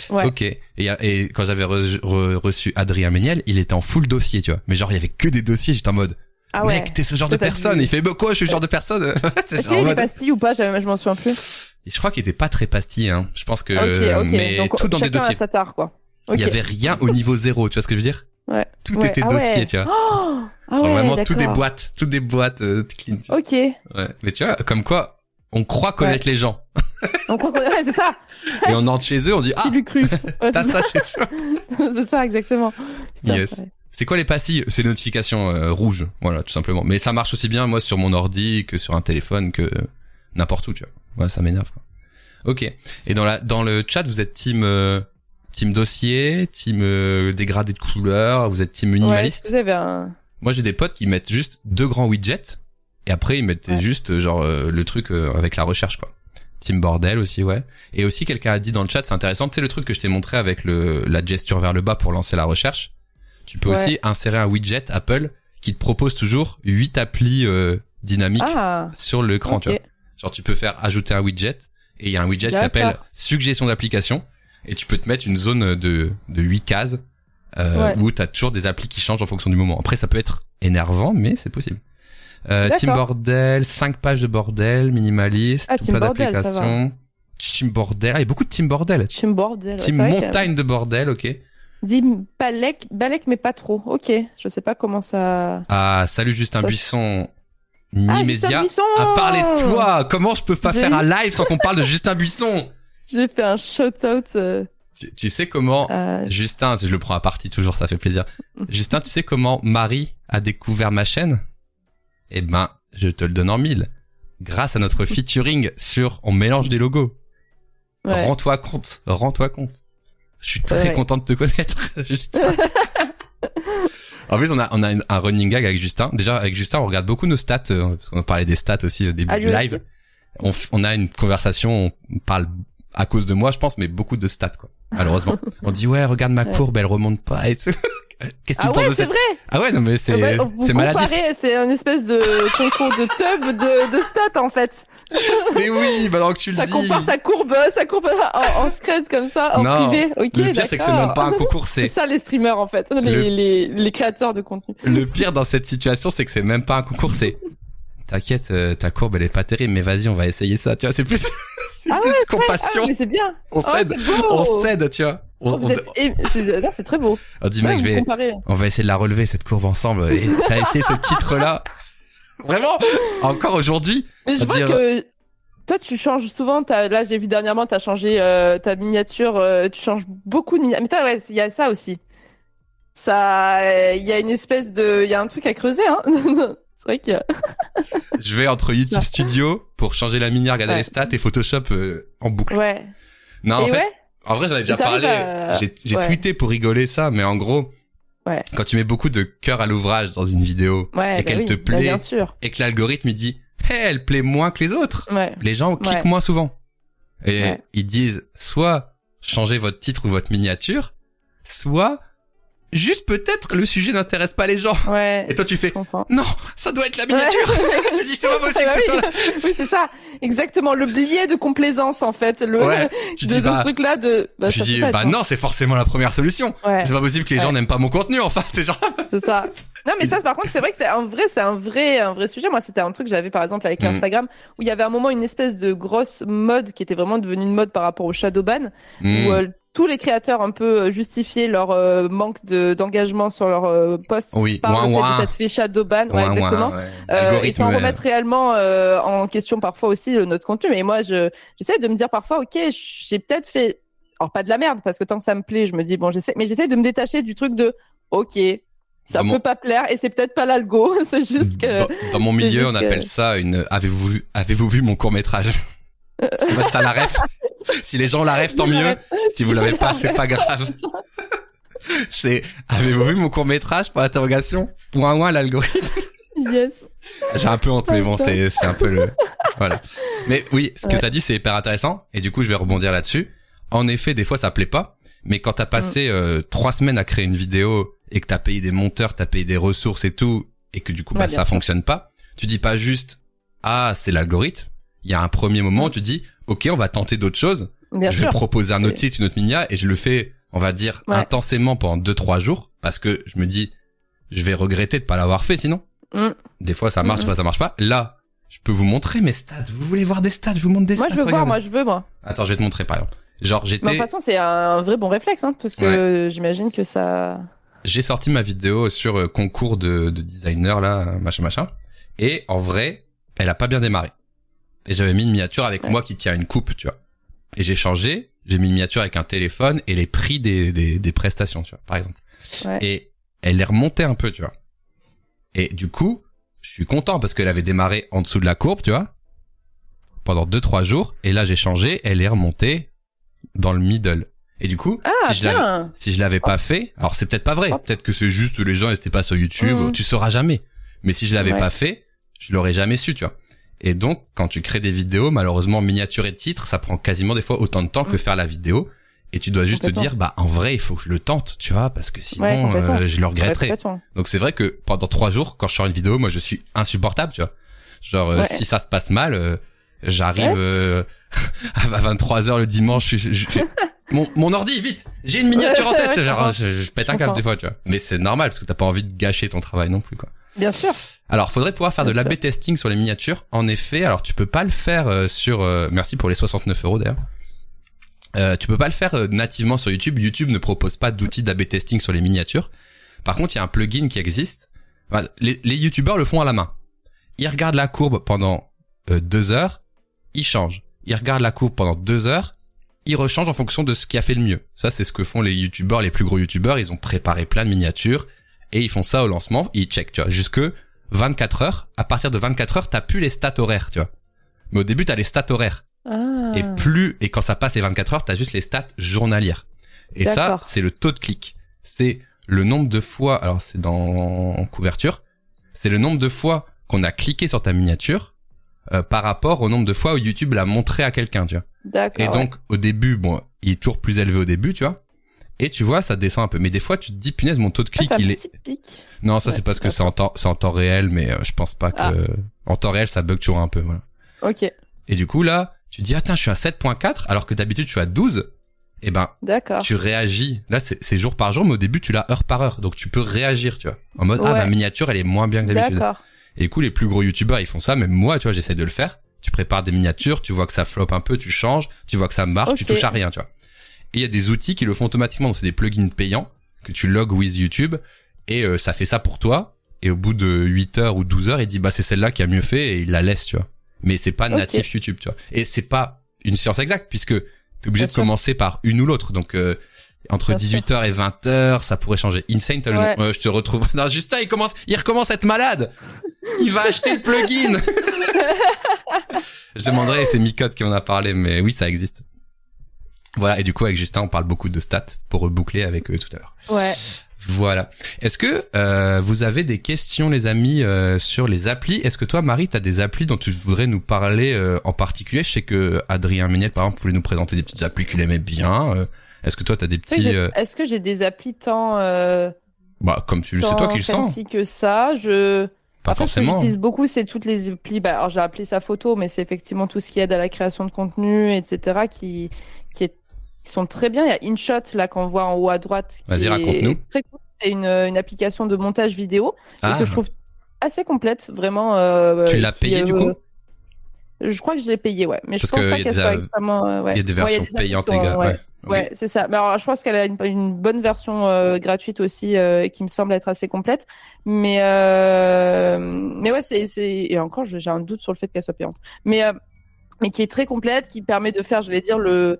vois. Ouais. Ok. Et, quand j'avais re- re- reçu Adrien Méniel, il était en full dossier, tu vois. Mais genre, il y avait que des dossiers, j'étais en mode, Ah ouais. mec, t'es ce genre de personne. Il fait, bah quoi, je suis ce genre de personne. Est-ce genre qu'il y en a des pastilles ou pas? Je, je m'en souviens plus. Et je crois qu'il était pas très pastille, hein. Je pense que, ok, ok. mais Donc, tout dans des dossiers. sa tare, quoi. Il Ok. y avait rien au niveau zéro, tu vois ce que je veux dire? Ouais. Tout Ouais. était Ah dossier, ouais. tu vois. Oh ah Genre vraiment toutes des boîtes, toutes des boîtes euh, clean. tu vois. Ok. Ouais. Mais tu vois, comme quoi, on croit connaître les gens. On croit qu'on ouais, c'est ça. Et on entre chez eux, on dit, ah, cru t'as c'est ça chez toi. c'est ça, exactement. Ça, Yes. c'est quoi les pastilles? C'est les notifications euh, rouges, voilà, tout simplement. Mais ça marche aussi bien, moi, sur mon ordi que sur un téléphone, que n'importe où, tu vois. Ouais, ça m'énerve, quoi. Ok. Et dans la dans le chat, vous êtes team euh, team dossier, team euh, dégradé de couleurs, vous êtes team Ouais, minimaliste. vous avez un. Moi, j'ai des potes qui mettent juste deux grands widgets et après ils mettent Ouais. juste euh, genre euh, le truc euh, avec la recherche, quoi. Team Bordel aussi, ouais. Et aussi quelqu'un a dit dans le chat, c'est intéressant, tu sais le truc que je t'ai montré avec le la gesture vers le bas pour lancer la recherche. Tu peux Ouais. aussi insérer un widget Apple qui te propose toujours huit applis dynamiques Ah, sur l'écran, tu vois. Genre tu peux faire ajouter un widget et il y a un widget qui s'appelle suggestion d'application et tu peux te mettre une zone de de 8 cases euh, Ouais. où tu as toujours des applis qui changent en fonction du moment. Après ça peut être énervant mais c'est possible. Euh, Team. Bordel, 5 pages de bordel, minimaliste, Ah, tout plein d'applications. Team Bordel, ah, il y a beaucoup de Team Bordel. Team Bordel. Team Montagne de Bordel, ok. Dit Balek, Balek, mais pas trop. Ok, je sais pas comment ça. Ah, salut Justin Ça- Buisson. Ah, Justin Buisson a parlé de toi. Comment je peux pas faire un live sans qu'on parle de Justin Buisson? J'ai fait un shout-out. euh, tu, tu sais comment à- Justin, je le prends à partie toujours, ça fait plaisir. Justin, tu sais comment Marie a découvert ma chaîne? Eh ben, je te le donne en mille. Grâce à notre featuring sur On mélange des logos. ouais. Rends-toi compte, rends-toi compte. Je suis très content de te connaître, Justin. en plus, on a, on a un running gag avec Justin. Déjà, avec Justin, on regarde beaucoup nos stats, euh, parce qu'on parlait des stats aussi au début Ah, du live. on a une conversation, on parle à cause de moi, je pense, mais beaucoup de stats, quoi. Malheureusement. on dit, ouais, regarde ma Ouais. courbe, elle remonte pas et tout. Qu'est-ce que tu Ah penses ouais, de c'est cette... vrai. Ah ouais, non, mais c'est, Ouais, vous c'est maladif. C'est un espèce de concours de tub de, de stats en fait. Mais oui, maintenant que tu le Ça dis. compare sa courbe, sa courbe en, en secret comme ça, en Non, privé. Ok, le pire, c'est que c'est même pas un concours, C'est c'est, ça les streamers en fait, les, Le- les, les créateurs de contenu. Le pire dans cette situation, c'est que c'est même pas un concours, c'est t'inquiète, euh, ta courbe elle est pas terrible, mais vas-y, on va essayer ça, tu vois, c'est plus, c'est Ah plus Ah, compassion, mais c'est bien. on Oh, cède, on cède, tu vois. On, Vous on- C'est très beau. on dit mec, je vais, on va essayer de la relever cette courbe ensemble. Et t'as essayé ce titre-là, vraiment, encore aujourd'hui. Mais je vois dire- que toi, tu changes souvent. t'as- Là, j'ai vu dernièrement, tu as changé euh, ta miniature. euh, tu changes beaucoup de miniatures. Mais toi, ouais, il y a ça aussi. Ça, il y a une espèce de, il y a un truc à creuser. Hein. Je vais entre YouTube. Studio pour changer la minière, regarder Ouais. les stats et Photoshop euh, en boucle. ouais. Non, en fait, ouais. en vrai, j'en ai déjà parlé. à- J'ai, j'ai ouais. tweeté pour rigoler ça, mais en gros, Ouais. quand tu mets beaucoup de cœur à l'ouvrage dans une vidéo et bah qu'elle oui, te bah plaît bien sûr. et que l'algorithme il dit, hey, elle plaît moins que les autres. Les gens cliquent moins souvent. Et ils disent soit changez votre titre ou votre miniature, soit juste peut-être le sujet n'intéresse pas les gens. Ouais. Et toi tu fais non, ça doit être la miniature. tu dis c'est pas possible que ce soit là. oui, c'est ça. Exactement. Le biais de complaisance, en fait. Le, Ouais, tu de, dis de bah ce truc-là de, bah, tu dis pas, bah non, c'est forcément la première solution. C'est pas possible que les gens n'aiment pas mon contenu enfin, c'est genre C'est ça. Non, mais ça, par contre, c'est vrai que c'est un vrai, c'est un vrai, un vrai sujet. Moi, c'était un truc que j'avais, par exemple, avec Mhm. Instagram, où il y avait un moment une espèce de grosse mode qui était vraiment devenue une mode par rapport au shadow ban, où euh, tous les créateurs un peu euh, justifiaient leur euh, manque de d'engagement sur leur euh, post oui, par ouin le fait ouin. de cette fait shadow ban, ouais, ouin, exactement. ouais. Euh, et sans remettre réellement euh, en question parfois aussi notre contenu. Mais moi, je j'essaie de me dire parfois, ok, j'ai peut-être fait, alors pas de la merde, parce que tant que ça me plaît, je me dis bon, j'essaie, mais j'essaie de me détacher du truc de, ok, ça Dans peut mon- pas plaire et c'est peut-être pas l'algo, c'est juste que. Dans, dans mon milieu, on que- appelle ça une. Avez-vous vu, avez-vous vu mon court métrage Je sais pas si t'as la ref. Si les gens la ref, tant mieux. Si vous l'avez pas, c'est pas grave. C'est. Avez-vous vu mon court métrage pour l'interrogation Ouin ouin l'algorithme. Yes. J'ai un peu honte, mais bon, c'est c'est un peu le. Voilà. Mais oui, ce que Ouais. t'as dit, c'est hyper intéressant. Et du coup, je vais rebondir là-dessus. En effet, des fois, ça plaît pas. Mais quand t'as passé euh, trois semaines à créer une vidéo et que t'as payé des monteurs, t'as payé des ressources et tout, et que du coup, Ouais, bah, ça sûr. fonctionne pas, tu dis pas juste ah c'est l'algorithme. Il y a un premier moment où tu dis ok, on va tenter d'autres choses. Bien je sûr. vais proposer un autre titre, une autre minia, et je le fais, on va dire, Ouais. intensément pendant deux trois jours, parce que je me dis je vais regretter de pas l'avoir fait sinon. Mm. Des fois ça marche, des fois ça marche pas. Là, je peux vous montrer mes stats. Vous voulez voir des stats? Je vous montre des Moi, stats. je veux voir, moi, je veux, moi. Attends, je vais te montrer par exemple. Genre Mais de j'étais, toute façon, c'est un vrai bon réflexe, hein, parce que Ouais. j'imagine que ça. j'ai sorti ma vidéo sur euh, concours de, de designer là, machin machin, et en vrai, elle a pas bien démarré. Et j'avais mis une miniature avec Ouais. moi qui tient une coupe, tu vois. Et j'ai changé, j'ai mis une miniature avec un téléphone et les prix des des, des prestations, tu vois, par exemple. Ouais. Et elle est remontée un peu, tu vois. Et du coup, je suis content parce qu'elle avait démarré en dessous de la courbe, tu vois, pendant deux trois jours. Et là, j'ai changé, elle est remontée dans le middle. Et du coup, Ah, si je l'avais si je l'avais pas fait, alors c'est peut-être pas vrai. Hop. Peut-être que c'est juste les gens ils étaient pas sur YouTube. Mhm. Tu sauras jamais. Mais si je l'avais Ouais. pas fait, je l'aurais jamais su, tu vois. Et donc, quand tu crées des vidéos, malheureusement, miniature et titre, ça prend quasiment des fois autant de temps que Mm. faire la vidéo. Et tu dois juste te dire, bah, en vrai, il faut que je le tente, tu vois, parce que sinon, euh, je le regretterai. Donc c'est vrai que pendant trois jours, quand je sors une vidéo, moi, je suis insupportable, tu vois. Genre, euh, si ça se passe mal, euh, j'arrive à 23 heures le dimanche, je, je- je fais, mon, mon ordi, vite, j'ai une miniature en tête, genre, je, je pète un câble des fois, tu vois. Mais c'est normal, parce que t'as pas envie de gâcher ton travail non plus, quoi. Bien sûr. Alors, faudrait pouvoir faire de l'A-B testing sur les miniatures. En effet, alors tu peux pas le faire euh, sur. euh, merci pour les 69 euros d'ailleurs. Euh, tu peux pas le faire euh, nativement sur YouTube. YouTube ne propose pas d'outils d'A-B testing sur les miniatures. Par contre, il y a un plugin qui existe. Enfin, les, les YouTubeurs le font à la main. Ils regardent la courbe pendant euh, deux heures, ils changent. Ils regardent la courbe pendant deux heures, ils rechangent en fonction de ce qui a fait le mieux. Ça, c'est ce que font les YouTubeurs, les plus gros YouTubeurs. Ils ont préparé plein de miniatures et ils font ça au lancement. Ils checkent, tu vois, jusque 24 heures. À partir de 24 heures, t'as plus les stats horaires, tu vois. Mais au début, t'as les stats horaires. Ah. Et plus, et quand ça passe les 24 heures, t'as juste les stats journalières. Et ça, c'est le taux de clic. C'est le nombre de fois, alors c'est dans couverture, c'est le nombre de fois qu'on a cliqué sur ta miniature euh, par rapport au nombre de fois où YouTube l'a montré à quelqu'un, tu vois. D'accord. Et ouais. donc, au début, bon, il est toujours plus élevé au début, tu vois. Et tu vois, ça descend un peu. Mais des fois, tu te dis, punaise, mon taux de Ah, clic, il est... Non, ça Ouais, c'est parce que c'est en temps, c'est en temps réel, mais euh, je pense pas que... Ah. En temps réel, ça bug toujours un peu, voilà. Ok. Et du coup, là, tu dis, attends, je suis à 7.4, alors que d'habitude, je suis à 12. Eh ben, D'accord. tu réagis. Là, c'est jour par jour, mais au début, tu l'as heure par heure. Donc, tu peux réagir, tu vois. En mode, ah, ma miniature, elle est moins bien que d'habitude. D'accord. Et du coup, les plus gros youtubeurs, ils font ça. Même moi, tu vois, j'essaie de le faire. Tu prépares des miniatures, tu vois que ça floppe un peu, tu changes, tu vois que ça marche, tu touches à rien, tu vois. Et il y a des outils qui le font automatiquement. Donc, C'est des plugins payants que tu logs with YouTube et euh, ça fait ça pour toi. Et au bout de 8 heures ou 12 heures, il dit, bah, c'est celle-là qui a mieux fait et il la laisse, tu vois. Mais c'est pas natif YouTube, tu vois. Et c'est pas une science exacte puisque t'es obligé Bien de sûr. commencer par une ou l'autre. Donc, euh, entre Bien sûr. 18h et 20h, ça pourrait changer. Insane, t'as le nom. Euh, je te retrouve. Non, Justin, il commence, il recommence à être malade. Il va acheter le plugin. je demanderai, c'est Micode qui en a parlé, mais oui, ça existe. Voilà, et du coup, avec Justin, on parle beaucoup de stats pour reboucler avec eux tout à l'heure. Ouais. Voilà. Est-ce que euh, vous avez des questions, les amis, euh, sur les applis? Est-ce que toi, Marie, t'as des applis dont tu voudrais nous parler euh, en particulier? Je sais que Adrien Méniel, par exemple, voulait nous présenter des petites applis qu'il aimait bien. Euh, Est-ce que toi, t'as des Tu sais, petits... j'ai- euh, Est-ce que j'ai des applis tant, euh, bah, comme tu, c'est toi qui le sens. que ça? Je Pas en fait, ce que forcément. j'utilise beaucoup, c'est toutes les applis. Bah, alors, j'ai appelé ça photo, mais c'est effectivement tout ce qui aide à la création de contenu, etc., qui, qui, sont très bien. Il y a InShot, là, qu'on voit en haut à droite. Vas-y, raconte-nous. Très cool. C'est une, une application de montage vidéo et Ah, que je trouve assez complète, vraiment. euh, Tu l'as qui, payé, du euh, coup? Je crois que je l'ai payé, ouais. Mais Parce je pense que pas qu'elle des soit a- extrêmement. euh, ouais. il y a des Ouais, versions des payantes, les gars. Ouais. C'est ça. Mais alors, je pense qu'elle a une, une bonne version euh, gratuite aussi, euh, qui me semble être assez complète. Mais, euh, mais ouais, c'est, et encore, j'ai un doute sur le fait qu'elle soit payante. Mais, euh, mais qui est très complète, qui permet de faire, je vais dire, le,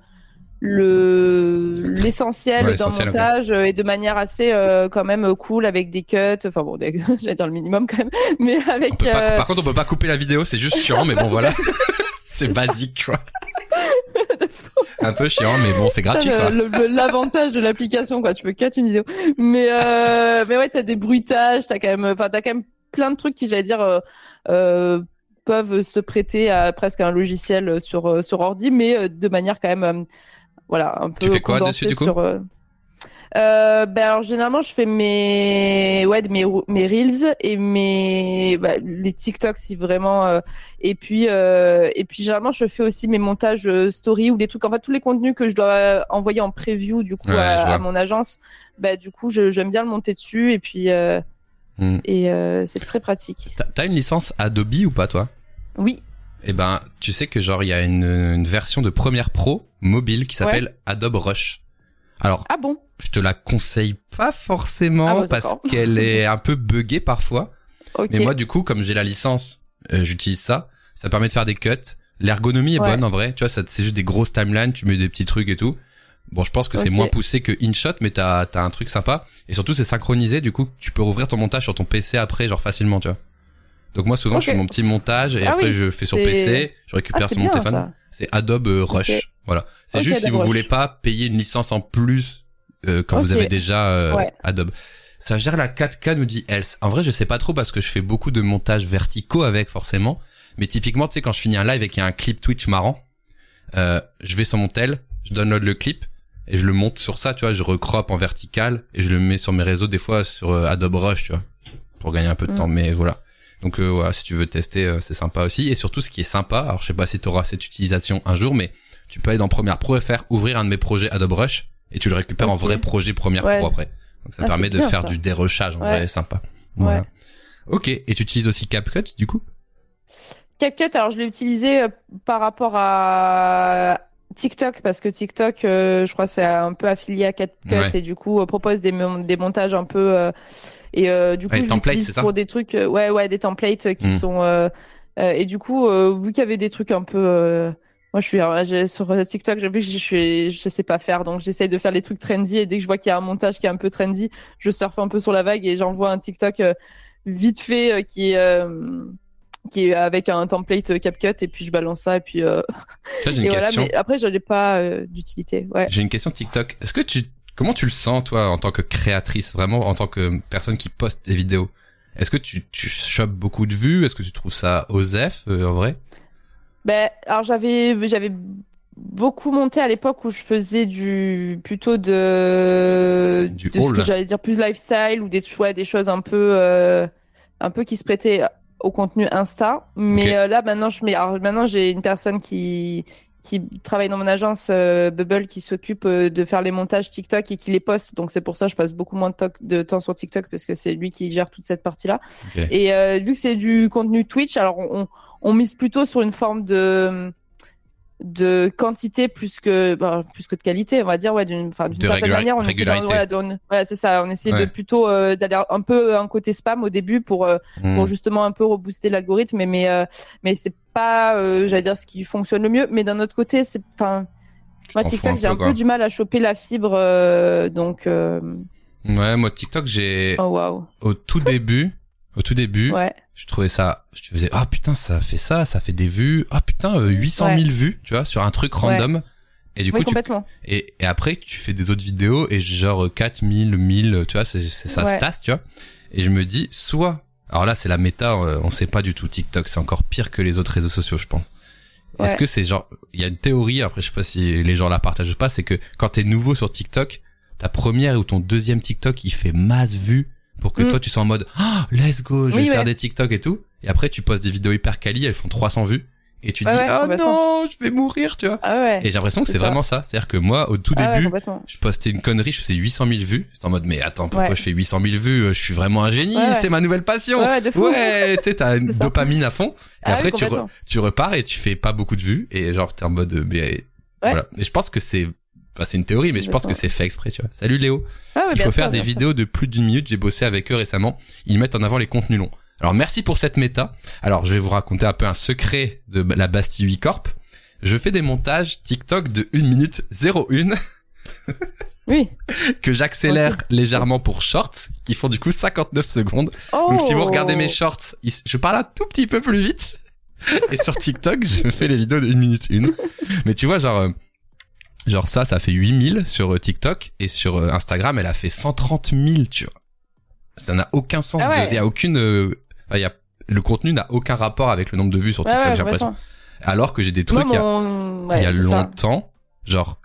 le, l'essentiel Ouais, d'un montage euh, et de manière assez, euh, quand même, cool avec des cuts. Enfin bon, des- j'allais dire le minimum quand même. Mais avec, pas, euh, Par contre, on peut pas couper la vidéo, c'est juste chiant, mais bon, voilà. c'est basique, quoi. Un peu chiant, mais bon, c'est gratuit, L'avantage de l'application, quoi. Tu peux cut une vidéo. Mais, euh, mais ouais, t'as des bruitages, t'as quand même, enfin, t'as quand même plein de trucs qui, j'allais dire, euh, euh, peuvent se prêter à presque un logiciel sur, euh, sur ordi, mais euh, de manière quand même, euh, voilà, un peu. Tu fais quoi dessus, du coup sur, euh, euh, ben alors généralement je fais mes ouais mes mes reels et mes bah, les TikTok si vraiment euh, et puis euh, et puis généralement je fais aussi mes montages story ou des trucs en fait tous les contenus que je dois envoyer en preview du coup Ouais, à, mon agence bah du coup j'aime bien le monter dessus et puis Hmm. et c'est très pratique T'as une licence Adobe ou pas, toi? Oui Eh ben, tu sais que genre il y a une, une version de Premiere Pro mobile qui s'appelle Adobe Rush. Alors, ah bon? je te la conseille pas forcément Ah parce qu'elle est un peu buggée parfois. Mais moi, du coup, comme j'ai la licence, euh, j'utilise ça. Ça permet de faire des cuts. L'ergonomie est Ouais. bonne en vrai. Tu vois, c'est juste des grosses timelines. Tu mets des petits trucs et tout. Bon, je pense que c'est moins poussé que InShot, mais t'as as un truc sympa. Et surtout, c'est synchronisé. Du coup, tu peux rouvrir ton montage sur ton PC après, genre facilement, tu vois. Donc moi, souvent, je fais mon petit montage et Ah après, oui, je fais sur PC. Je récupère ah, sur mon téléphone. C'est Adobe Rush. Voilà. C'est juste si vous voulez pas payer une licence en plus euh, quand vous avez déjà euh, Ouais. Adobe. Ça gère la 4K nous dit Else. En vrai, je sais pas trop parce que je fais beaucoup de montages verticaux avec forcément, Mais typiquement, tu sais, quand je finis un live et qu'il y a un clip Twitch marrant, euh, je vais sur mon tel, je download le clip et je le monte sur ça, tu vois, je recroppe en vertical et je le mets sur mes réseaux des fois sur euh, Adobe Rush, tu vois, pour gagner un peu de Mm. temps. Mais voilà. Donc euh, voilà, si tu veux tester, euh, c'est sympa aussi. Et surtout, ce qui est sympa, alors je sais pas si tu auras cette utilisation un jour, mais tu peux aller dans Premiere Pro et faire ouvrir un de mes projets Adobe Rush et tu le récupères en vrai projet Premiere Ouais. Pro après. Donc ça Ah, permet de bien, faire ça. du dérochage en Ouais. vrai, sympa. Ouais. Voilà. Ok, et tu utilises aussi CapCut du coup? CapCut, alors je l'ai utilisé euh, par rapport à TikTok parce que TikTok, euh, je crois, c'est un peu affilié à CapCut Ouais. et du coup euh, propose des, mon- des montages un peu euh, et euh, du coup Ouais, templates, pour des trucs, euh, ouais ouais, des templates euh, qui Mm. sont et du coup vu qu'il y avait des trucs un peu moi, je suis sur TikTok, j'ai vu que je suis, je sais pas faire, donc j'essaye de faire les trucs trendy. Et dès que je vois qu'il y a un montage qui est un peu trendy, je surfe un peu sur la vague et j'envoie un TikTok vite fait qui est qui est avec un template CapCut et puis je balance ça et puis euh, et voilà. Mais après, je n'ai pas euh, d'utilité. Ouais. J'ai une question TikTok. Est-ce que tu, comment tu le sens, toi, en tant que créatrice, vraiment, en tant que personne qui poste des vidéos? Est-ce que tu, tu chopes beaucoup de vues? Est-ce que tu trouves ça osef, euh, en vrai? Ben, alors j'avais j'avais beaucoup monté à l'époque où je faisais du plutôt de Du de ce que j'allais dire plus lifestyle ou des ouais, des choses un peu euh, un peu qui se prêtaient au contenu Insta. Mais euh, là maintenant je mets alors maintenant j'ai une personne qui qui travaille dans mon agence euh, Bubble qui s'occupe euh, de faire les montages TikTok et qui les poste. Donc c'est pour ça que je passe beaucoup moins de, temps sur TikTok parce que c'est lui qui gère toute cette partie-là. Et euh, vu que c'est du contenu Twitch, alors on, on mise plutôt sur une forme de de quantité plus que bah, plus que de qualité, on va dire ouais d'une enfin d'une De certaine manière on dans- voilà, dans- voilà, c'est ça, on essaie Ouais. de plutôt euh, d'aller un peu un côté spam au début pour euh, Hmm. pour justement un peu rebooster l'algorithme mais mais euh, mais c'est pas euh, j'allais dire ce qui fonctionne le mieux mais d'un autre côté c'est enfin moi TikTok j'ai un peu, quoi. du mal à choper la fibre euh, donc euh, Ouais, moi, TikTok, j'ai, oh au tout début, au tout début, ouais je trouvais ça, je faisais, ah putain, ça fait ça, ça fait des vues, ah putain, euh, 800 000 Ouais. vues, tu vois, sur un truc random. Et du oui coup, tu, complètement et, et après, tu fais des autres vidéos et genre 4000, 1000, tu vois, c'est, ça se tasse, tu vois. Et je me dis, soit, alors là, c'est la méta, euh, on sait pas du tout TikTok, c'est encore pire que les autres réseaux sociaux, je pense. Est-ce que c'est genre, il y a une théorie, après je sais pas si les gens la partagent ou pas, c'est que quand t'es nouveau sur TikTok, ta première ou ton deuxième TikTok, il fait masse vues pour que Mm. toi tu sois en mode, oh, let's go, je vais faire des TikTok et tout. Et après tu postes des vidéos hyper quali, elles font 300 vues. Et tu Ouais, dis, ouais, oh complètement. non, je vais mourir, tu vois. ah ouais Et j'ai l'impression que C'est vraiment ça. C'est-à-dire que moi, au tout Ah début, je postais une connerie, je faisais 800 000 vues. J'étais en mode, mais attends, pourquoi je fais 800 000 vues? Je suis vraiment un génie, c'est ma nouvelle passion. Ouais, tu sais, t'as une dopamine à fond. Et Ah après, oui, tu, re- complètement. tu repars et tu fais pas beaucoup de vues. Et genre, t'es en mode, euh, mais, voilà. Et je pense que c'est, enfin, c'est une théorie, mais je pense que c'est fait exprès, tu vois. Salut Léo. Ah Il faut sûr, faire des sûr. vidéos de plus d'une minute. J'ai bossé avec eux récemment. Ils mettent en avant les contenus longs. Alors, merci pour cette méta. Alors, je vais vous raconter un peu un secret de la Bastille 8 Corp. Je fais des montages TikTok de 1 minute 01 Oui. que j'accélère légèrement pour shorts qui font du coup 59 secondes. Oh. Donc si vous regardez mes shorts, je parle un tout petit peu plus vite. Et sur TikTok, je fais les vidéos de 1 minute 1. Mais tu vois, genre, euh, genre ça, ça fait 8000 sur euh, TikTok et sur euh, Instagram, elle a fait 130 000, tu vois. Ça n'a aucun sens. Ah de- ouais. Il y a aucune, euh, il y a, le contenu n'a aucun rapport avec le nombre de vues sur TikTok, ouais, j'ai l'impression. Alors que j'ai des trucs, il y a, ouais, il y a ça. longtemps, genre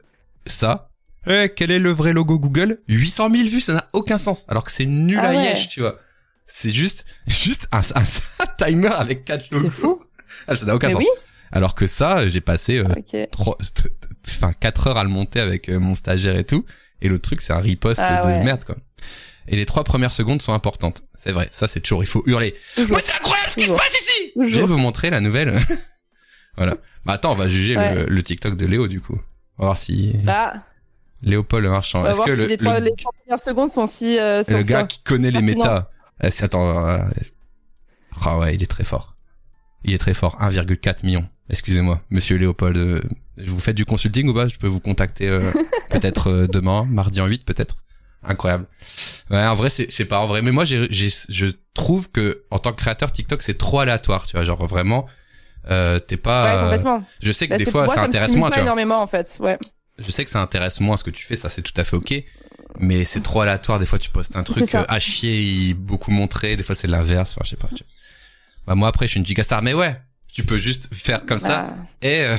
ça. Eh, quel est le vrai logo Google? 800 000 vues, ça n'a aucun sens. Alors que c'est nul Ah à yesh, tu vois. C'est juste, juste un, un, un timer avec quatre logos. fou. Ah, ça n'a aucun Mais sens. oui. Alors que ça, j'ai passé euh, enfin quatre heures à le monter avec euh, mon stagiaire et tout. Et l'autre truc, c'est un riposte Ah de ouais. merde, quoi. Et les trois premières secondes sont importantes. C'est vrai. Ça, c'est toujours, il faut hurler. Toujours. Ouais, c'est incroyable ce qui se passe ici! Toujours. Je vais vous montrer la nouvelle. voilà. Bah, attends, on va juger Ouais. le, le TikTok de Léo, du coup. On va voir si Bah, Léopold Marchand. Est-ce que si le, les, trois, le, les trois premières secondes sont si. Euh, le gars qui connaît les méta, euh, attends, euh, ah ouais, il est très fort. Il est très fort. 1,4 million. Excusez-moi, monsieur Léopold. euh, vous faites du consulting ou pas? Je peux vous contacter euh, peut-être euh, demain, mardi en 8 peut-être. Incroyable. Ouais, en vrai, c'est, pas en vrai. Mais moi, j'ai, je trouve que en tant que créateur TikTok, c'est trop aléatoire. Tu vois, genre vraiment, euh, t'es pas. Ouais, euh, complètement. je sais que Bah, des fois, moi, ça intéresse moins. Tu vois. énormément en fait. Ouais. Je sais que ça intéresse moins ce que tu fais, ça c'est tout à fait ok. Mais c'est trop aléatoire. Des fois, tu postes un truc euh, à chier, beaucoup montré. Des fois, c'est l'inverse. Enfin, je sais pas. tu. Bah, moi, après, je suis une gigastar. Mais ouais, Tu peux juste faire comme ça Bah, et, euh,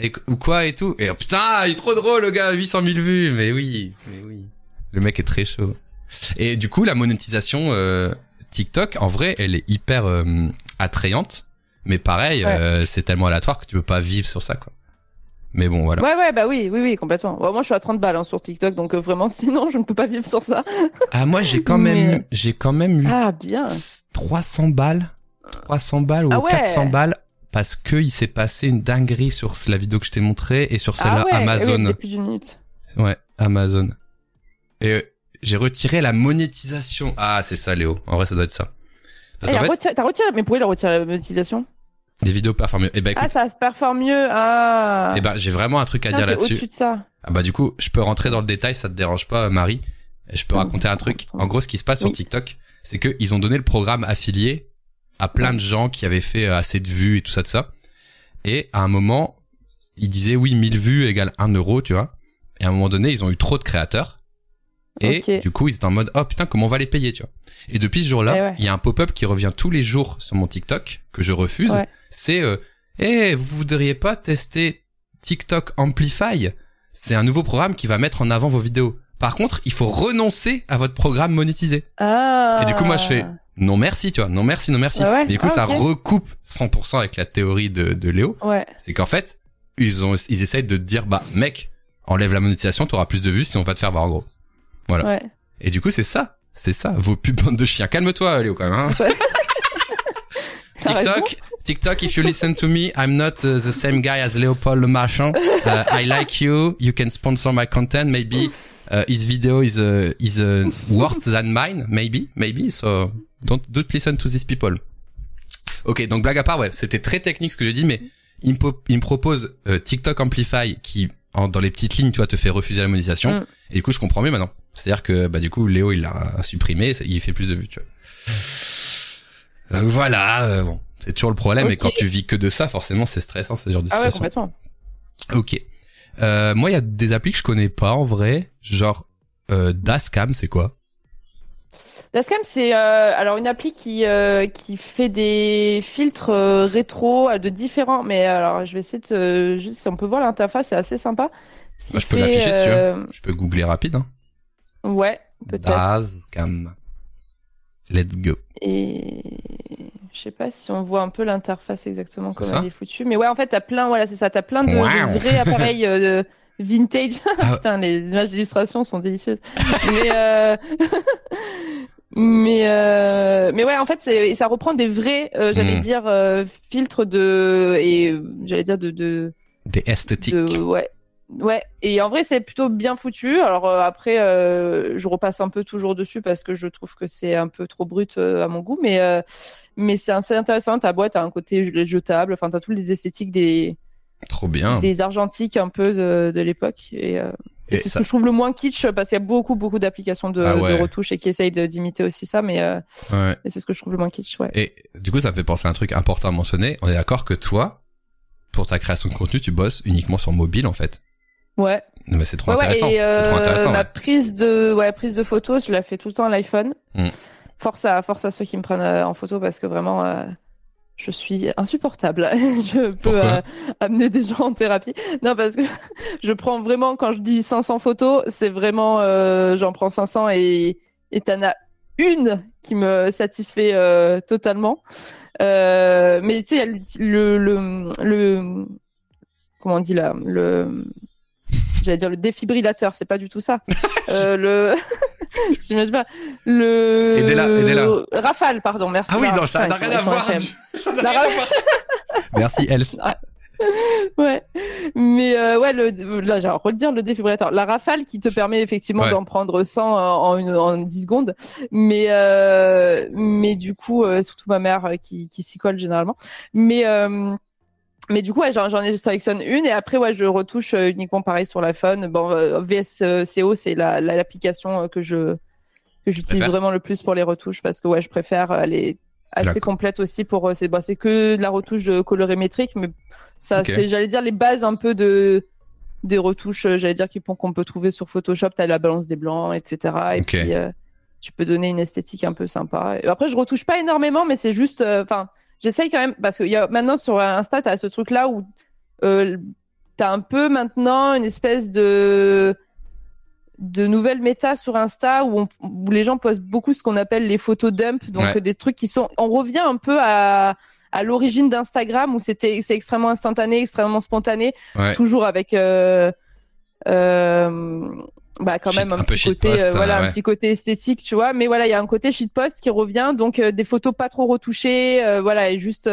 et ou quoi et tout. Et oh, putain, il est trop drôle le gars, 800 000 vues. Mais oui, mais oui. Le mec est très chaud. Et du coup, la monétisation euh, TikTok, en vrai, elle est hyper euh, attrayante. Mais pareil, Ouais. euh, c'est tellement aléatoire que tu peux pas vivre sur ça, quoi. Mais bon, voilà. Ouais, ouais, bah oui, oui, oui, complètement. Ouais, moi, je suis à 30 balles hein, sur TikTok, donc euh, vraiment, sinon, je ne peux pas vivre sur ça. Ah, moi, j'ai quand Mais- même, j'ai quand même eu Ah, bien. 300 balles, 300 balles ou Ah ouais. 400 balles parce que il s'est passé une dinguerie sur la vidéo que je t'ai montrée et sur celle-là ah ouais, Amazon. Oui, plus d'une minute. Ouais, Amazon. Et euh, j'ai retiré la monétisation. Ah, c'est ça, Léo. En vrai, ça doit être ça. Parce fait, retiré- T'as retiré, mais pourquoi il a retiré la monétisation? Des vidéos performent mieux. Eh ben, écoute, Ah, ça se performe mieux. Ah. eh ben, j'ai vraiment un truc à Putain, dire là-dessus. Au-dessus de ça. Ah bah, du coup, je peux rentrer dans le détail, ça te dérange pas, Marie? Je peux Mm. raconter un truc. En gros, ce qui se passe sur. TikTok, c'est que ils ont donné le programme affilié à plein de gens qui avaient fait euh, assez de vues et tout ça, de ça. Et à un moment, ils disaient oui, 1000 vues égale 1 euro, tu vois. Et à un moment donné, ils ont eu trop de créateurs. Et du coup, ils étaient en mode, oh putain, comment on va les payer, tu vois. Et depuis ce jour-là, Eh ouais. il y a un pop-up qui revient tous les jours sur mon TikTok, que je refuse. Ouais. C'est, euh, eh, vous voudriez pas tester TikTok Amplify? C'est un nouveau programme qui va mettre en avant vos vidéos. Par contre, il faut renoncer à votre programme monétisé. Ah. Et du coup, moi, je fais, non merci, tu vois. Non merci, non merci. Ah ouais Et du coup, Ah, ça recoupe 100% avec la théorie de, de Léo. Ouais. C'est qu'en fait, ils ont, ils essayent de te dire, bah, mec, enlève la monétisation, t'auras plus de vues si on va te faire voir en gros. Voilà. Ouais. Et du coup, c'est ça. C'est ça. Vos pubs de chiens. Calme-toi, Léo, quand même, hein. TikTok, TikTok, if you listen to me, I'm not uh, the same guy as Leopold Le Marchand. Uh, I like you. You can sponsor my content. Maybe uh, his video is uh, is uh, worse than mine. Maybe, maybe. So don't don't listen to these people. Ok, donc blague à part, ouais, c'était très technique ce que j'ai dit, mais il me, il me propose euh, TikTok Amplify qui, en- dans les petites lignes, tu vois, te fait refuser la monétisation. Mm. Et du coup, je comprends mieux maintenant. C'est-à-dire que, bah, du coup, Léo, il l'a supprimé, il fait plus de vues, tu vois. Donc voilà, euh, bon, c'est toujours le problème. Et quand tu vis que de ça, forcément, c'est stressant ce genre de Ah ouais, situation. complètement. ok. Euh, moi, il y a des applis que je connais pas en vrai, genre euh, Dascam, c'est quoi? Dashcam, c'est euh, alors une appli qui euh, qui fait des filtres euh, rétro de différents. Mais alors, je vais essayer de te- juste si on peut voir l'interface, c'est assez sympa. Moi, je peux l'afficher, si tu veux. Je peux googler rapide. Hein. Ouais, peut-être. Dascam. Let's go. Et je sais pas si on voit un peu l'interface exactement comme elle est foutue. Mais ouais, en fait, t'as plein, voilà, c'est ça, t'as plein de, vrais appareils de vintage. Ah. Putain, les images d'illustration sont délicieuses. mais euh... mais euh... mais ouais, en fait, c'est ça reprend des vrais, euh, j'allais Mm. dire euh, filtres de et j'allais dire de de, Des esthétiques. de ouais. Ouais, et en vrai c'est plutôt bien foutu. Alors après, je repasse un peu toujours dessus parce que je trouve que c'est un peu trop brut à mon goût, mais mais c'est assez intéressant. Ta boîte a un côté jetable. Enfin, t'as toutes les esthétiques des Trop bien. des argentiques un peu de, de l'époque. Et, et Et c'est ce que je trouve le moins kitsch parce qu'il y a beaucoup beaucoup d'applications de, Ah ouais. de retouches et qui essayent d'imiter aussi ça, mais, euh, Ouais. c'est ce que je trouve le moins kitsch. Ouais. Et du coup, ça me fait penser à un truc important à mentionner. On est d'accord que toi, pour ta création de contenu, tu bosses uniquement sur mobile, en fait. Ouais. Non, mais c'est trop Ouais, intéressant. et, c'est trop euh, intéressant. Ma prise de ouais prise de photos, je la fais tout le temps à l'iPhone. Mm. Force à force à ceux qui me prennent euh, en photo parce que vraiment euh, je suis insupportable. je peux euh, amener des gens en thérapie. Non parce que je prends vraiment quand je dis 500 photos, c'est vraiment euh, j'en prends 500 et t'en as une qui me satisfait euh, totalement. Mais tu sais, il y a le, le, le, le- comment on dit là, le, j'allais dire le défibrillateur, c'est pas du tout ça. Euh, le, j'imagine pas. Le. Aidez-la, aidez-la. Rafale, pardon, merci. Ah oui, Ah, non, ça n'a rien à voir. Ça n'a La rien à ra- voir. Merci, Els. Ouais, mais euh, ouais, le, là, j'ai redire le défibrillateur. La rafale qui te permet effectivement Ouais. d'en prendre 100 en, une, en 10 secondes, mais euh, mais du coup, euh, surtout ma mère qui, qui s'y colle généralement. Mais euh, mais du coup, ouais, j'en, ai sélectionne une et après, ouais, je retouche euh, uniquement pareil sur l'iPhone. Bon, euh, VSCO, c'est la, la- l'application euh, que je que j'utilise vraiment le plus pour les retouches parce que ouais, je préfère. Elle est assez complète aussi pour c'est bah, c'est que de la retouche colorimétrique, mais ça c'est j'allais dire les bases un peu de des retouches, j'allais dire qu'on peut trouver sur Photoshop. T'as la balance des blancs, etc. Et puis euh, tu peux donner une esthétique un peu sympa. Et après, je retouche pas énormément, mais c'est juste, euh, enfin, j'essaye quand même parce qu'il y a maintenant sur Insta, t'as ce truc là où euh, t'as un peu maintenant une espèce de de nouvelles méta sur Insta où, où les gens postent beaucoup ce qu'on appelle les photos dump, donc des trucs qui sont. On revient un peu à à l'origine d'Instagram où c'était c'est extrêmement instantané, extrêmement spontané, toujours avec euh, euh, bah quand même un, petit côté euh, voilà un petit côté esthétique tu vois. Mais voilà il y a un côté shitpost qui revient. Donc euh, des photos pas trop retouchées euh, voilà et juste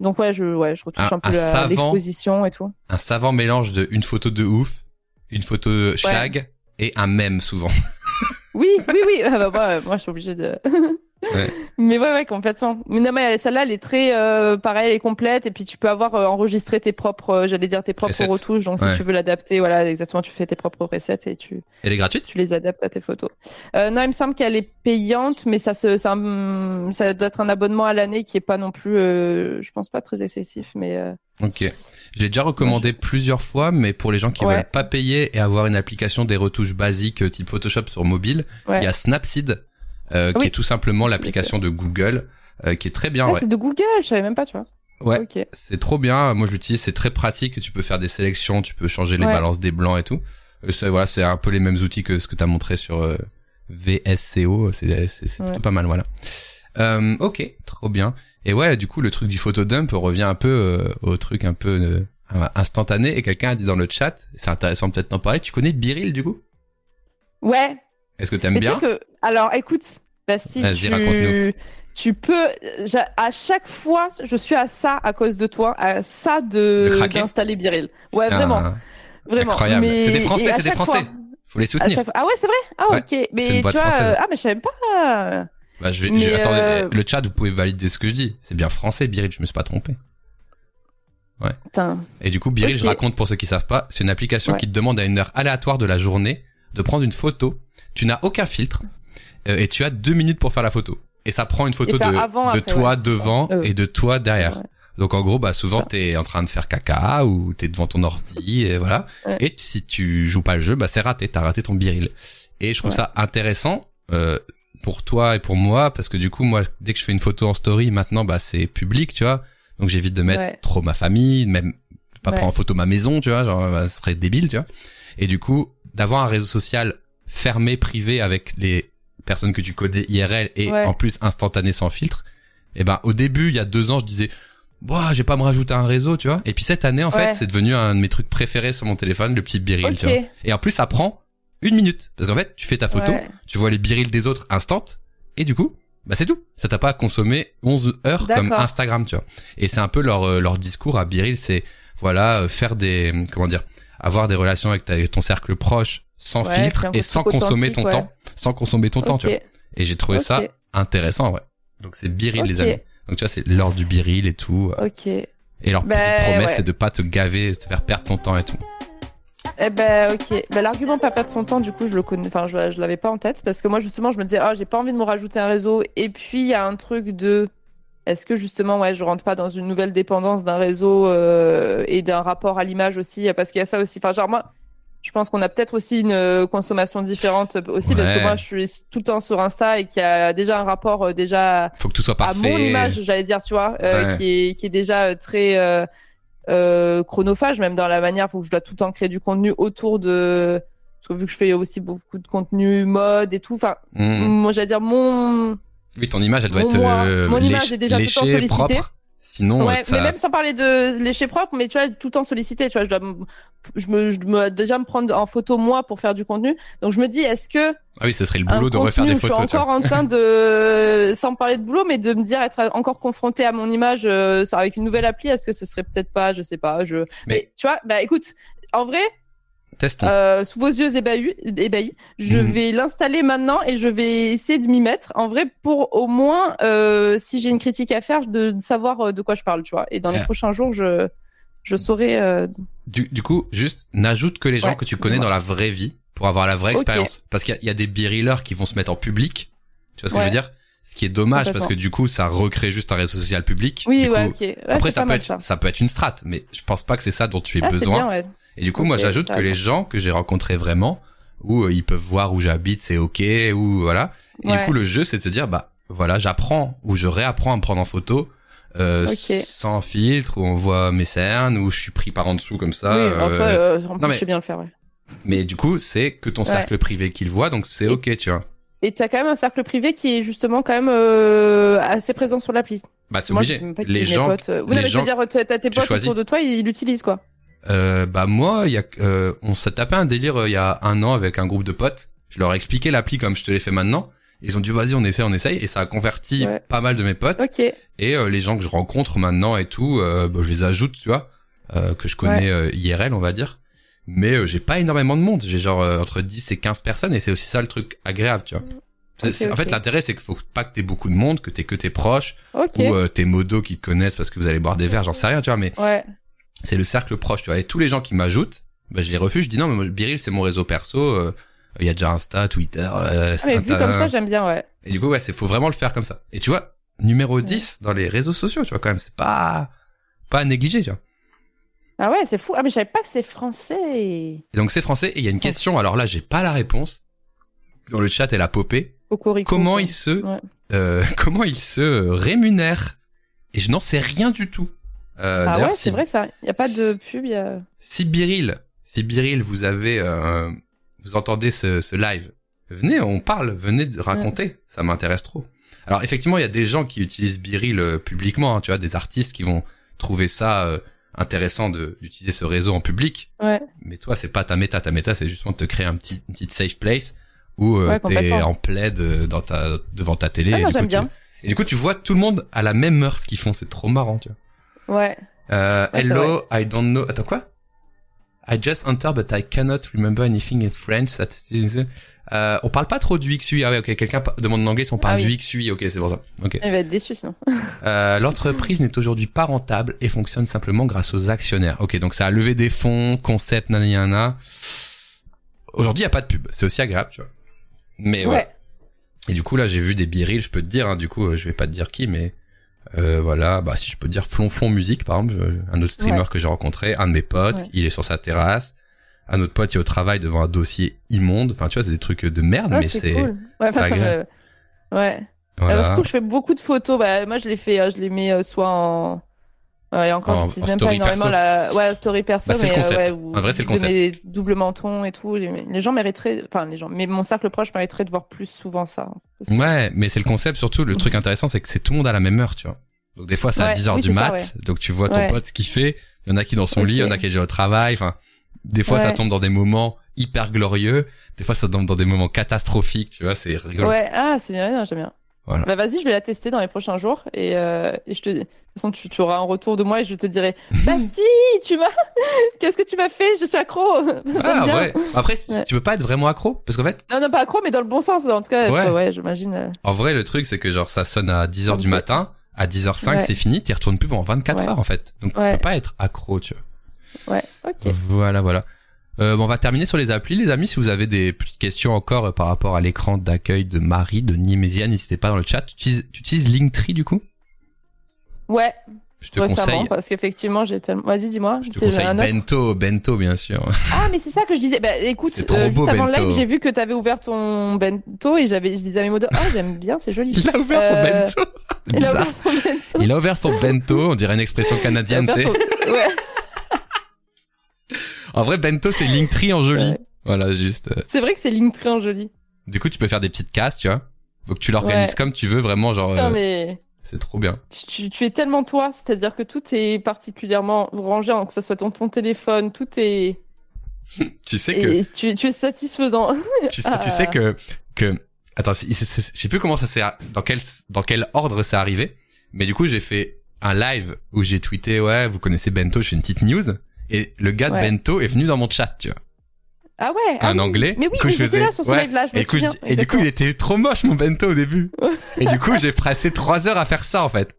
donc ouais je ouais je retouche un, peu l'exposition et tout. Un savant mélange de une photo de ouf une photo schlag et un mème souvent. Oui oui oui. Ah bah, moi je suis obligée de mais ouais, ouais, complètement. Mais non, mais celle-là, elle est très, euh, pareil, elle est complète. Et puis, tu peux avoir euh, enregistré tes propres, euh, j'allais dire, tes propres retouches. Donc, si tu veux l'adapter, voilà, exactement, tu fais tes propres presets et tu. Elle est gratuite? Tu les adaptes à tes photos. Euh, non, il me semble qu'elle est payante, mais ça se, ça, ça doit être un abonnement à l'année qui est pas non plus, je pense pas très excessif, mais. Ok. Je l'ai déjà recommandé plusieurs fois, mais pour les gens qui veulent pas payer et avoir une application des retouches basiques type Photoshop sur mobile, il y a Snapseed euh, qui est tout simplement l'application de Google, euh, qui est très bien. Ah, C'est de Google, je savais même pas, tu vois. Ouais, c'est trop bien. Moi, je l'utilise, c'est très pratique. Tu peux faire des sélections, tu peux changer les balances des blancs et tout. Euh, voilà, c'est un peu les mêmes outils que ce que tu as montré sur euh, VSCO. C'est c'est plutôt pas mal, voilà. Euh, ok, trop bien. Et ouais, du coup, le truc du photodump revient un peu au truc un peu instantané. Et quelqu'un a dit dans le chat, c'est intéressant peut-être d'en parler. Tu connais Biril du coup? Ouais, est-ce que t'aimes bien? que... Alors, écoute, Bastille, tu... tu peux. À chaque fois, je suis à ça à cause de toi, à ça de d'installer Biril. Ouais, vraiment, vraiment. Incroyable. C'est des Français, c'est des Français. Faut les soutenir. Ah ouais, c'est vrai? Ah ok. Mais tu vois, euh, ah mais je savais pas. Bah, je vais, attendez, euh, le chat, vous pouvez valider ce que je dis. C'est bien français, Biril, je me suis pas trompé. Ouais. Et du coup, Biril, je raconte pour ceux qui savent pas, c'est une application qui te demande à une heure aléatoire de la journée de prendre une photo tu n'as aucun filtre et tu as deux minutes pour faire la photo. Et ça prend une photo de, de toi devant euh. et de toi derrière. Donc en gros, bah souvent t'es en train de faire caca ou t'es devant ton ordi et voilà. Et si tu joues pas le jeu, bah c'est raté, t'as raté ton biril. Et je trouve ça intéressant euh, pour toi et pour moi parce que du coup moi dès que je fais une photo en story maintenant bah c'est public, tu vois. Donc j'évite de mettre trop ma famille, même pas prendre en photo ma maison, tu vois, genre bah, ce serait débile, tu vois. Et du coup d'avoir un réseau social fermé, privé avec les personnes que tu connais IRL et en plus instantané sans filtre. Et eh ben au début, il y a deux ans, je disais Boah, je vais pas me rajouter un réseau, tu vois. Et puis cette année, en fait, c'est devenu un de mes trucs préférés sur mon téléphone, le petit biril, tu vois. Et en plus, ça prend une minute. Parce qu'en fait, tu fais ta photo, tu vois les birils des autres instant, et du coup, bah c'est tout. Ça t'a pas consommé 11 heures comme Instagram, tu vois. Et c'est un peu leur, euh, leur discours à biril, c'est, voilà, euh, faire des, comment dire, avoir des relations avec ton cercle proche sans filtre et sans consommer ton temps, sans consommer ton temps, tu vois. Et j'ai trouvé ça intéressant, ouais. Donc c'est biril les amis. Donc tu vois, c'est l'heure du biril et tout. Ok. Et leur petite ben, promesse, c'est de pas te gaver, de te faire perdre ton temps et tout. Eh ben ok. Ben, l'argument pas perdre son temps, du coup, je le connais. Enfin, je, je l'avais pas en tête parce que moi justement, je me disais, oh, j'ai pas envie de me rajouter un réseau. Et puis il y a un truc de, est-ce que justement, ouais, je rentre pas dans une nouvelle dépendance d'un réseau euh, et d'un rapport à l'image aussi, parce qu'il y a ça aussi. Enfin, genre moi, je pense qu'on a peut-être aussi une euh, consommation différente aussi parce que moi je suis tout le temps sur Insta et qu'il y a déjà un rapport euh, déjà faut que tout soit parfait à mon image j'allais dire tu vois euh, qui est qui est déjà très euh, chronophage même dans la manière où je dois tout le temps créer du contenu autour de parce que vu que je fais aussi beaucoup de contenu mode et tout enfin mmh. moi j'allais dire mon oui ton image elle doit être mon image est déjà tout le temps sollicitée propre. Sinon, ouais, mais même sans parler de lécher propre, mais tu vois, tout le temps sollicité, tu vois, je dois, je me, je dois déjà me prendre en photo moi pour faire du contenu. Donc je me dis, est-ce que ah oui, ce serait le boulot de refaire des photos. Je suis encore en train de, sans parler de boulot, mais de me dire être encore confronté à mon image euh, avec une nouvelle appli. Est-ce que ce serait peut-être pas, je sais pas, je. Mais, tu vois, bah écoute, en vrai, euh, sous vos yeux ébahis, ébahis je mhm. vais l'installer maintenant et je vais essayer de m'y mettre. En vrai, pour au moins, euh, si j'ai une critique à faire, de, savoir euh, de quoi je parle, tu vois. Et dans les prochains jours, je, je saurai. Euh... Du, du, coup, juste, n'ajoute que les gens que tu connais dans la vraie vie pour avoir la vraie expérience. Parce qu'il y, a des birillers qui vont se mettre en public. Tu vois ce que je veux dire? Ce qui est dommage parce que du coup ça recrée juste un réseau social public. Oui, ouais, ok. après ça peut être ça. peut être une strat, mais je pense pas que c'est ça dont tu aies ah, besoin. Bien, et du coup, moi, j'ajoute que les gens que j'ai rencontrés vraiment, où euh, ils peuvent voir où j'habite, c'est ok, ou voilà. Et du coup, le jeu, c'est de se dire, bah voilà, j'apprends ou je réapprends à me prendre en photo euh, sans filtre, où on voit mes cernes, où je suis pris par en dessous comme ça. oui, euh, enfin, euh, en plus, mais- je sais bien le faire, ouais. Mais du coup, c'est que ton Ouais. cercle privé qui le voit, donc c'est Et- ok, tu vois. Et t'as quand même un cercle privé qui est justement quand même euh, assez présent sur l'appli. Bah c'est Moi, obligé. je sais même pas Les mes gens, potes. Oui, les non, mais je gens veux dire, t'as tes potes autour de toi, ils l'utilisent quoi. Euh, bah moi, il y a, euh, on s'est tapé un délire euh, il y a un an avec un groupe de potes. Je leur ai expliqué l'appli comme je te l'ai fait maintenant. Ils ont dit vas-y on essaye, on essaye et ça a converti Ouais. pas mal de mes potes Ok. et euh, les gens que je rencontre maintenant et tout, euh, bah, je les ajoute, tu vois, euh, que je connais euh, IRL on va dire. Mais euh, j'ai pas énormément de monde, j'ai genre euh, entre 10 et 15 personnes et c'est aussi ça le truc agréable, tu vois. C'est- En fait l'intérêt c'est qu'il faut pas que t'aies beaucoup de monde, que t'aies que tes proches Ok. ou euh, tes modos qui te connaissent parce que vous allez boire des verres, j'en sais rien, tu vois, mais Ouais. C'est le cercle proche, tu vois. Et tous les gens qui m'ajoutent, bah, je les refuse. Je dis non, mais moi, Biril, c'est mon réseau perso. euh, Il y a déjà Insta, Twitter, euh, Ah, mais vu comme ça, j'aime bien, ouais. Et du coup, ouais, c'est faut vraiment le faire comme ça. Et tu vois, numéro 10 dans les réseaux sociaux, tu vois, quand même, c'est pas pas à négliger, tu vois. Ah ouais, c'est fou. Ah mais je savais pas que c'est français. Et donc c'est français. Et il y a une question. Alors là, j'ai pas la réponse. Dans le chat, elle a popé. Cocorico. Comment quoi. il se Ouais. euh, comment il se rémunère? Et je n'en sais rien du tout. Euh, Ah ouais, c'est vrai ça. Il y a pas de pub, y a. Si Biril, si Biril, vous avez, euh, vous entendez ce, ce live, venez, on parle, venez de raconter, ça m'intéresse trop. Alors effectivement, il y a des gens qui utilisent Biril euh, publiquement, hein, tu vois, des artistes qui vont trouver ça euh, intéressant d'utiliser ce réseau en public. Ouais. Mais toi, c'est pas ta méta, ta méta, c'est justement de te créer un petit, une petite safe place où euh, Ouais, t'es en plaid euh, dans ta, devant ta télé. Ah et, non, du coup, j'aime tu, bien. et du coup, tu vois tout le monde à la même heure ce qu'ils font, c'est trop marrant, tu vois. Ouais. Euh, Ouais, hello, I don't know. Attends quoi? I just entered but I cannot remember anything in French. That's... Euh, on parle pas trop du XUI. Ah ouais, ok. Quelqu'un demande en anglais si on parle Ah oui. du XUI. Ok, c'est pour ça. Ok. Il va être déçu sinon. Euh, L'entreprise n'est aujourd'hui pas rentable et fonctionne simplement grâce aux actionnaires. Ok, donc ça a levé des fonds, concept, nanana. Aujourd'hui, il y a pas de pub. C'est aussi agréable, tu vois. Mais ouais. Ouais. Et du coup, là, j'ai vu des birils, je peux te dire, hein, du coup, euh, je vais pas te dire qui, mais euh, voilà, bah si je peux dire Flonflon Musique, par exemple, un autre streamer Ouais. que j'ai rencontré, un de mes potes, Ouais. il est sur sa terrasse, un autre pote, il est au travail devant un dossier immonde, enfin, tu vois, c'est des trucs de merde, Ouais, mais c'est cool. Ouais, ça me- ouais. Voilà. Euh, surtout que je fais beaucoup de photos. Bah, moi, je les fais, euh, je les mets euh, soit en. Ouais, et encore, En- j'utilise en même pas story énormément perso. la ouais, story perso. Bah, c'est le euh, concept. ouais, En vrai, c'est le concept. des doubles mentons et tout. Les, les gens mériteraient, enfin, les gens, mais mon cercle proche mériterait de voir plus souvent ça. Que- Ouais, mais c'est le concept surtout. Le truc intéressant, c'est que c'est tout le monde à la même heure, tu vois. Donc des fois, c'est à Ouais, 10 heures oui, du ça, mat. ouais. Donc tu vois ton Ouais. pote ce qu'il fait. Il y en a qui dans son lit, il y en a qui est déjà au travail. Enfin, des fois, ça tombe dans des moments hyper glorieux. Des fois, ça tombe dans des moments catastrophiques, tu vois. C'est rigolo. Ouais, ah, c'est bien, j'aime bien. Voilà. Bah, vas-y, je vais la tester dans les prochains jours et, euh, et je te, de toute façon, tu, tu auras un retour de moi et je te dirai, Basti, tu m'as, qu'est-ce que tu m'as fait? Je suis accro. Ah, ouais. Après, Ouais. tu veux pas être vraiment accro parce qu'en fait, Non, non, pas accro, mais dans le bon sens. En tout cas, Ouais. ouais, j'imagine. euh, en vrai, le truc, c'est que genre ça sonne à 10 heures du Ok. matin. À 10h05, Ouais. c'est fini. T'y retournes plus pendant 24 Ouais. heures en fait. Donc tu peux pas être accro, tu vois. Ouais, ok. Voilà, voilà. Euh, bon, on va terminer sur les applis, les amis. Si vous avez des petites questions encore euh, par rapport à l'écran d'accueil de Marie de Nimésia, n'hésitez pas dans le chat. Tu utilises, tu utilises Linktree du coup? Ouais, Je te conseille. parce qu'effectivement, j'ai tellement. Vas-y, dis-moi. Je te conseille un Bento, Bento bien sûr. Ah, mais c'est ça que je disais. Bah, écoute, trop euh, beau, avant le live, j'ai vu que t'avais ouvert ton bento et j'avais, je disais à mes modos, ah, j'aime bien, c'est joli. Il a ouvert son Bento. Il a ouvert son bento. Il a ouvert son Bento, on dirait une expression canadienne, tu sais. son- Ouais, En vrai, Bento c'est Linktree en joli. Ouais. Voilà, juste. euh. c'est vrai que c'est Linktree en joli. Du coup, tu peux faire des petites casses, tu vois. Donc tu l'organises Ouais. comme tu veux, vraiment, genre, Putain, euh, mais c'est trop bien. tu, tu, tu es tellement toi, c'est-à-dire que tout est particulièrement rangé, hein, que ça soit ton, ton téléphone, tout est. Tu sais que Et tu, tu es satisfaisant. tu, sais- Ah. tu sais que que attends je sais plus comment ça s'est dans quel dans quel ordre c'est arrivé mais du coup j'ai fait un live où j'ai tweeté ouais vous connaissez Bento je fais une petite news et le gars de Ouais. Bento est venu dans mon chat tu vois Ah ouais. ah un oui. anglais Mais oui, mais je faisais là sur ce ouais. live-là, je me et, du coup, je souviens. et du coup il était trop moche mon Bento au début et du coup j'ai passé trois heures à faire ça en fait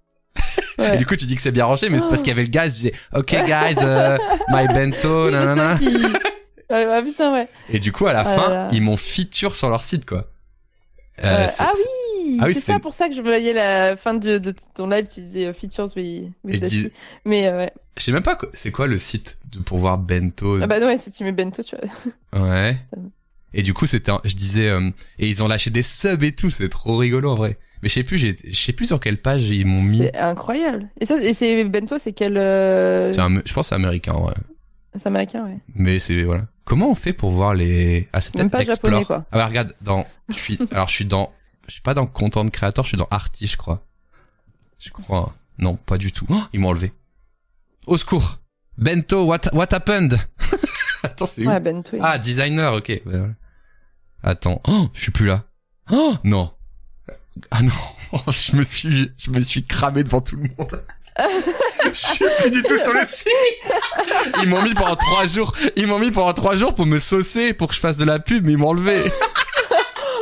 Ouais. et du coup tu dis que c'est bien rangé mais c'est parce qu'il y avait le gars je disais ok guys euh, my Bento nanana Ouais, ah putain, ouais. et du coup à la Ah fin là ils m'ont feature sur leur site quoi Euh, Euh, ah oui, Ah oui, c'est ça pour ça que je voyais la fin de, de ton live, tu disais euh, features Dusty. dis- Mais euh, ouais. Je sais même pas c'est quoi le site pour voir Bento. Ah bah non, ouais, si tu mets bento, tu vois. Ouais. Et du coup, c'était, un- je disais, euh, et ils ont lâché des subs et tout, c'est trop rigolo en vrai. Mais je sais plus, je sais plus sur quelle page ils m'ont mis. C'est incroyable. Et ça, et c'est bento, c'est quel euh, C'est un, je pense que c'est américain, ouais. C'est américain, ouais. Mais c'est voilà. Comment on fait pour voir les Ah, c'est peut-être pas japonais, Explore. quoi. Ah bah regarde, dans je suis alors je suis dans je suis pas dans content créateur, je suis dans Arty, je crois. Je crois. Non, pas du tout. Oh, ils m'ont enlevé. Au secours. Bento, what what happened? Attends, c'est où? Bento. Ah, designer, OK. Voilà. Attends, oh, je suis plus là. Oh, non. Ah non, je me suis je me suis cramé devant tout le monde. je suis plus du tout sur le site. Ils m'ont mis pendant trois jours. Ils m'ont mis pendant trois jours pour me saucer, pour que je fasse de la pub, mais ils m'ont enlevé.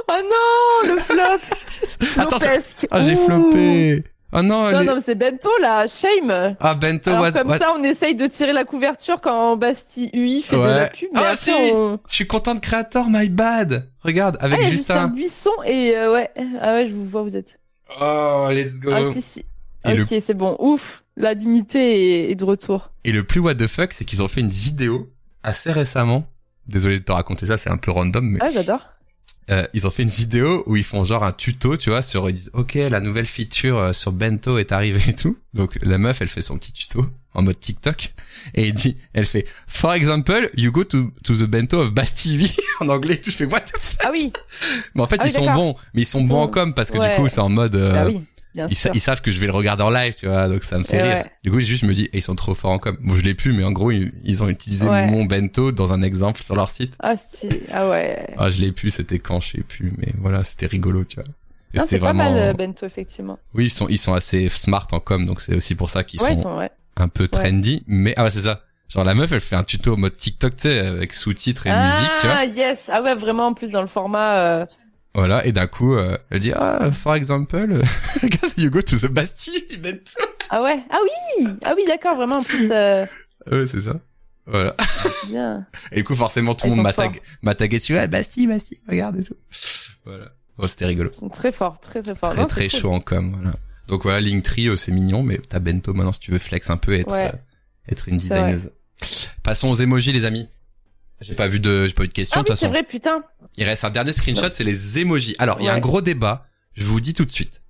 Oh non, le flop. Attends, ça-. Ah, j'ai Ouh. floppé. Ah non, Non, les- non, mais c'est bento, là. Shame. Ah, bento, Alors, what, comme what- ça, on essaye de tirer la couverture quand Bastille UI fait de la Ouais. pub. Ah, si. on... Je suis content de créateur, my bad. Regarde, avec ah, Justin Justin. Buisson et euh, ouais. Ah ouais, je vous vois, vous êtes. Oh, let's go. Ah si, si. Et le- ok, c'est bon. Ouf. La dignité est, est de retour. Et le plus what the fuck, c'est qu'ils ont fait une vidéo assez récemment. Désolé de te raconter ça, c'est un peu random, mais Ah, j'adore. Euh, ils ont fait une vidéo où ils font genre un tuto, tu vois, sur ils disent OK, la nouvelle feature euh, sur Bento est arrivée et tout. Donc la meuf, elle fait son petit tuto en mode TikTok et il dit, elle fait For example, you go to to the Bento of Bastille en anglais et tout. Je fais what the fuck? Ah oui. Mais en fait, Ah oui, ils sont bons, mais ils sont bons en com parce que Ouais. du coup, c'est en mode euh, Bah oui. Bien ils, sa- sûr. ils savent que je vais le regarder en live, tu vois, donc ça me fait rire. ouais. Du coup, juste je me dis, eh, ils sont trop forts en com. Bon, je l'ai plus, mais en gros, ils, ils ont utilisé Ouais. mon bento dans un exemple sur leur site. Ah si. Ah ouais. Ah, je l'ai plus, c'était quand, je sais plus, mais voilà, c'était rigolo, tu vois. C'est pas vraiment. mal euh, bento effectivement. Oui, ils sont, ils sont assez smart en com, donc c'est aussi pour ça qu'ils ouais, sont, un peu trendy. Mais ah, ouais, c'est ça. Genre la meuf, elle fait un tuto en mode TikTok, tu sais, avec sous-titres et ah musique, tu vois. yes. Ah ouais, vraiment en plus dans le format. euh, Voilà, et d'un coup, euh, elle dit, ah, for example, you go to the Bastille. Ah ouais? Ah oui. Ah oui, d'accord. Vraiment en plus. Euh... Ouais, c'est ça. Voilà. Bien. Et du coup, forcément, tout le monde m'a forts. tag- m'a tagué dessus. Ouais, Bastille, Bastille, regarde et tout. Voilà. Oh, c'était rigolo. Ils sont très forts, très très forts. Très, Non, très cool. chaud en com, voilà. Donc voilà, Linktree, euh, c'est mignon, mais t'as Bento maintenant si tu veux flex un peu et être, Ouais. euh, être une designeuse. Passons aux emojis, les amis. J'ai pas vu de, j'ai pas eu de questions, Ah oui, c'est vrai, putain. Il reste un dernier screenshot, c'est les emojis. Alors, il y a un gros débat. Je vous dis tout de suite.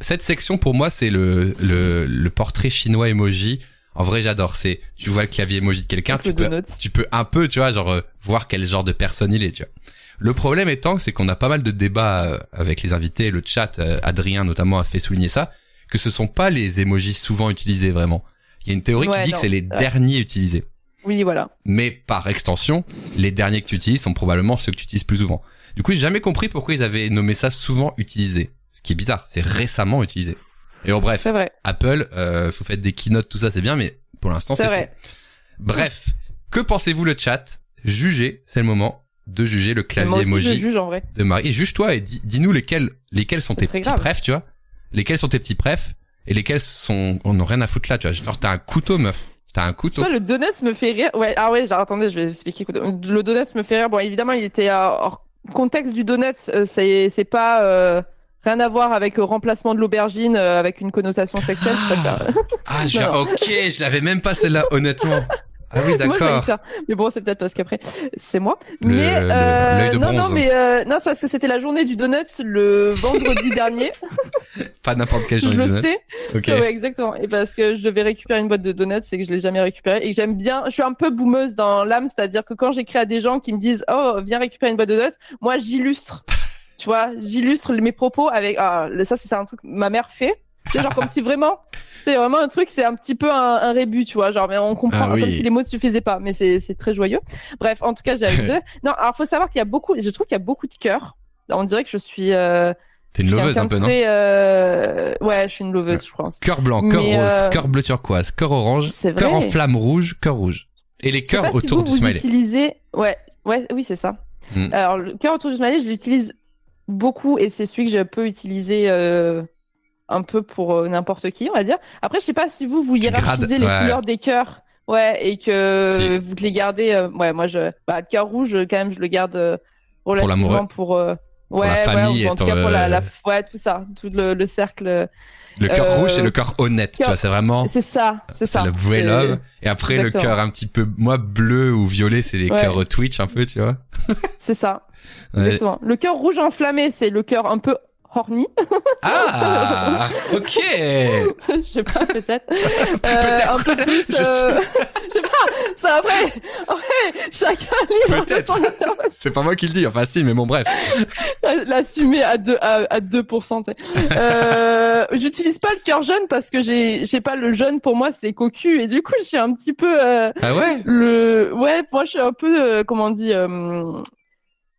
Cette section, pour moi, c'est le, le, le portrait chinois emoji. En vrai, j'adore. C'est, tu vois le clavier emoji de quelqu'un, tu peux, tu peux un peu, tu vois, genre, euh, voir quel genre de personne il est, tu vois. Le problème étant, c'est qu'on a pas mal de débats euh, avec les invités, le chat, euh, Adrien notamment a fait souligner ça, que ce sont pas les emojis souvent utilisés vraiment. Il y a une théorie Ouais, qui dit non, que c'est les ouais. derniers utilisés. Oui, voilà. Mais par extension, les derniers que tu utilises sont probablement ceux que tu utilises plus souvent. Du coup, j'ai jamais compris pourquoi ils avaient nommé ça souvent utilisé. Ce qui est bizarre, c'est récemment utilisé. Et en bref, C'est vrai. Apple, euh, vous faites des keynotes, tout ça, c'est bien, mais pour l'instant, C'est c'est vrai. faux. Bref, que pensez-vous le chat? Jugez, c'est le moment de juger le clavier Moi je emoji juge en vrai. de Marie. Et juge-toi et dis- dis-nous lesquels, lesquels sont tes petits grave. prefs, tu vois Lesquels sont tes petits prefs et lesquels sont, on n'a rien à foutre là, tu vois Genre, t'as un couteau, meuf. T'as un couteau. Toi, le donut me fait rire. Ouais, ah ouais, genre, attendez, je vais expliquer. Le donut me fait rire. Bon, évidemment, il était euh, hors contexte du donut. euh, c'est, c'est pas euh, rien à voir avec le remplacement de l'aubergine avec une connotation sexuelle. Ah, je ok, je l'avais même pas celle-là, honnêtement. Ah oui, je d'accord. Mais bon, c'est peut-être parce qu'après, c'est moi. Le- mais le- euh, de non, bronze. non, mais euh, non, c'est parce que c'était la journée du donut le vendredi dernier. Pas n'importe quel je genre de le sais. Ok. Ouais, exactement. Et parce que je devais récupérer une boîte de donuts et que je l'ai jamais récupérée et que j'aime bien. Je suis un peu boumeuse dans l'âme, c'est-à-dire que quand j'écris à des gens qui me disent oh viens récupérer une boîte de donuts, moi j'illustre. Tu vois, j'illustre mes propos avec ah le- ça c'est un truc que ma mère fait. C'est genre comme si vraiment c'est vraiment un truc, c'est un petit peu un, un rébut, tu vois. Genre, mais on comprend Ah oui. comme si les mots ne suffisaient pas, mais c'est très joyeux. Bref, en tout cas, j'ai deux. Non, alors faut savoir qu'il y a beaucoup. Je trouve qu'il y a beaucoup de cœurs. On dirait que je suis. Euh, T'es une loveuse un peu, non euh, Ouais, je suis une loveuse, je pense. Cœur blanc, cœur Mais, rose, euh, cœur bleu turquoise, cœur orange, cœur en flamme rouge, cœur rouge. Et les cœurs si autour vous, du vous smiley. utilisez. Ouais, ouais, oui, c'est ça. Hmm. Alors, le cœur autour du smiley, je l'utilise beaucoup et c'est celui que je peux utiliser euh, un peu pour euh, n'importe qui, on va dire. Après, je sais pas si vous, vous hiérarchisez les ouais. couleurs des cœurs. Ouais, et que Si. vous les gardez. euh, ouais, moi, je. Bah, le cœur rouge, quand même, je le garde euh, relativement pour. euh, Pour ouais, la famille ouais, ou en tout cas pour la, la, ouais, tout ça, tout le, le cercle. Le cœur rouge, c'est le cœur honnête, tu vois, c'est vraiment, C'est ça, c'est ça. le vrai love. Et après, le cœur un petit peu, moi, bleu ou violet, c'est les Ouais. cœurs Twitch un peu, tu vois. C'est ça. Exactement. Le cœur rouge enflammé, c'est le cœur un peu horny. Ah, ok. je sais pas, peut-être. Euh, un peu plus. Je euh, je sais pas. Ça après, après chacun libre Peut-être. C'est pas moi qui le dis. Enfin, si, mais bon, bref. l'assumer à 2 à, à 2%. tu sais. Euh, j'utilise pas le cœur jaune parce que j'ai j'ai pas le jaune pour moi c'est cocu et du coup je suis un petit peu euh, Ah ouais? le ouais moi je suis un peu euh, comment on dit euh,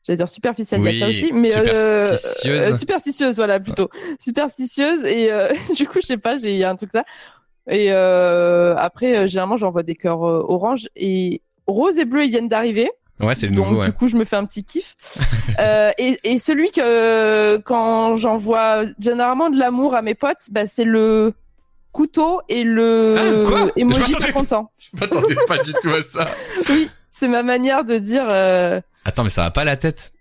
j'allais dire superficielle il y a Oui, ça aussi mais euh, superstitieuse. euh, superstitieuse voilà plutôt superstitieuse et euh, du coup je sais pas j'ai il y a un truc ça et euh, après euh, généralement j'envoie des cœurs euh, orange et rose et bleu ils viennent d'arriver Ouais, c'est le donc nouveau, ouais. du coup, je me fais un petit kiff. euh, et, et celui que quand j'envoie généralement de l'amour à mes potes, bah, c'est le couteau et le Ah, quoi? Je emoji pas content. Je m'attendais pas du tout à ça. Oui, c'est ma manière de dire euh, Attends, mais ça va pas la tête.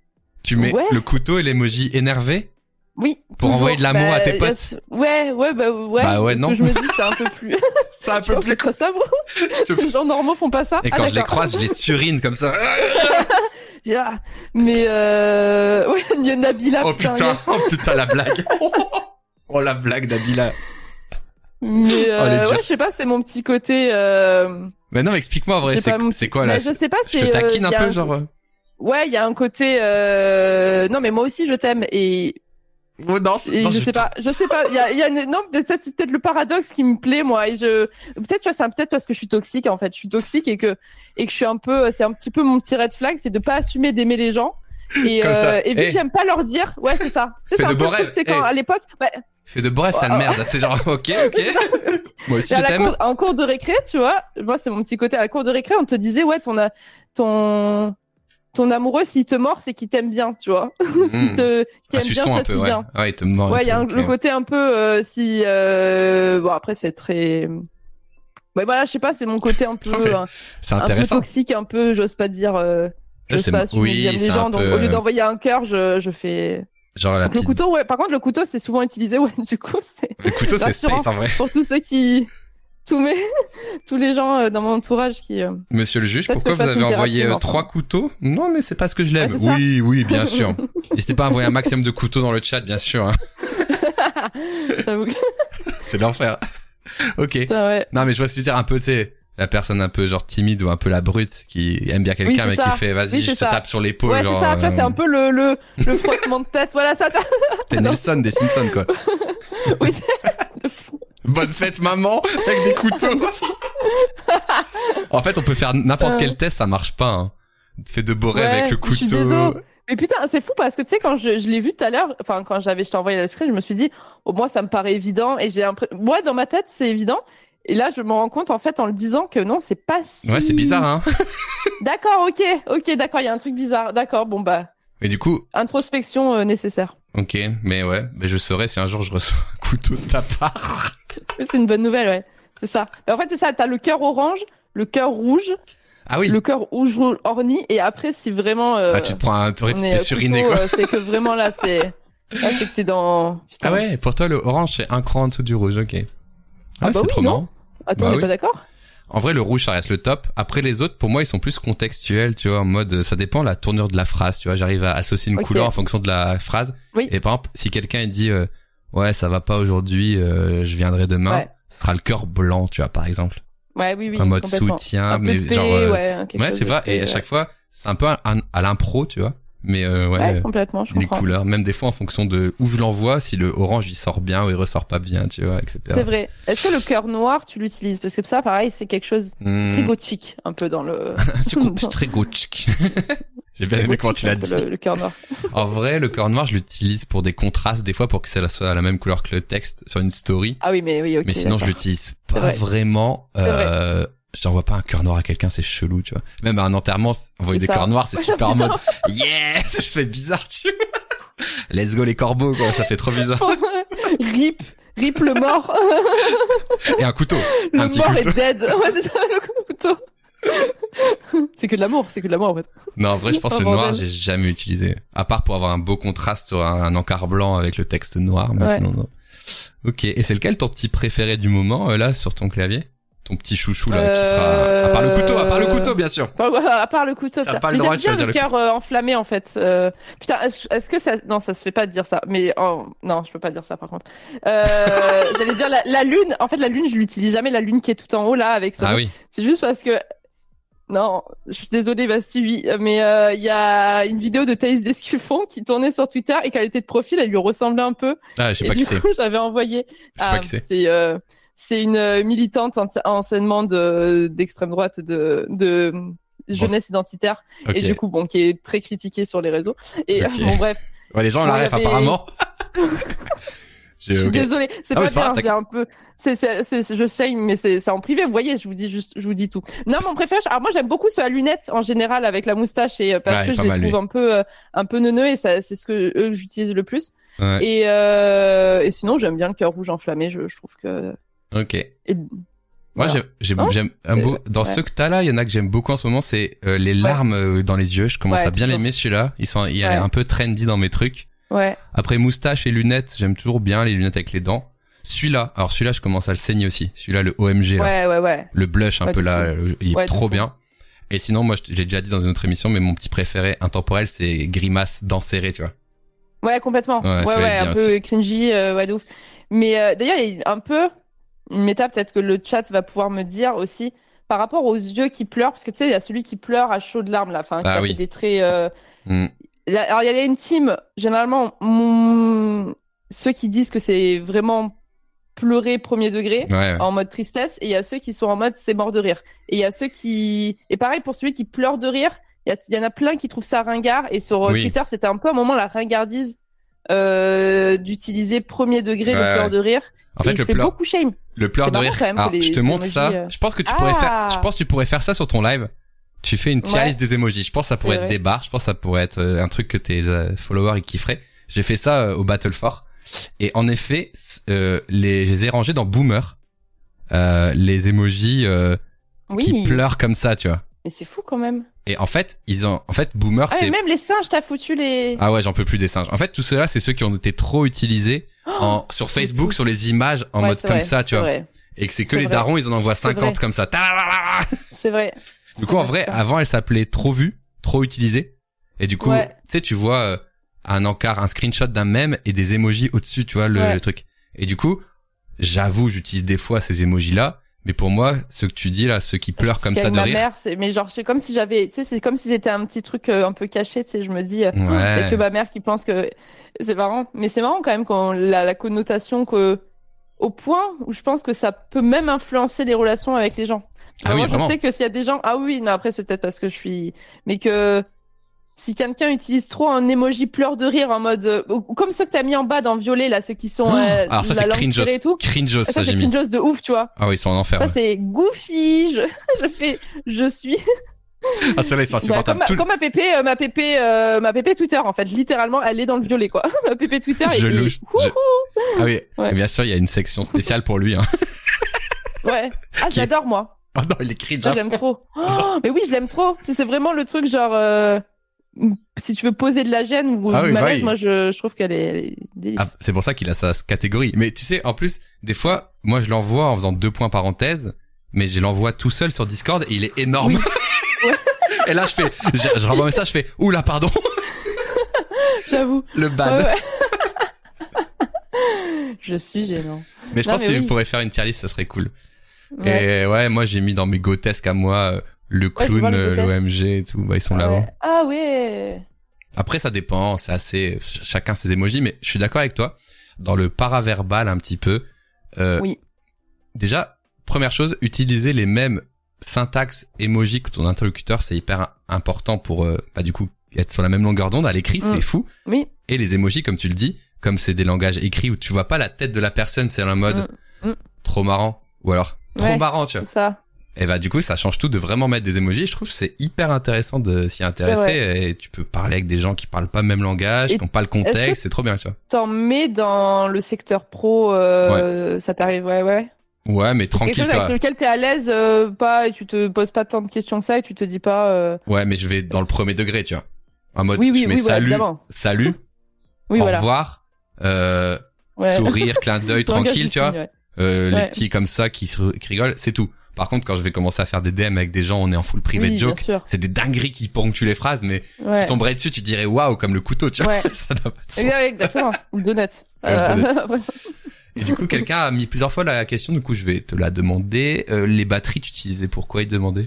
Tu mets Ouais. le couteau et l'emoji énervé oui. Pour toujours. envoyer de l'amour Bah, à tes y a potes Ouais, ouais, bah ouais. Bah ouais, parce non. que je me dis c'est un peu plus. C'est un peu plus pas ça, bro. je te- Les gens normaux font pas ça. Et Ah, quand je les croise, je les surine comme ça. Ah. Mais euh... ouais, il y a Nabila. Oh putain, oh putain la blague. Oh la blague d'Abila. Mais Oh, euh, durs. ouais, je sais pas, c'est mon petit côté. Euh... Mais non, explique-moi en je vrai, c'est quoi là je sais pas, Je c'est. te taquine euh, un y a peu, genre. Ouais, il y a un côté. Euh... Non, mais moi aussi je t'aime et, Oh non, c'est- et non, je sais pas, je sais pas. Il y a, il y a une... non, ça c'est peut-être le paradoxe qui me plaît moi. Et je peut-être tu vois, c'est un- peut-être parce que je suis toxique en fait. Je suis toxique et que et que je suis un peu, c'est un petit peu mon petit red flag, c'est de pas assumer d'aimer les gens. Et, Comme ça. euh, et vu Eh. que j'aime pas leur dire, ouais c'est ça. Tu sais, Fais C'est de un rêves. c'est quand Eh. à l'époque, bah, Fais de bref, sale oh. merde. Tu sais genre, ok, ok. Moi aussi je t'aime. en cours de récré, tu vois, moi c'est mon petit côté. À la cour de récré, on te disait ouais, ton a- ton ton amoureux s'il te mord, c'est qu'il t'aime bien, tu vois. S'il Hmm. te qui Un aime bien, un peu, ouais. bien. Ouais, il te mord. Ouais, il y a le côté un peu euh, si euh, bon après c'est très Ouais, voilà, je sais pas, c'est mon côté un peu mais un, C'est un peu toxique, un peu j'ose pas dire euh, j'ose pas assumer oui, les un gens donc peu, au lieu d'envoyer un cœur, je je fais Genre la Donc, le couteau ouais, par contre le couteau c'est souvent utilisé ouais, du coup c'est Le couteau, c'est space en vrai. pour tous ceux qui tous mes tous les gens euh, dans mon entourage qui euh, Monsieur le juge, pourquoi vous avez envoyé euh, trois couteaux? Non, mais c'est pas ce que je l'aime. Ouais, ça. oui, oui, bien sûr. N'hésitez pas à envoyer un maximum de couteaux dans le chat, bien sûr. hein. j'avoue que C'est l'enfer. ok. ça ouais. Non, mais je vois ce que tu veux dire un peu, tu sais, la personne un peu genre timide ou un peu la brute qui aime bien quelqu'un Oui, mais qui ça. fait vas-y, Oui, je te ça. tape sur l'épaule. Ouais, c'est genre, ça, c'est euh, un peu le, le, le frottement de tête, voilà, ça. T'es. Nelson des Simpsons, quoi. Oui. Bonne fête, maman, avec des couteaux. en fait, on peut faire n'importe Euh. quel test, ça marche pas. Hein. Fais de beaux rêves Ouais, avec le couteau. Mais putain, c'est fou parce que tu sais, quand je, je l'ai vu tout à l'heure, enfin, quand j'avais, je t'ai envoyé le screen, je me suis dit, au moins, ça me paraît évident. Et j'ai l'impression, moi, dans ma tête, c'est évident. Et là, je me rends compte, en fait, en le disant que non, c'est pas si. Ouais, c'est bizarre, hein. D'accord, ok, ok, d'accord, il y a un truc bizarre. D'accord, bon, bah, Mais du coup, introspection euh, nécessaire. ok, mais ouais, mais je saurais si un jour je reçois couteau de ta part. C'est une bonne nouvelle, ouais. C'est ça. Mais en fait, c'est ça, t'as le cœur orange, le cœur rouge, Ah oui. le cœur rouge orni, et après, si vraiment. euh, Ah, tu te prends un, tu on te fais suriner, quoi. euh, c'est que vraiment là, c'est. Là, c'est que t'es dans. Putain. Ah ouais, pour toi, le orange, c'est un cran en dessous du rouge, ok. Ah, Ah bah c'est oui, trop marrant. Attends, Bah on est oui. pas d'accord? En vrai, le rouge, ça reste le top. Après, les autres, pour moi, ils sont plus contextuels, tu vois, en mode, euh, ça dépend la tournure de la phrase, tu vois. J'arrive à associer une couleur en fonction de la phrase. Oui. Et par exemple, si quelqu'un dit, euh, ouais, ça va pas aujourd'hui, euh, je viendrai demain, Ouais. ce sera le cœur blanc, tu vois, par exemple. Ouais, oui, oui. en mode soutien, Un peu mais de paix, genre, euh, ouais, ouais, c'est de vrai. Et à chaque fois, c'est un peu à, à l'impro, tu vois. Mais euh, ouais, Ouais, complètement, je les comprends. couleurs, même des fois en fonction de où je l'envoie, si le orange il sort bien ou il ressort pas bien, tu vois, etc. C'est vrai. Est-ce que le cœur noir, tu l'utilises? Parce que ça, pareil, c'est quelque chose Hmm. très gothique, un peu dans le. c'est très gothique. J'ai bien aimé comment tu l'as dit. gothique, Le, le cœur noir. En vrai, le cœur noir, je l'utilise pour des contrastes, des fois pour que ça soit la même couleur que le texte sur une story. Ah oui, mais oui, ok. mais sinon, je l'utilise pas vrai. vraiment. Euh, je n'envoie pas un cœur noir à quelqu'un, c'est chelou, tu vois. Même à un enterrement, envoyer des cœurs noirs, c'est Ouais, super en mode yes, ça fait bizarre, tu vois. Let's go les corbeaux, quoi, ça fait trop bizarre. Rip, rip le mort. Et un couteau, le un petit mort couteau. est dead. Ouais, c'est ça, le couteau. c'est que de l'amour, c'est que de l'amour en fait. Non, en vrai, je pense Oh, que le noir, bordel. j'ai jamais utilisé. À part pour avoir un beau contraste sur un, un encart blanc avec le texte noir, mais Ouais. sinon non. Ok, et c'est lequel ton petit préféré du moment, euh, là, sur ton clavier? Ton petit chouchou là qui sera à part le couteau, à part le Euh, couteau bien sûr. À part le couteau. Ça. pas le Mais droit j'aime bien le cœur euh, enflammé en fait. Euh, Putain, est-ce que ça Non, ça se fait pas de dire ça. Mais oh, non, je peux pas dire ça par contre. Euh, J'allais dire la, la lune. En fait, la lune, je l'utilise jamais. La lune qui est tout en haut là avec son. Ah oui. C'est juste parce que. Non, je suis désolée, Basti, oui, mais euh, il y a une vidéo de Thaïs Descuffon qui tournait sur Twitter et qu'elle était de profil, elle lui ressemblait un peu. Ah, je sais et pas du qui c'est. coup, j'avais envoyé. Je sais pas qui c'est. C'est euh, c'est une euh, militante en enseignement de d'extrême droite de de jeunesse identitaire et du coup bon qui est très critiquée sur les réseaux. Et bon bref, Ouais, les gens la il y ref apparemment. je suis ok. désolée, c'est Ah pas bien, j'ai un peu c'est je shame mais c'est en privé, vous voyez, je vous dis juste je vous dis tout. Non, mon préféré, alors moi j'aime beaucoup ce à lunettes en général avec la moustache et euh, parce Ouais, que je les trouve lui. un peu euh, un peu neuneux et ça c'est ce que eux j'utilise le plus. Ouais. Et euh, et sinon, j'aime bien le cœur rouge enflammé, je, je trouve que Ok. et- Moi, Voilà. j'aime, un beau, dans ouais. ceux que t'as là, il y en a que j'aime beaucoup en ce moment, c'est euh, les larmes euh, dans les yeux. Je commence Ouais, à bien l'aimer celui-là. Ils sont, il est un peu trendy dans mes trucs. Ouais. Après moustache et lunettes, j'aime toujours bien les lunettes avec les dents. Celui-là, alors celui-là, je commence à le saigner aussi. Celui-là, le OMG, là. Ouais, ouais, ouais. le blush un Ouais, peu là, euh, il est Ouais, trop bien. Et sinon, moi, je- j'ai déjà dit dans une autre émission, mais mon petit préféré intemporel, c'est grimace dents serrées, tu vois. Ouais, complètement. Ouais, Ouais, ça va un peu cringy, euh, ouais, de ouf. Mais euh, d'ailleurs, il y a un peu une méta, peut-être que le chat va pouvoir me dire aussi, par rapport aux yeux qui pleurent, parce que tu sais, il y a celui qui pleure à chaud de larmes, là. Enfin, Ah ça oui. fait des traits. euh, Mm. Alors, il y a une team, généralement, mon- ceux qui disent que c'est vraiment pleurer premier degré. Ouais, ouais. en mode tristesse et il y a ceux qui sont en mode c'est mort de rire. Et il y a ceux qui et pareil pour celui qui pleure de rire, il y, y en a plein qui trouvent ça ringard et sur euh, Oui. Twitter, c'était un peu un moment la ringardise euh, d'utiliser premier degré le Ouais, pleur ouais. de rire. En et fait, il le se fait pleur, beaucoup shame. le pleur de rire. quand même les je te montre ça. euh, Je pense que tu pourrais faire, Ah. je pense que tu pourrais faire ça sur ton live. Tu fais une tier Ouais. list des emojis. Je pense que ça pourrait être vrai. des barres. Je pense que ça pourrait être euh, un truc que tes euh, followers ils kifferaient. J'ai fait ça euh, au Battle for. Et en effet, euh, les, je les ai rangés dans Boomer. Euh, les emojis euh, Oui, qui pleurent comme ça, tu vois. mais c'est fou quand même. Et en fait, ils ont, en fait, Boomer, Ah, c'est même les singes, t'as foutu les. Ah ouais, j'en peux plus des singes. En fait, tout cela, c'est ceux qui ont été trop utilisés en, sur Facebook, sur les images, en Ouais, mode comme vrai, ça, tu vois. vrai, Et que c'est que les vrai. darons, ils en envoient C'est 50 vrai. comme ça. C'est vrai. Du coup, en vrai, avant, elle s'appelait trop vue, trop utilisée. Et du coup, Ouais. tu sais, tu vois euh, un encart, un screenshot d'un mème et des emojis au-dessus, tu vois, le, Ouais. le truc. Et du coup, j'avoue, j'utilise des fois ces emojis-là. Mais pour moi, ce que tu dis là, ceux qui pleurent comme ça de ma rire. mère, c'est mais genre c'est comme si j'avais, tu sais, c'est comme si c'était un petit truc euh, un peu caché, tu sais, je me dis. euh, Ouais. Et que ma mère qui pense que c'est marrant, mais c'est marrant quand même quand la, la connotation que au point où je pense que ça peut même influencer les relations avec les gens. Ah oui, Vraiment, vraiment. je sais que s'il y a des gens, ah oui, mais après c'est peut-être parce que je suis, mais que si quelqu'un utilise trop un emoji pleure de rire en mode euh, comme ceux que t'as mis en bas dans violet là, ceux qui sont euh, Alors ça, c'est cringeos. et tout. Cringeos, Ça, ça, c'est j'ai mis. cringeos de ouf, tu vois. Ah oui, ils sont en enfer. Ça ouais. c'est goofy. Je, je fais, je suis. Ah, ceux-là, ils sont Bah, comme, Tout- comme ma pépé, euh, ma pépé, euh, ma pépé Twitter en fait, littéralement, elle est dans le violet quoi. ma pépé Twitter. Je et, et- louche. Je- Ah oui, Ouais. bien sûr, il y a une section spéciale pour lui. Hein. Ouais. Ah, est- j'adore moi. Oh non, il est cringe. Ça, à j'aime fond. trop. Oh, mais oui, je l'aime trop. C'est vraiment le truc genre, euh, si tu veux poser de la gêne ou Ah du oui, malaise, oui. moi je, je trouve qu'elle est, est Ah, délicieuse. c'est pour ça qu'il a sa catégorie. Mais tu sais, en plus, des fois, moi, je l'envoie en faisant deux points parenthèses, mais je l'envoie tout seul sur Discord et il est énorme. Et là, je fais, je, je renvoie un message, je fais, oula, pardon, J'avoue. le bad. Ouais, ouais. je suis gênant. Mais je Non, pense qu'il oui. pourrait faire une tier list, ça serait cool. Ouais. Et ouais, moi, j'ai mis dans mes grotesques à moi, euh, le clown, euh, l'OMG et tout, bah, ils sont là-bas. Ouais. Ah ouais. Après, ça dépend, c'est assez, ch- chacun ses emojis, mais je suis d'accord avec toi. Dans le paraverbal, un petit peu, euh, Oui. déjà, première chose, utiliser les mêmes syntaxes emojis que ton interlocuteur, c'est hyper important pour, euh, bah, du coup, être sur la même longueur d'onde à l'écrit, Mm. c'est fou. Oui. Et les emojis, comme tu le dis, comme c'est des langages écrits où tu vois pas la tête de la personne, c'est un mode Mm. Mm. trop marrant, ou alors trop Ouais. marrant, tu vois. Ça. Et bah, du coup, ça change tout de vraiment mettre des emojis. Je trouve que c'est hyper intéressant de s'y intéresser et tu peux parler avec des gens qui parlent pas le même langage, Et qui ont pas le contexte, c'est trop bien, tu vois. T'en mets dans le secteur pro, euh, ça t'arrive, ouais, ouais. Ouais, mais C'est quelque tranquille, chose avec lequel t'es à l'aise, euh, pas, et tu te poses pas tant de questions que ça, et tu te dis pas, euh... Ouais, mais je vais dans le premier degré, tu vois. En mode, oui, oui, je mets oui, salut, salut, Oui, au voilà. revoir, euh, Ouais. sourire, clin d'œil, tranquille, tu vois. signe, ouais. Euh, les petits comme ça qui, se, qui rigolent, c'est tout. Par contre, quand je vais commencer à faire des DM avec des gens, on est en full private Oui, joke. C'est des dingueries qui ponctuent les phrases, mais Ouais. tu tomberais dessus, tu dirais waouh comme le couteau, tu vois. Ouais. ça n'a pas de sens. Ouais, exactement. Ou le donut. Ça. Et du coup, quelqu'un a mis plusieurs fois la question, du coup, je vais te la demander. Euh, les batteries, tu utilisais pourquoi il demandait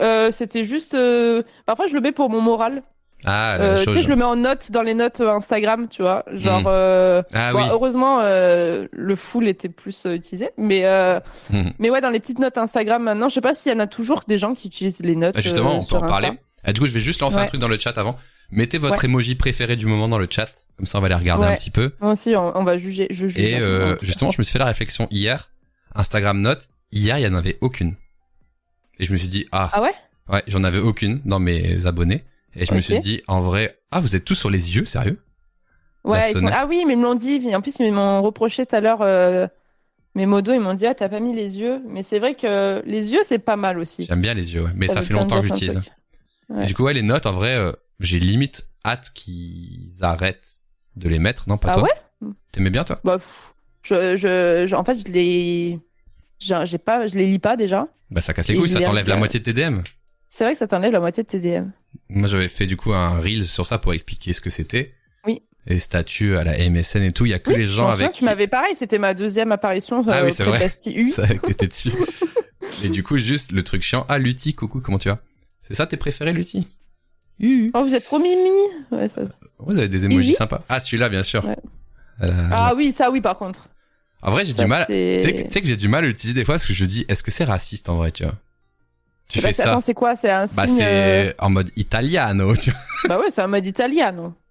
Euh, C'était juste. euh, Parfois, je le mets pour mon moral. Ah, la Euh, chose. je le mets en note dans les notes euh, Instagram, tu vois. Genre. Mhm. euh, Ah bon, oui. Heureusement, euh, le full était plus euh, utilisé. Mais, euh, Mhm. mais ouais, dans les petites notes Instagram maintenant, je sais pas s'il y en a toujours des gens qui utilisent les notes. Ah, Justement, on peut en Insta. parler. Ah, du coup, je vais juste lancer un truc dans le chat avant. Mettez votre emoji préféré du moment dans le chat. Comme ça, on va les regarder un petit peu. Moi aussi, on, on va juger. Je juge. Et justement, je me suis fait la réflexion hier. Instagram note. Hier, il y en avait aucune. Et je me suis dit, ah, Ah ouais? Ouais, j'en avais aucune dans mes abonnés. Et je me suis dit, en vrai, ah, vous êtes tous sur les yeux, sérieux? Ouais, ils sont-. Ah oui, mais ils me l'ont dit. En plus, ils m'ont reproché tout à l'heure. euh, Mes modos, ils m'ont dit, ah, t'as pas mis les yeux. Mais c'est vrai que les yeux, c'est pas mal aussi. J'aime bien les yeux, ouais. Mais ça, fait longtemps que j'utilise. Ouais. Du coup, ouais, les notes, en vrai, euh, j'ai limite hâte qu'ils arrêtent de les mettre. Non, pas Ah toi ouais? T'aimais bien, toi? Bah, pff, je, je, je- en fait, je les, j'ai pas, je les lis pas déjà. Bah, ça casse les couilles, ça t'enlève la moitié de tes DM. C'est vrai que ça t'enlève la moitié de tes DM. Moi, j'avais fait du coup un reel sur ça pour expliquer ce que c'était. Oui. Et statuts à la MSN et tout. Il y a que les gens avec tu m'avais pareil, c'était ma deuxième apparition Ah euh, oui, c'est auprès de vrai. Ça que t'étais dessus. et du coup, juste le truc chiant. Ah, Lutti, coucou, comment tu vas? C'est ça tes préférés, Lutti? Oh, vous êtes trop mimi. Ouais, ça- Vous avez des emojis Oui. sympas. Ah, celui-là, bien sûr. Ouais. Euh, Ah oui, ça oui, par contre. En vrai, j'ai du mal. c'est- Tu sais que- tu sais que j'ai du mal à l'utiliser des fois parce que je dis, est-ce que c'est raciste en vrai, tu vois? Tu Bah, fais ça. C'est quoi? C'est un Bah, signe. c'est euh, en mode italiano, tu vois. Bah ouais, c'est un mode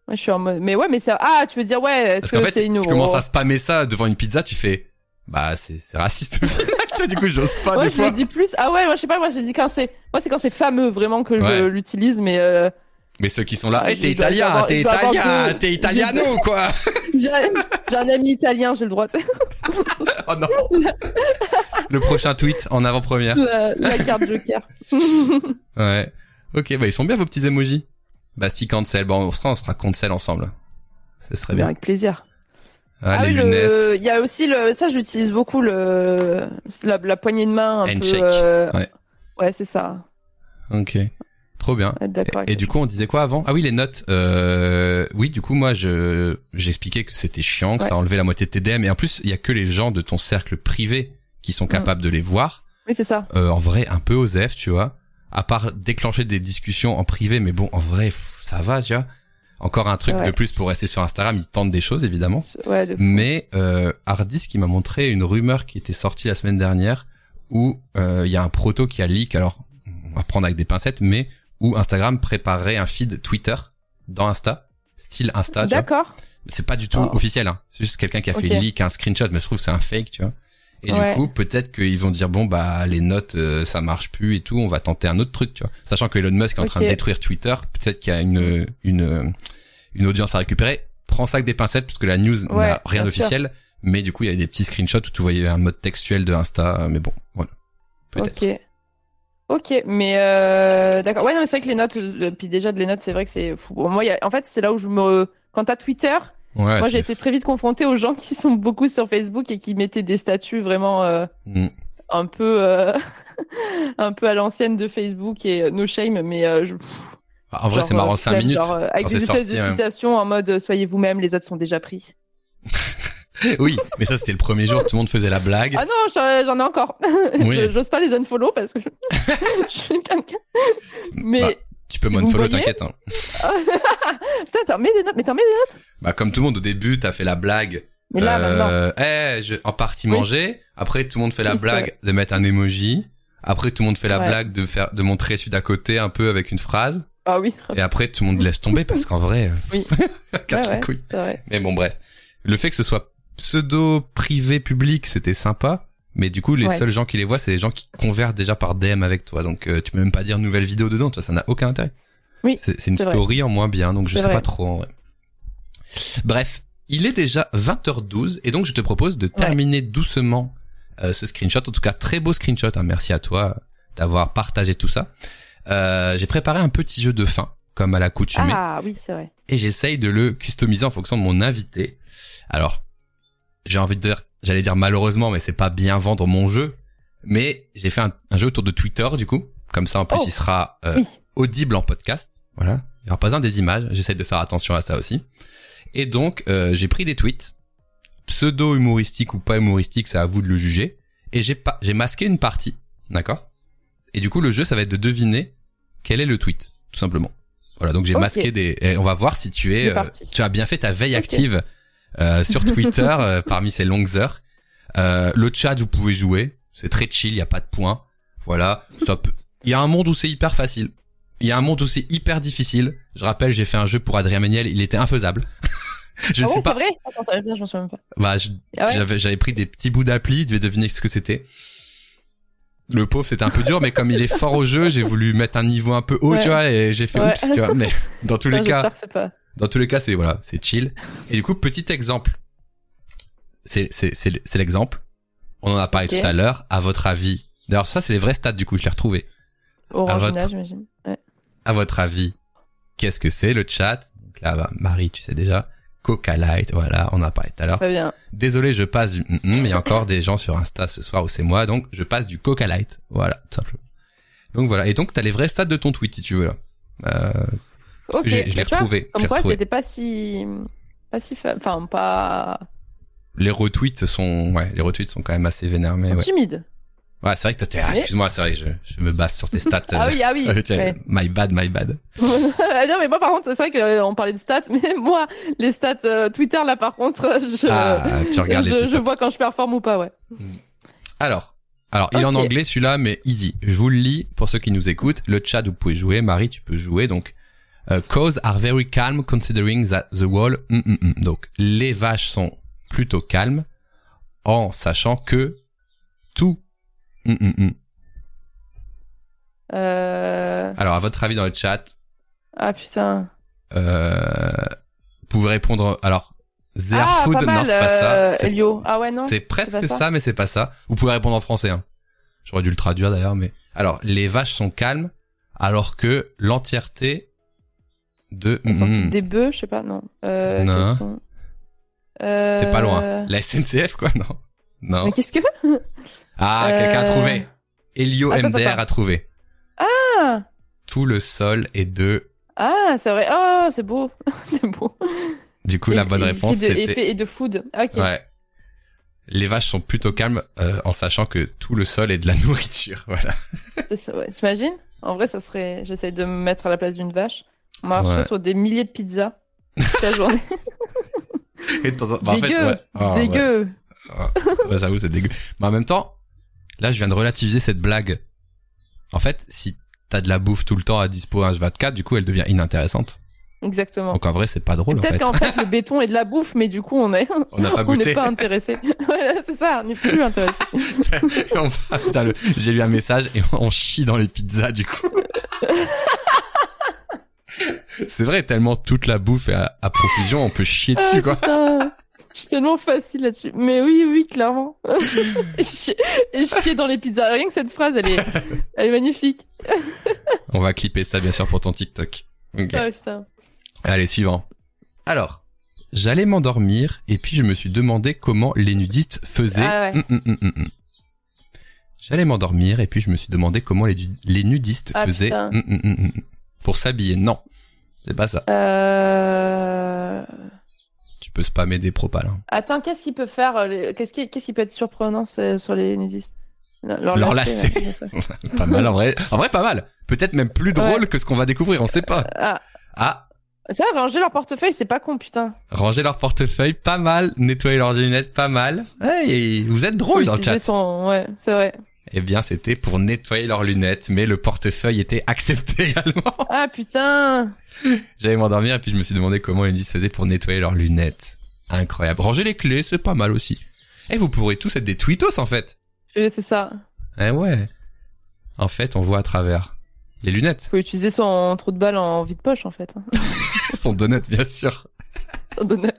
Ouais, je suis en mode. Mais ouais, mais c'est. Ah, tu veux dire ouais Parce que qu'en fait, c'est une. tu commences à spammer ça devant une pizza, tu fais, bah, c'est raciste. tu vois, du coup, j'ose pas Ouais, des je fois. le dis plus. Ah ouais, moi je sais pas, moi j'ai dit quand c'est. Moi c'est quand c'est fameux vraiment que je l'utilise, mais euh, Mais ceux qui sont là, Ah, hey, je t'es italien, t'es je italien, t'es italiano, quoi? j'ai un ami italien, j'ai le droit. Oh non. Le prochain tweet en avant-première. la, la carte joker. Ouais. Ok, bah, ils sont bien vos petits emojis. Bah, si cancel, bon, on sera, on sera cancel ensemble. Ce serait bien. Avec plaisir. Ah, Ah les oui, le- lunettes. il y a aussi le. Ça, j'utilise beaucoup le la, la poignée de main un Handshake, peu. euh, ouais. Ouais, c'est ça. Ok. Trop bien. Avec Et du coup, on disait quoi avant? Ah oui, les notes. Euh, oui, du coup, moi, je j'expliquais que c'était chiant, que Ouais. ça enlevait la moitié de tes DM. Et en plus, il y a que les gens de ton cercle privé qui sont capables de les voir. Oui, c'est ça. Euh, en vrai, un peu osef, tu vois. À part déclencher des discussions en privé, mais bon, en vrai, ça va, tu vois. Encore un truc Ouais. de plus pour rester sur Instagram. Ils tentent des choses, évidemment. Ouais, de... Mais euh, Hardis qui m'a montré une rumeur qui était sortie la semaine dernière où euh, il y a un proto qui a leak. Alors, on va prendre avec des pincettes, mais où Instagram préparerait un feed Twitter dans Insta, style Insta. D'accord. C'est pas du tout Oh. officiel. Hein. C'est juste quelqu'un qui a fait leak un screenshot, mais je trouve que c'est un fake, tu vois. Et Ouais. du coup, peut-être qu'ils vont dire bon bah les notes euh, ça marche plus et tout, on va tenter un autre truc, tu vois. Sachant que Elon Musk est en train de détruire Twitter, peut-être qu'il y a une une une audience à récupérer. Prends ça avec des pincettes parce que la news Ouais, n'a rien d'officiel, mais du coup il y a des petits screenshots où tu voyais un mode textuel de Insta, euh, mais bon, voilà. Peut-être. Ok. Ok, mais euh, d'accord. Ouais, non, c'est vrai que les notes, euh, puis déjà de les notes, c'est vrai que c'est fou. Bon, moi, il y a- en fait, c'est là où je me. Quand t'as Twitter, Ouais. moi, j'ai été très vite confrontée aux gens qui sont beaucoup sur Facebook et qui mettaient des statuts vraiment euh, Mm. un peu, un peu à l'ancienne de Facebook et no shame, mais je. En vrai, c'est marrant, euh, 5 flemme, minutes. genre, avec des espèces de hein. citations en mode soyez vous-même, les autres sont déjà pris. oui, mais ça c'était le premier jour, tout le monde faisait la blague. Ah non, j'en ai encore. Oui. J'ose pas les unfollow parce que je, je suis quelqu'un. Mais Bah, tu peux si m'unfollow, t'inquiète. Hein. T'en mets des notes, mais t'en mets des notes. Bah comme tout le monde au début, t'as fait la blague. Mais là, maintenant. euh, eh, je, en partie Oui. manger. Après, tout le monde fait la Oui, blague de mettre un emoji. Après, tout le monde fait la Ouais. blague de faire, de montrer celui d'à côté un peu avec une phrase. Ah oui. Et après, tout le monde laisse tomber parce qu'en vrai, Oui. casse Ouais, les ouais. couilles. Vrai. Mais bon, bref. Le fait que ce soit pseudo privé public, c'était sympa. Mais du coup, les Ouais. seuls gens qui les voient, c'est les gens qui conversent déjà par DM avec toi. Donc, euh, tu peux même pas dire nouvelle vidéo dedans. Toi, ça n'a aucun intérêt. Oui, C'est c'est une vrai. story en moins bien. Donc, je sais vrai. pas trop en vrai. Bref. Il est déjà 20h12 et donc je te propose de terminer doucement euh, ce screenshot. En tout cas, très beau screenshot. hein. Merci à toi d'avoir partagé tout ça. Euh, J'ai préparé un petit jeu de fin, comme à l'accoutumée Ah oui, c'est vrai. et j'essaye de le customiser en fonction de mon invité. Alors, j'ai envie de dire, j'allais dire malheureusement, mais c'est pas bien vendre mon jeu. Mais j'ai fait un, un jeu autour de Twitter du coup. Comme ça, en plus, Oh. il sera euh, Oui. audible en podcast. Voilà. Il y aura pas besoin des images. J'essaie de faire attention à ça aussi. Et donc, euh, j'ai pris des tweets, pseudo humoristiques ou pas humoristiques, c'est à vous de le juger. Et j'ai pas, j'ai masqué une partie, d'accord? Et du coup, le jeu, ça va être de deviner quel est le tweet, tout simplement. Voilà. Donc j'ai masqué des. et on va voir si tu es, euh, tu as bien fait ta veille active sur Twitter euh, parmi ces longues heures. Euh, le chat, vous pouvez jouer. C'est très chill, il y a pas de points. Voilà. Ça peut... Il y a un monde où c'est hyper facile. Il y a un monde où c'est hyper difficile. Je rappelle, j'ai fait un jeu pour Adrien Méniel, il était infaisable. je ah ne sais ouais, pas. c'est vrai? Attends, ça je m'en souviens même pas. Bah, Ah ouais? j'avais, pris des petits bouts d'appli, il devait deviner ce que c'était. Le pauvre, c'était un peu dur, mais comme il est fort au jeu, j'ai voulu mettre un niveau un peu haut, Ouais. tu vois, et j'ai fait Ouais. oups, tu vois. Mais dans tous les cas, pas. Dans tous les cas, c'est voilà, c'est chill. Et du coup, petit exemple. C'est c'est c'est c'est l'exemple. On en a parlé tout à l'heure. À votre avis, d'ailleurs ça c'est les vrais stats du coup, je l'ai retrouvé. Orangina, j'imagine. Ouais. À votre avis, qu'est-ce que c'est le chat? Donc là, bah, Marie, tu sais déjà. Coca Light, voilà, on en a parlé tout à l'heure. Très bien. Désolé, je passe du mm, mm, mais il y a encore des gens sur Insta ce soir où c'est moi, donc je passe du Coca Light. Voilà, tout simplement. Donc voilà, et donc t'as les vrais stats de ton tweet si tu veux là. Euh, Ok. je l'ai vois, retrouvé, Comme quoi, c'était pas si. Pas si. fa- Enfin, pas. Les retweets sont, ouais, les retweets sont quand même assez vénères, mais ouais. Timide. Ouais, c'est vrai que t'es, ah, Mais- excuse-moi, c'est vrai, je, je me base sur tes stats. Ah oui, ah oui. euh, tiens, ouais. My bad, my bad. non, mais moi, par contre, c'est vrai qu'on parlait de stats, mais moi, les stats euh, Twitter, là, par contre, je. Ah, tu regardes les je, je vois quand je performe ou pas, ouais. Alors, alors, il est en anglais celui-là, mais easy. Je vous le lis pour ceux qui nous écoutent. Le chat, vous pouvez jouer. Marie, tu peux jouer. Donc, euh, cows are very calm considering that the wall. Mm, mm, mm. Donc, les vaches sont plutôt calmes en sachant que tout. Mm, mm, mm. Euh... Alors, à votre avis dans le chat, Ah putain. euh, vous pouvez répondre. Alors, their ah, food, mal, non, c'est pas ça. euh, C'est- Elio. Ah ouais, non. C'est presque ça. ça mais c'est pas ça. Vous pouvez répondre en français. Hein. J'aurais dû le traduire d'ailleurs, mais alors les vaches sont calmes, alors que l'entièreté de toutes des bœufs, je sais pas, non. Euh, Non. sont- Euh, c'est pas loin. La SNCF quoi, non Non. Mais qu'est-ce que? Ah, Euh, quelqu'un a trouvé. Elio Attends, MDR a trouvé. Ah Tout le sol est de. Ah, c'est vrai. Ah, c'est beau. c'est beau. Du coup, la bonne et réponse c'était. et de food. Ah, Ok. Ouais. Les vaches sont plutôt calmes euh, en sachant que tout le sol est de la nourriture. Voilà. C'est ça, ouais. T'imagines En vrai, ça serait. J'essaie de me mettre à la place d'une vache. On Ouais. sur des milliers de pizzas toute la journée. Et de temps en- bah, en fait, Dégueu. ouais. Oh. Dégueu. Ah, ouais, j'avoue, c'est dégueu. Mais en même temps, là, je viens de relativiser cette blague. En fait, si t'as de la bouffe tout le temps à dispo à H24, du coup, elle devient inintéressante. Exactement. Donc en vrai, c'est pas drôle, Peut-être fait. qu'en fait, le béton est de la bouffe, mais du coup, on est. On n'a pas on goûté. n'est pas intéressé. voilà, c'est ça, on n'est plus intéressé. On putain, le- J'ai lu un message et on chie dans les pizzas, du coup. C'est vrai, tellement toute la bouffe est à, à profusion, on peut chier dessus, Ah, quoi. putain, je suis tellement facile là-dessus. Mais oui, oui, clairement. et, chier, et chier dans les pizzas. Rien que cette phrase, elle est, elle est magnifique. On va clipper ça, bien sûr, pour ton TikTok. Ok. Ah, putain. Allez, suivant. Alors, j'allais m'endormir et puis je me suis demandé comment les nudistes faisaient. Ah ouais. Hum, hum, hum. J'allais m'endormir et puis je me suis demandé comment les, nudistes Ah, faisaient. Pour s'habiller. Non, c'est pas ça. Euh... Tu peux spammer des propales. hein. Attends, qu'est-ce qu'il peut faire euh, les- Qu'est-ce qui, peut être surprenant sur les nudistes? Leur, Leur lacet, pas mal en vrai. En vrai, pas mal. Peut-être même plus drôle que ce qu'on va découvrir. On sait pas. Ah, Ah, ça, ranger leur portefeuille, c'est pas con, putain. ranger leur portefeuille, pas mal. Nettoyer leurs lunettes, pas mal. Hey, vous êtes drôle dans le chat. son- Ouais, c'est vrai. Eh bien, c'était pour nettoyer leurs lunettes, mais le portefeuille était accepté également. Ah putain J'allais m'endormir et puis je me suis demandé comment les se faisaient pour nettoyer leurs lunettes. Incroyable. Ranger les clés, c'est pas mal aussi. Et vous pourrez tous être des tweetos en fait. C'est ça. Eh ouais. En fait, on voit à travers les lunettes. Faut utiliser son trou de balle en vide poche, en fait. hein. Son donut, bien sûr. Son donut.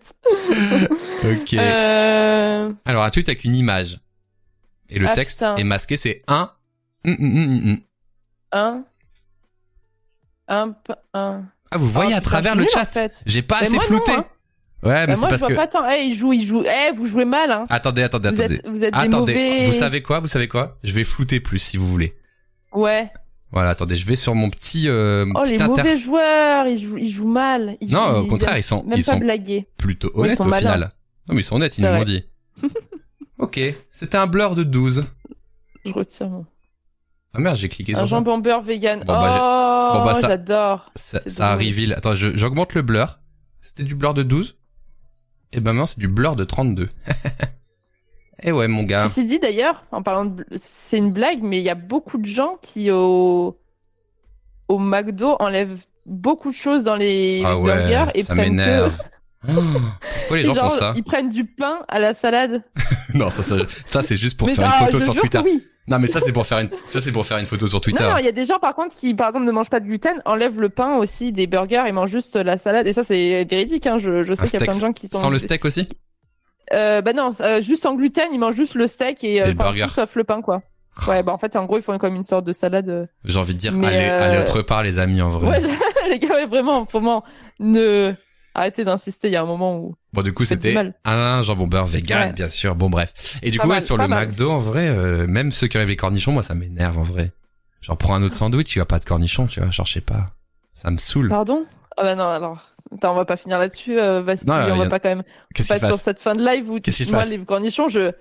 Ok. Euh... Alors, un tweet avec une image. Et le Ah, texte putain. est masqué, c'est un. Hum, hum, hum. Un. Un. Un. Ah, vous voyez Oh, à putain, travers le chat. nulle, en fait. J'ai pas Mais assez moi, non, flouté. hein. Ouais, mais Bah, c'est moi, je parce vois que. pas tant. Eh, il joue, il joue. Eh, vous jouez mal, hein. Attendez, attendez, Vous attendez. êtes, vous êtes des mauvais. vous savez quoi Vous savez quoi? Je vais flouter plus si vous voulez. Ouais. Voilà, attendez, je vais sur mon petit euh, Oh, petit les inter- mauvais joueurs, ils jouent, ils jouent mal. Ils, Non, au contraire, ils sont Même ils pas sont plutôt honnêtes au malins. final. Non, mais ils sont honnêtes, ils nous l'ont dit. ok, c'était un blur de 12. Je retire mon. Ah merde, j'ai cliqué Un sur ça. jambon beurre vegan. Bon, bah, j'ai- oh, bon, bah, j'adore. Ça, ça reveal. Attends, je- j'augmente le blur. C'était du blur de 12. Et ben maintenant, c'est du blur de 32. Et ouais, mon gars. Ceci dit d'ailleurs, en parlant de, c'est une blague, mais il y a beaucoup de gens qui au au McDo enlèvent beaucoup de choses dans les Ah ouais, burgers et ça prennent que Pourquoi les gens genre, font ça Ils prennent du pain à la salade. Non, ça, ça, ça, c'est juste pour mais faire ça, une photo sur Twitter. oui. Non, mais ça c'est pour faire une, ça c'est pour faire une photo sur Twitter. Non, non, il y a des gens par contre qui, par exemple, ne mangent pas de gluten, enlèvent le pain aussi des burgers et mangent juste la salade. Et ça, c'est véridique. Hein. Je, je sais qu'il y a plein de gens qui sont. Sans le steak aussi Euh, bah non, euh, juste sans gluten, ils mangent juste le steak et, euh, enfin, tout sauf le pain, quoi. Ouais, bah en fait, en gros, ils font comme une sorte de salade. euh. J'ai envie de dire, Mais, allez, euh, allez autre part, les amis, en vrai. Ouais, les gars, ouais, vraiment, vraiment, ne arrêtez d'insister. Il y a un moment où. Bon, du coup, c'était un jambon beurre vegan, Ouais. bien sûr. Bon, bref. Et du Pas coup, ouais, sur le mal. McDo, en vrai, euh, même ceux qui enlèvent les cornichons, moi, ça m'énerve, en vrai. Genre, prends un autre sandwich, tu as pas de cornichons, tu vois. Genre, je sais pas. Ça me saoule. Pardon? Ah bah non, alors. Attends, on va pas finir là-dessus, euh, Bastille, Non, on va a- pas quand même Qu'est-ce qui se sur passe? cette fin de live où se moi les cornichons, je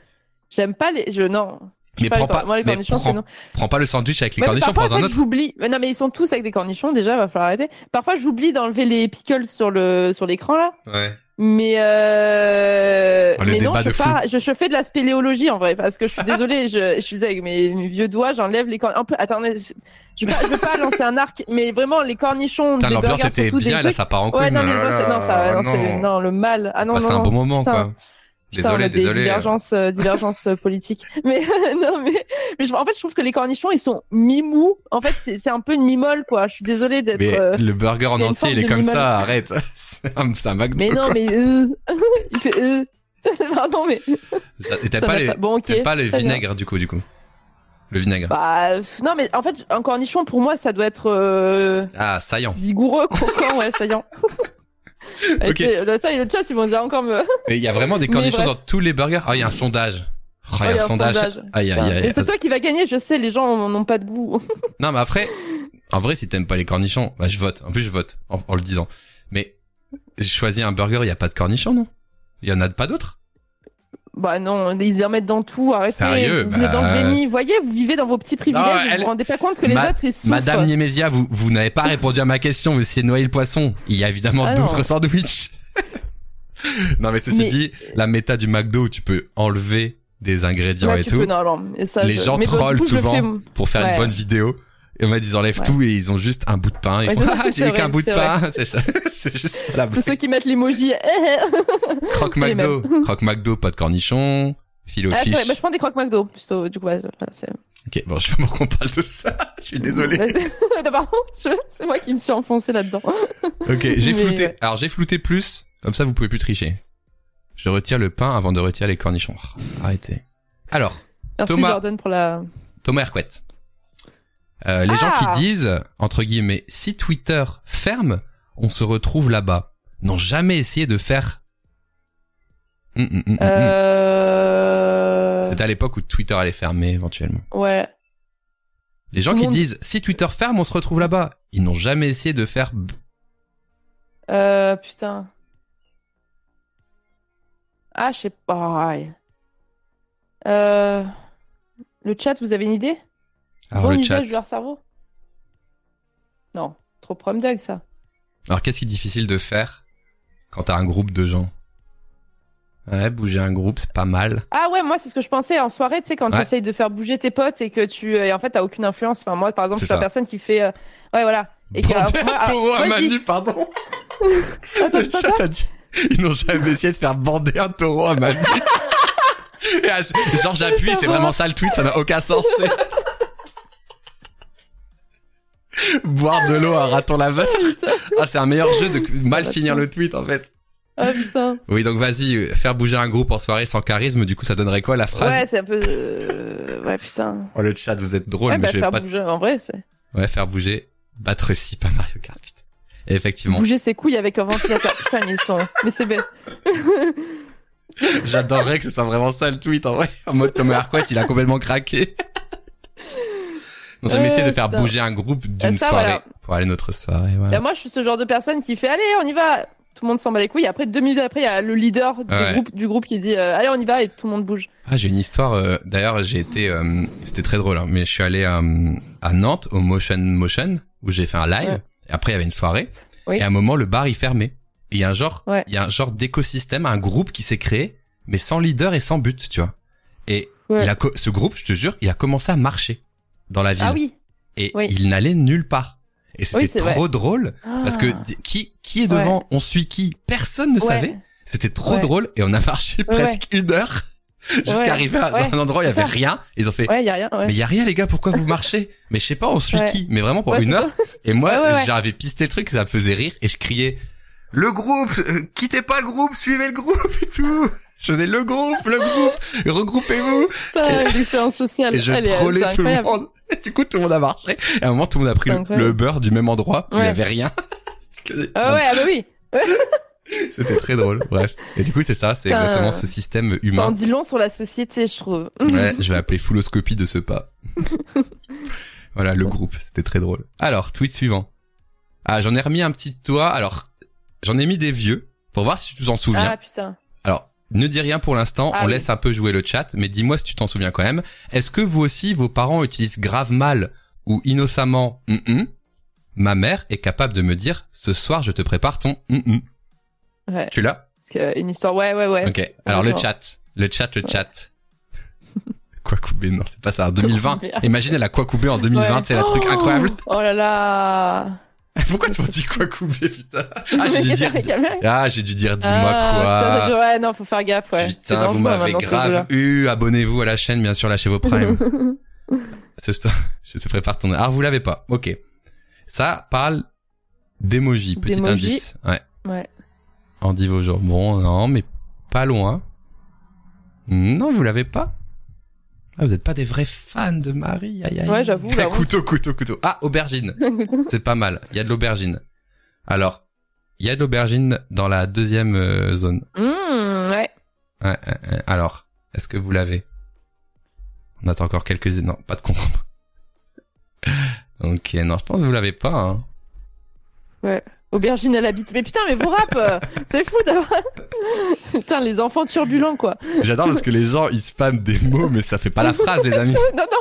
j'aime pas les je non. Mais prends pas, moi les cornichons prends, c'est non. prends pas le sandwich avec les Ouais, cornichons, prends un autre. j'oublie. Non mais ils sont tous avec des cornichons déjà, va falloir arrêter. Parfois j'oublie d'enlever les pickles sur le sur l'écran là. Ouais. Mais euh... Oh, mais non, je, fais pas, je, je fais de la spéléologie en vrai parce que je suis désolée, je, je faisais avec mes, mes vieux doigts, j'enlève les cornichons. Un peu, attendez, je, je veux pas, je veux pas lancer un arc, mais vraiment les cornichons, Putain, l'ambiance était bien, là, ça part en couille. Ouais, non, mais mais non, c'est- non, ça, non, non. c'est- non, le mal. Ah non, non, un non. bon moment, Putain. quoi. Putain, Désolé, des désolé. Divergences, euh, divergences euh, politiques. Mais non, mais, mais je- en fait, je trouve que les cornichons, ils sont mi-mous. En fait, c'est un peu une mi-molle, quoi. Je suis désolée d'être. Mais euh, le burger en entier, il est comme ça, arrête. c'est un, un McDo. Mais non, quoi. mais euh... il fait euh... Pardon, mais Et ça pas les, pas. Bon, le vinaigre, du coup, du coup. Le vinaigre. Bah non, mais en fait, un cornichon pour moi, ça doit être euh, Ah, saillant. vigoureux, croquant, ouais, saillant. Et Ok. le, ça, et le chat, ils vont dire encore me. Et il y a vraiment des Mais cornichons dans tous les burgers. Oh, il y a un sondage. Oh, il y a Oh, un sondage. Aïe, aïe, aïe. Mais c'est toi qui va gagner, je sais, les gens n'ont pas de goût. Non, mais après, en vrai, si t'aimes pas les cornichons, bah, je vote. En plus, je vote, en, en le disant. Mais, j'ai choisi un burger, il y a pas de cornichons, non? Il y en a pas d'autres? Bah non, ils en mettent dans tout, arrêtez. Sérieux, vous êtes dans bah- le déni. Vous voyez, vous vivez dans vos petits privilèges, Non, vous elle- vous rendez pas compte que les autres, ils souffrent. Madame Niemesia, vous, vous n'avez pas répondu à ma question, vous essayez de noyer le poisson. Il y a évidemment Ah d'autres sandwichs. non, mais ceci Mais- dit, la méta du McDo où tu peux enlever des ingrédients et tout, peux, non, non, et ça, les je- gens mais trollent coup, souvent fais- pour faire une bonne vidéo. Et on m'a dit, ils enlèvent Ouais. tout et ils ont juste un bout de pain. Ouais, ah, j'ai eu qu'un bout de pain. C'est ça. C'est juste la C'est ceux qui mettent l'emoji. Croque McDo. Croque McDo, pas de cornichons. Filo Ah, bah, je prends des croque McDo. Plutôt, du coup, ouais. Ok, bon, je sais pas pourquoi on parle de ça. Je suis désolé. Non, Pardon, c'est moi qui me suis enfoncé là-dedans. Ok, j'ai flouté. ouais. Alors j'ai flouté plus, comme ça vous pouvez plus tricher. Je retire le pain avant de retirer les cornichons. Oh, arrêtez. Alors, Merci Thomas. Jordan pour la. Thomas Hercouet. Euh, les gens Ah. qui disent, entre guillemets, si Twitter ferme, on se retrouve là-bas, n'ont jamais essayé de faire... Euh... C'était à l'époque où Twitter allait fermer éventuellement. Ouais. Les gens Tout qui monde- disent, si Twitter ferme, on se retrouve là-bas, ils n'ont jamais essayé de faire... Euh, putain. Ah, je sais pas. Euh... Le chat, vous avez une idée? Alors Bon le usage chat. de leur cerveau Non, trop dog ça. Alors qu'est-ce qui est difficile de faire quand t'as un groupe de gens? Ouais, bouger un groupe, c'est pas mal. Ah ouais, moi c'est ce que je pensais en soirée, tu sais, quand tu Ouais. essayes de faire bouger tes potes et que tu et en fait t'as aucune influence. Enfin moi par exemple, C'est je suis la personne qui fait euh, ouais voilà. Et alors, taureau à Manu, pardon. Attends, Le chat a dit, ils n'ont jamais essayé de faire bander un taureau à Manu. Et à- genre j'appuie, c'est vraiment ça le tweet, ça n'a aucun sens. Boire de l'eau à raton laveur. Ah, c'est un meilleur jeu de mal finir le tweet en fait. Ah putain. Oui, donc vas-y, faire bouger un groupe en soirée sans charisme, du coup ça donnerait quoi la phrase Ouais, c'est un peu euh, ouais putain. Oh le chat, vous êtes drôle, Ouais, mais bah je vais faire pas bouger en vrai, c'est Ouais, faire bouger. Battre si, pas Mario Kart, putain. Effectivement. Bouger ses couilles avec un ventilateur. Putain, mais ils sont. Mais c'est bête. J'adorerais que ce soit vraiment ça le tweet en vrai. En mode Thomas Arquette, il a complètement craqué. Vais Ouais, essayer de faire putain. bouger un groupe d'une Ça, soirée voilà. pour aller à notre soirée. Voilà. Bah, moi, je suis ce genre de personne qui fait allez, on y va. Tout le monde s'en bat les couilles. Après, deux minutes après, il y a le leader du, groupe, du groupe qui dit euh, allez, on y va et tout le monde bouge. Ah, j'ai une histoire. euh, D'ailleurs, j'ai été, euh, c'était très drôle, hein, mais je suis allé euh, à Nantes au Motion Motion où j'ai fait un live. Ouais. Et après, il y avait une soirée. Oui. Et à un moment, le bar il fermait. Et il y a un genre, Ouais. il y a un genre d'écosystème, un groupe qui s'est créé, mais sans leader et sans but, tu vois. Et il a ce groupe, je te jure, il a commencé à marcher dans la ville. Ah oui. Et Oui. il n'allait nulle part. Et c'était Oui, trop drôle parce que Ah. qui qui est devant, on suit qui, personne ne Ouais. savait. C'était trop Ouais. drôle et on a marché presque une heure jusqu'à arriver à, un endroit où il y avait ça. rien. Ils ont fait Ouais, y a rien. Mais il y a rien les gars, pourquoi vous marchez? Mais je sais pas, on suit qui? Mais vraiment pour une heure. Et moi, j'avais pisté le truc, ça me faisait rire et je criais le groupe, euh, quittez pas le groupe, suivez le groupe et tout. Je faisais le groupe, le groupe, regroupez-vous. Putain, l'expérience sociale. Et je trollais tout le monde. Du coup, tout le monde a marché. Et à un moment, tout le monde a pris le, beurre du même endroit où il y Ouais. avait rien. Ah ouais, ah bah oui. C'était très drôle. Bref. Et du coup, c'est ça, c'est exactement ce système Ça en humain. dit long sur la société, je trouve. Ouais, je vais appeler fouloscopie de ce pas. voilà, le groupe. C'était très drôle. Alors, tweet suivant. Ah, j'en ai remis un petit toit. Alors, j'en ai mis des vieux pour voir si tu t'en souviens. Ah putain. Ne dis rien pour l'instant, Ah on oui. laisse un peu jouer le chat, mais dis-moi si tu t'en souviens quand même. Est-ce que vous aussi, vos parents utilisent grave mal ou innocemment hum, hum Ma mère est capable de me dire, ce soir, je te prépare ton hum, hum. Ouais. Tu l'as? Que Une histoire, ouais, ouais, ouais. Ok. Alors, le chat. Le chat, le chat. Quoi couper Non, c'est pas ça. En 2020. Kwakubé. Imagine, elle a quoi en 2020, Ouais. c'est un truc Oh incroyable. Oh là là. Pourquoi tu m'as dit quoi couper, putain Ah, j'ai dû dire... Ah, j'ai dû dire, dis-moi Ah, quoi. putain, Ouais, non, faut faire gaffe, ouais. C'est Putain, vous m'avez grave eu. Abonnez-vous à la chaîne, bien sûr, lâchez vos primes. Ce soir, je te prépare ton... Ah, vous l'avez pas. Ok. Ça parle d'emoji. Petit indice. Ouais. Ouais. Andy Vaujour. Bon, non, mais pas loin. Non, vous l'avez pas Ah, vous êtes pas des vrais fans de Marie. Aïe, aïe. Ouais, j'avoue, là, couteau, couteau, couteau. Ah, aubergine. C'est pas mal. Il y a de l'aubergine. Alors, il y a de l'aubergine dans la deuxième euh, zone. Mmh, ouais. Ouais, ouais, ouais. Alors, est-ce que vous l'avez? On attend encore quelques... Non, pas de concombre. ok, non, je pense que vous l'avez pas. Hein. Aubergine, elle habite. Mais putain, mais vous rap, euh, c'est fou d'avoir. putain, les enfants turbulents, quoi. J'adore parce que les gens, ils spamment des mots, mais ça fait pas la phrase, les amis. Non, non,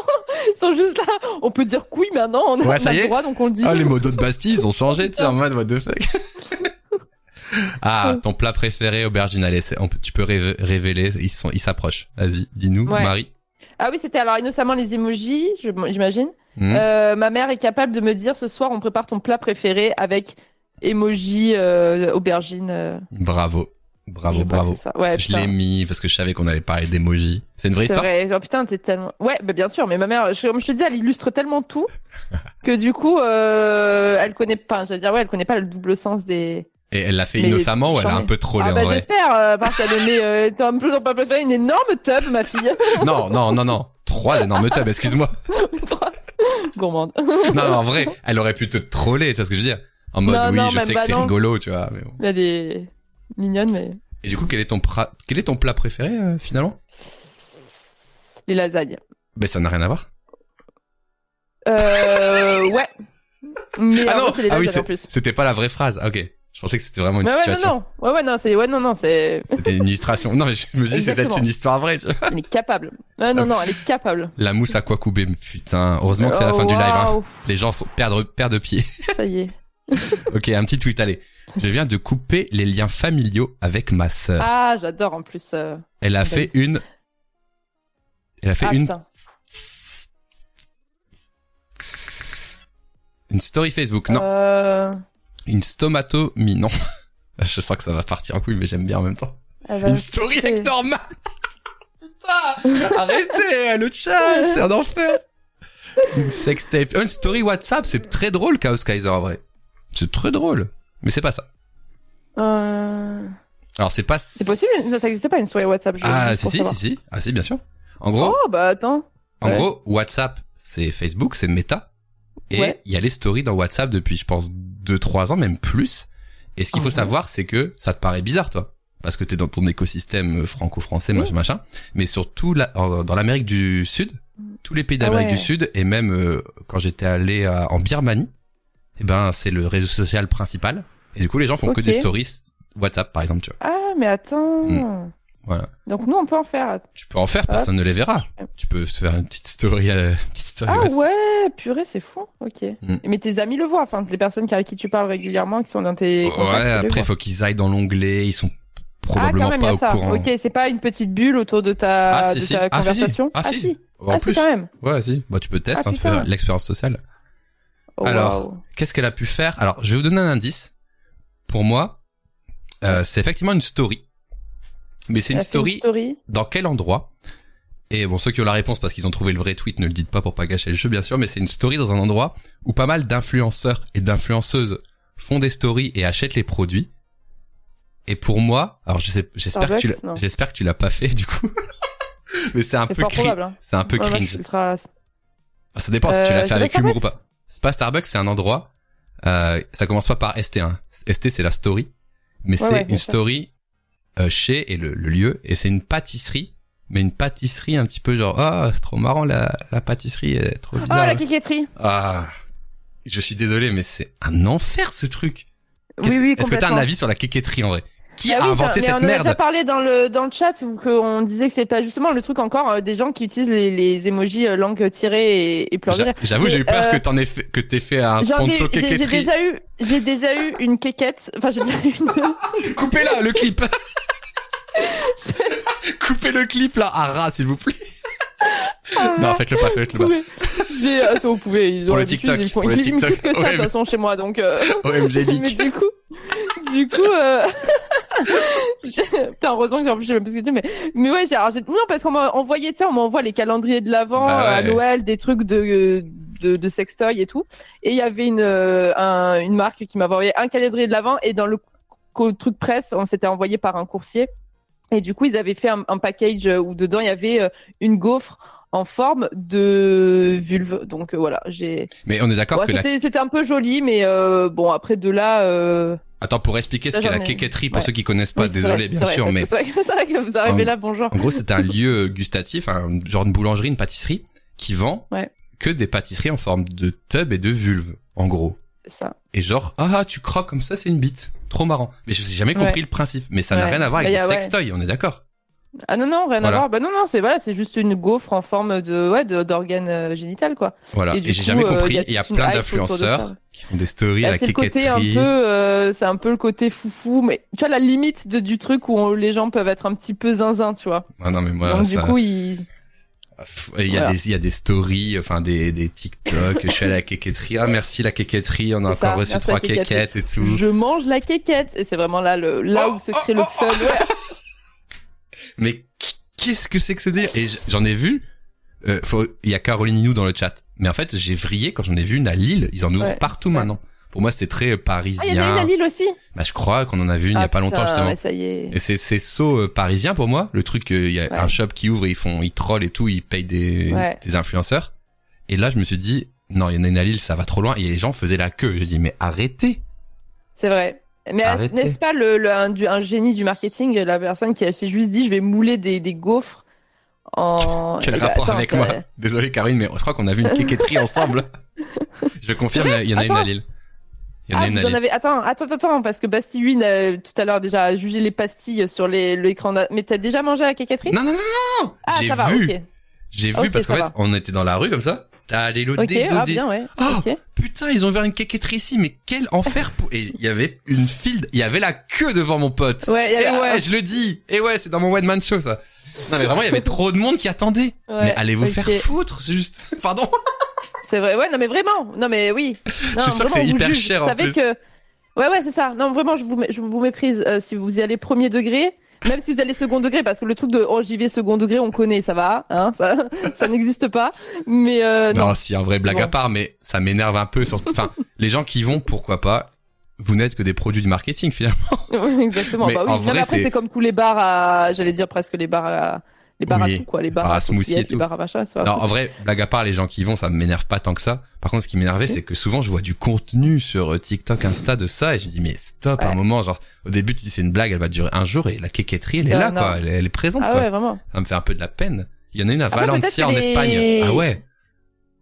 ils sont juste là. On peut dire couille maintenant, on a, Ouais, on ça a y le est. droit, donc on le dit. Ah, les mots d'eau de Bastille, ils ont changé, tu sais, en mode what the fuck. ah, ton plat préféré, aubergine, on peut- tu peux révé- révéler, ils sont, ils s'approchent. Vas-y, dis-nous, Ouais. Marie. Ah oui, c'était alors innocemment les emojis, j'imagine. Hmm. Euh, ma mère est capable de me dire ce soir, on prépare ton plat préféré avec emoji euh, aubergine. euh, Bravo. Bravo, bravo. Ouais, Je l'ai mis parce que je savais qu'on allait parler d'emoji. C'est une vraie histoire vrai. Oh, putain, t'es tellement. Ouais, bah, bien sûr. Mais ma mère, je- comme je te dis, elle illustre tellement tout que du coup, euh, elle connaît pas. J'allais dire, ouais, elle connaît pas le double sens des. Et elle l'a fait Mais innocemment ou elle a un peu trollé ah en bah vrai j'espère. Euh, parce qu'elle a donné euh, t'as un peu ton peuple fait une énorme tub, ma fille. Non, non, non, non. Trois énormes tubs, excuse-moi. Gourmande. Non, non, en vrai, elle aurait pu te troller, tu vois ce que je veux dire? En mode, Non, oui, non, je sais que c'est rigolo, tu vois. Mais bon. Elle est mignonne, mais Et du coup, quel est ton, pra- quel est ton plat préféré, euh, finalement? Les lasagnes. Ben, ça n'a rien à voir. Euh, ouais. Mais ah non, c'est les ah oui, c'était pas la vraie phrase. Ok. Je pensais que c'était vraiment une Ouais, ouais, non, situation. non. Ouais, ouais, non, c'est, ouais, non, non, c'est, C'était une illustration. Non, mais je me dis, c'est peut-être une histoire vraie, tu vois. elle est capable. Ouais, non, non, elle est capable. La mousse à quoi couper, putain. Heureusement que c'est la fin du live, hein. Les gens sont perdre, perdre pied. Ça y est. ok, un petit tweet, allez. Je viens de couper les liens familiaux avec ma sœur. Ah, j'adore en plus. euh, Elle a fait une. Elle a fait Ah, une. putain. Une story Facebook, non. Euh, Une stomatomie, non. Je sens que ça va partir en couille, mais j'aime bien en même temps. Une story avec Norman Putain Arrêtez, le chat, c'est un enfer Une sextape. Une story WhatsApp, c'est très drôle, Chaos Kaiser, en vrai. C'est très drôle. Mais c'est pas ça. Euh, Alors, c'est pas... C'est possible, ça n'existe pas une soirée WhatsApp. je- Ah, si, si, savoir. si, si. Ah, si, bien sûr. En gros, Oh, bah attends. En Ouais. gros, WhatsApp, c'est Facebook, c'est Meta. Et il Ouais. y a les stories dans WhatsApp depuis, je pense, deux trois ans, même plus. Et ce qu'il faut Ah ouais. savoir, c'est que ça te paraît bizarre, toi, parce que t'es dans ton écosystème euh, franco-français, machin, machin. Mais surtout en- dans l'Amérique du Sud, tous les pays Ah d'Amérique du Sud, et même euh, quand j'étais allé à- en Birmanie, eh ben c'est le réseau social principal. Et du coup, les gens font que des stories WhatsApp, par exemple, tu vois. Ah, mais attends. Mm. Voilà. Donc nous, on peut en faire. Tu peux en faire, Ah. personne ne les verra. Tu peux te faire une petite story, euh, petite story. Ah ouais, purée, c'est fou. Ok. Mm. Mais tes amis le voient, enfin, les personnes avec qui tu parles régulièrement, qui sont dans tes. Ouais, après, voient. faut qu'ils aillent dans l'onglet, ils sont Ah, probablement quand même, il y pas au ça. courant. Ok, c'est pas une petite bulle autour de ta, Ah, si, de si. ta Ah, si, si. conversation. Ah, si. En Ah, plus. si, quand même. Ouais, si. Bah, tu peux tester, Ah, hein, tu putain. fais l'expérience sociale. Oh, Alors. Qu'est-ce qu'elle a pu faire? Alors, je vais vous donner un indice. Pour moi, euh, c'est effectivement une story. Mais c'est une a fait story dans quel endroit? Et bon, ceux qui ont la réponse parce qu'ils ont trouvé le vrai tweet, ne le dites pas pour pas gâcher le jeu, bien sûr, mais c'est une story dans un endroit où pas mal d'influenceurs et d'influenceuses font des stories et achètent les produits. Et pour moi, alors je sais, j'espère que tu l'as, non. j'espère que tu l'as pas fait du coup. mais c'est un peu probable. Hein. c'est un peu Ouais, cringe. ultra- Ah, Ça dépend si tu Euh, l'as fait c'est avec humour ou pas. C'est pas Starbucks, c'est un endroit. Euh, ça commence pas par ST. Hein. ST c'est la story, mais Ouais, c'est ouais, une sûr. story euh, chez et le, le lieu et c'est une pâtisserie, mais une pâtisserie un petit peu genre ah trop marrant la la pâtisserie est trop Ah, bizarre. la coquetterie. Ah, je suis désolé mais c'est un enfer ce truc. Oui, oui, Est-ce que t'as un avis sur la quéquetterie en vrai? Qui Ah a oui, inventé cette on en a déjà merde parlé dans le dans le chat où qu'on disait que c'est pas justement le truc encore euh, des gens qui utilisent les, les emojis euh, langue tirée et, et rire. J'avoue j'ai eu peur euh, que t'en aies fait, que t'aies fait un sponsor j'ai déjà eu j'ai déjà eu une quéquette. Enfin j'ai déjà eu une. Coupez là le clip. Coupez le clip là à ras s'il vous plaît. non, faites-le pas, faites-le pas. J'ai ah, ça, vous pouvez ils ont Pour le TikTok, ils font pour le ils TikTok. que ça de toute façon chez moi donc. euh, OMG mais du coup, du coup, euh... putain, heureusement que j'ai même plus que mais, mais ouais, j'ai, non, parce qu'on m'a envoyé, tu sais, on m'envoie les calendriers de l'avant Bah à ouais. Noël, des trucs de, de, de sextoy et tout. Et il y avait une, euh, un- une marque qui m'avait envoyé un calendrier de l'avant et dans le truc presse, on s'était envoyé par un coursier. Et du coup, ils avaient fait un, un package où dedans, il y avait euh, une gaufre en forme de vulve. Donc euh, voilà, j'ai. Mais on est d'accord Ouais, que la... c'était, c'était un peu joli, mais euh, bon, après de là. Euh... Attends, pour expliquer ce qu'est la quéquetterie, pour ouais. ceux qui connaissent pas, Oui, désolé vrai, bien vrai, sûr, mais C'est vrai, que- c'est vrai que vous arrivez En- là, bonjour. en gros c'est un lieu gustatif, un genre de boulangerie, une pâtisserie, qui vend Ouais. que des pâtisseries en forme de tub et de vulve, en gros. C'est ça. Et genre, ah, tu croques comme ça, c'est une bite. Trop marrant. Mais je n'ai jamais compris le principe. Mais ça n'a rien à voir avec Bah, a- ouais. sextoys, on est d'accord. Ah non, non, rien Voilà. à voir. Bah non, non, c'est voilà, c'est juste une gaufre en forme de, ouais, de- d'organe euh, génital, quoi. Voilà. Et, j'ai jamais euh, compris. Il y a plein d'influenceurs qui font des stories à la c'est le côté un peu, euh, c'est un peu le côté foufou, mais tu vois la limite de, du truc où on- les gens peuvent être un petit peu zinzin, tu vois. Ah non, mais moi, Donc ça... du coup, ils, Il y a Voilà. des, il y a des stories, enfin des, des TikTok, je suis à la quéquetterie, ah merci la quéquetterie, on a C'est ça, encore reçu trois quéquettes et tout. je mange la quéquette, et c'est vraiment là le, là Oh, où se crée le fun. Ouais. Mais qu'est-ce que c'est que ce délire? Et j'en ai vu, euh, il y a Caroline Inou dans le chat, mais en fait j'ai vrillé quand j'en ai vu une à Lille, ils en ouvrent Ouais. partout maintenant. Pour moi c'était très euh, Ah, il y en a une parisien. à Lille aussi? bah, je crois qu'on en a vu il y a Ah, pas longtemps justement. ouais, ça y est. Et c'est c'est so euh, parisien pour moi, le truc euh, il y a Ouais. un shop qui ouvre et ils font ils trollent et tout, ils payent des Ouais. des influenceurs. Et là je me suis dit non, il y en a une à Lille, ça va trop loin et les gens faisaient la queue. J'ai dit mais arrêtez. C'est vrai. Mais n'est-ce pas le, le- un, du- un génie du marketing, la personne qui s'est juste dit je vais mouler des, des gaufres en. Quel Eh ben, rapport attends, avec moi Désolé Karine, mais je crois qu'on a vu une quéquetterie ensemble. Je confirme, il y en a- en une à. Lille. Il y en a Ah, une à vous en Lille. avez. Attends, attends, attends, parce que Bastille euh, tout à l'heure déjà a jugé les pastilles sur les- l'écran. d'a- Mais t'as déjà mangé la quéquetterie Non, non, non, non Ah, J'ai vu. J'ai vu parce qu'en fait, va. on était dans la rue comme ça. T'as allé le Ok, dé, ah bien, ouais. Oh, putain, ils ont ouvert une quéquetterie ici, mais quel enfer pour... Et il y avait une file, il y avait la queue devant mon pote. Ouais, Et ouais, je le dis. Et ouais, c'est dans mon one man show ça. Non mais vraiment, il y avait trop de monde qui attendait. Ouais, mais allez vous faire foutre, c'est juste. Pardon. C'est vrai. Ouais, non, mais vraiment. Non, mais oui. Non, suis sûr que c'est hyper juge. cher, Vous en savez plus. que. Ouais, ouais, c'est ça. Non, vraiment, je vous, je vous méprise euh, si vous y allez premier degré. Même si vous allez second degré, parce que le truc de oh j'y vais second degré, on connaît, ça va, hein, ça, ça n'existe pas. Mais euh, non, non, si un vrai blague Bon. à part, mais ça m'énerve un peu. Sur... Enfin, les gens qui vont, pourquoi pas. Vous n'êtes que des produits du marketing finalement. exactement. Mais bah oui. en vrai, après, c'est comme tous les bars à, j'allais dire presque les bars à, les bars Oui. à tout, quoi, les bars Bars à à smoothie et tout. les bars à machin, Non, en vrai, blague à part, les gens qui y vont, ça m'énerve pas tant que ça. Par contre, ce qui m'énervait, c'est que souvent, je vois du contenu sur euh, TikTok, Insta de ça, et je me dis, mais stop, à un Ouais. moment, genre, au début, tu dis c'est une blague, elle va durer un jour, et la quéquetterie, elle est Ça, là, non. quoi, elle, est- elle est présente, Ah quoi. ouais, vraiment. Ça me fait un peu de la peine. Il y en a une à Après, Valencia, en Espagne. Ah ouais.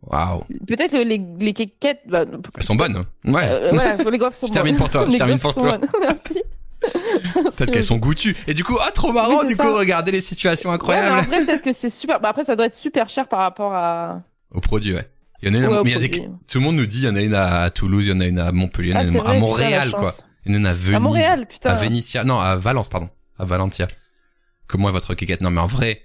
Waouh. Peut-être que les, les quéquettes, bah, Elles sont bonnes. hein. Ouais. euh, voilà, les gaufres sont Je termine bonnes. pour toi, je termine pour toi. bonnes. Merci. Peut-être qu'elles sont goûtues. Et du coup, ah, trop marrant, Oui, du coup, regardez les situations incroyables. vrai, peut-être que c'est super. Bah, après, ça doit être super cher par rapport à. Au produit, ouais. Il y en a une, Ouais, mais il y a des, produit. tout le monde nous dit, il y en a une à Toulouse, il y en a une à Montpellier, il y en a Ah, une à vrai, Montréal, quoi. Il y en a une à Venise. À Montréal, putain. À Vénitia. Non, à Valence, pardon. À Valentia. Comment est votre quéquette? Non, mais en vrai,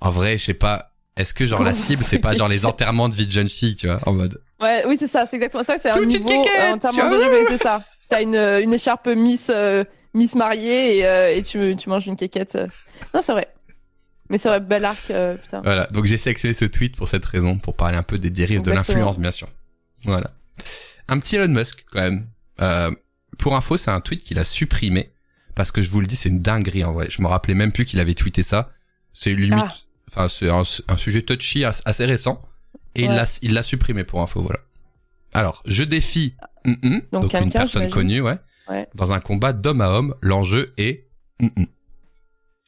en vrai, je sais pas. Est-ce que genre la cible, c'est pas genre les enterrements de vie de jeune fille, tu vois, en mode? Ouais, oui, c'est ça, c'est exactement ça. C'est un niveau euh, dérivé, c'est ça. T'as une, euh, une écharpe Miss, euh, Miss mariée et, euh, et tu, tu manges une quéquette. euh. Non, c'est vrai. Mais c'est vrai, bel arc, euh, putain. Voilà. Donc j'ai sélectionné ce tweet pour cette raison, pour parler un peu des dérives de l'influence, bien sûr. Voilà. Un petit Elon Musk, quand même. Euh, pour info, c'est un tweet qu'il a supprimé. Parce que je vous le dis, c'est une dinguerie, en vrai. Je me rappelais même plus qu'il avait tweeté ça. C'est limite, Ah. enfin, c'est un, un sujet touchy as- assez récent. Et il Ouais. l'a, il l'a supprimé pour info, voilà. Alors, je défie, hum, hum, Donc donc, une personne connue, ouais, Ouais. Dans un combat d'homme à homme, l'enjeu est, hum, hum.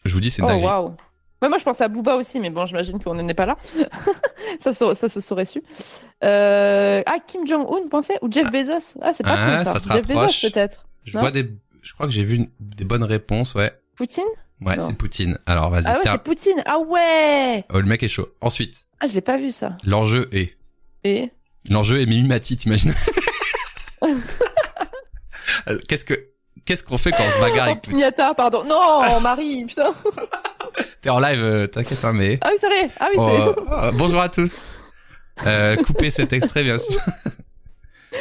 Je vous dis, c'est Oh. Ouais, moi, je pense à Booba aussi, mais bon, j'imagine qu'on n'en est pas là. ça, se- ça se saurait su. Euh... Ah, Kim Jong-un, vous pensez? Ou Jeff Bezos? Ah, c'est pas Ah, cool, ça. ça se Jeff rapproche. Bezos, peut-être. Je vois des, je crois que j'ai vu une- des bonnes réponses, ouais. Poutine? Ouais, Non. c'est Poutine. Alors, vas-y, Ah ouais, c'est Poutine. Ah ouais Oh, le mec est chaud. Ensuite, Ah, je l'ai pas vu, ça. l'enjeu est, Et? L'enjeu est Mimimati, t'imagines? Euh, qu'est-ce que, qu'est-ce qu'on fait quand on se bagarre Oh, avec Pignata, pardon. Non, Marie, putain. T'es en live, euh, t'inquiète, hein, mais. Ah oui, c'est vrai. Ah oui, Oh, c'est... euh, bonjour à tous. Euh, coupez cet extrait, bien sûr.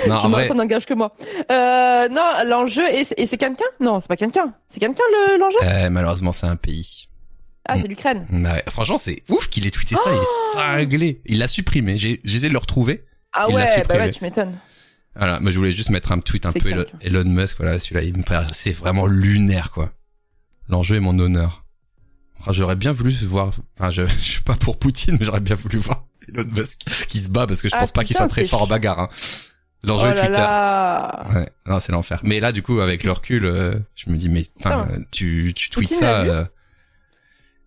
non, en vrai, ça n'engage que moi. Euh, non, l'enjeu, et c'est, quelqu'un? Non, c'est pas quelqu'un. C'est quelqu'un, le, l'enjeu? Euh, malheureusement, c'est un pays. Ah, c'est l'Ukraine. Ouais, franchement, c'est ouf qu'il ait tweeté ça, il Oh est cinglé. Il l'a supprimé. J'ai, essayé de le retrouver. Ah ouais, bah ouais, tu m'étonnes. Voilà, moi je voulais juste mettre un tweet un peu Elon, Musk, voilà, celui-là, il me paraît, c'est vraiment lunaire, quoi. L'enjeu est mon honneur. Enfin, j'aurais bien voulu voir, enfin, je, je suis pas pour Poutine, mais j'aurais bien voulu voir Elon Musk qui se bat parce que je Ah, pense pas qu'il soit très fort en bagarre, hein. L'enjeu oh Twitter. là. Ouais, non, c'est l'enfer. Mais là, du coup, avec le recul, euh, je me dis, mais, enfin, euh, tu, tu tweets Poutine ça, euh,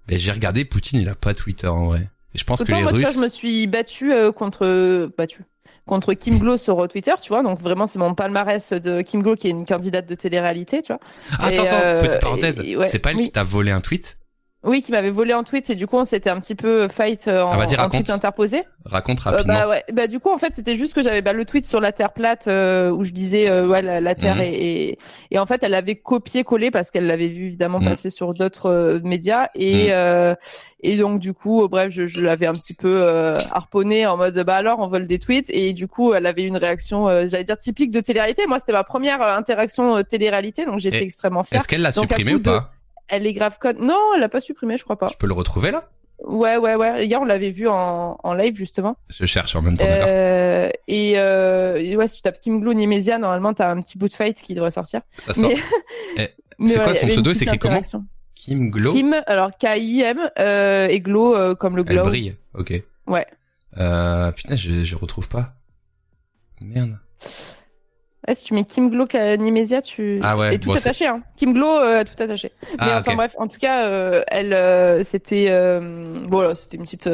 mais j'ai regardé, Poutine, il a pas Twitter, en vrai. Et je pense que les moi, tu vois, Russes, je me suis battue euh, contre... Battue contre Kim Glo sur euh, Twitter, tu vois. Donc vraiment, c'est mon palmarès de Kim Glo qui est une candidate de télé-réalité, tu vois. attends, et, attends, euh, petite parenthèse. ouais, c'est pas elle oui. qui t'a volé un tweet? Oui, qui m'avait volé un tweet et du coup, on s'était un petit peu fight euh, en, Ah, en raconte. tweet interposé. Raconte Euh, rapidement. bah ouais, bah du coup en fait c'était juste que j'avais bah, le tweet sur la Terre plate euh, où je disais euh, ouais la, la Terre Mhm. est, est- et en fait elle l'avait copié collé parce qu'elle l'avait vu évidemment Mhm. passer sur d'autres euh, médias et Mhm. euh, et donc du coup euh, bref je, je l'avais un petit peu euh, harponné en mode bah alors on vole des tweets et du coup elle avait une réaction euh, j'allais dire typique de télé-réalité moi c'était ma première euh, interaction euh, télé-réalité donc j'étais extrêmement fière Est-ce qu'elle l'a supprimé ou pas? Elle est grave conne non elle l'a pas supprimé je crois pas Je peux le retrouver, là? ouais ouais ouais hier on l'avait vu en, en live justement Je cherche en même temps, d'accord. euh, et, euh, et ouais, si tu tapes Kim Glow Nemesia, normalement, t'as un petit bout de fight qui devrait sortir. Ça sort. mais- Eh, c'est quoi son pseudo, c'est écrit comment. Kim Glow. Kim, alors K-I-M, euh, et Glow euh, comme le Elle glow. brille. Ok. Ouais. Putain, je, je retrouve pas. Merde. Ouais, si tu mets Kim Glow Nemesia, tu. Ah ouais, Et tout bon, attaché, hein. Kim Glow, euh, tout attaché. Mais Ah, enfin ok. bref, en tout cas, euh, elle, euh, c'était, euh, voilà, c'était une petite,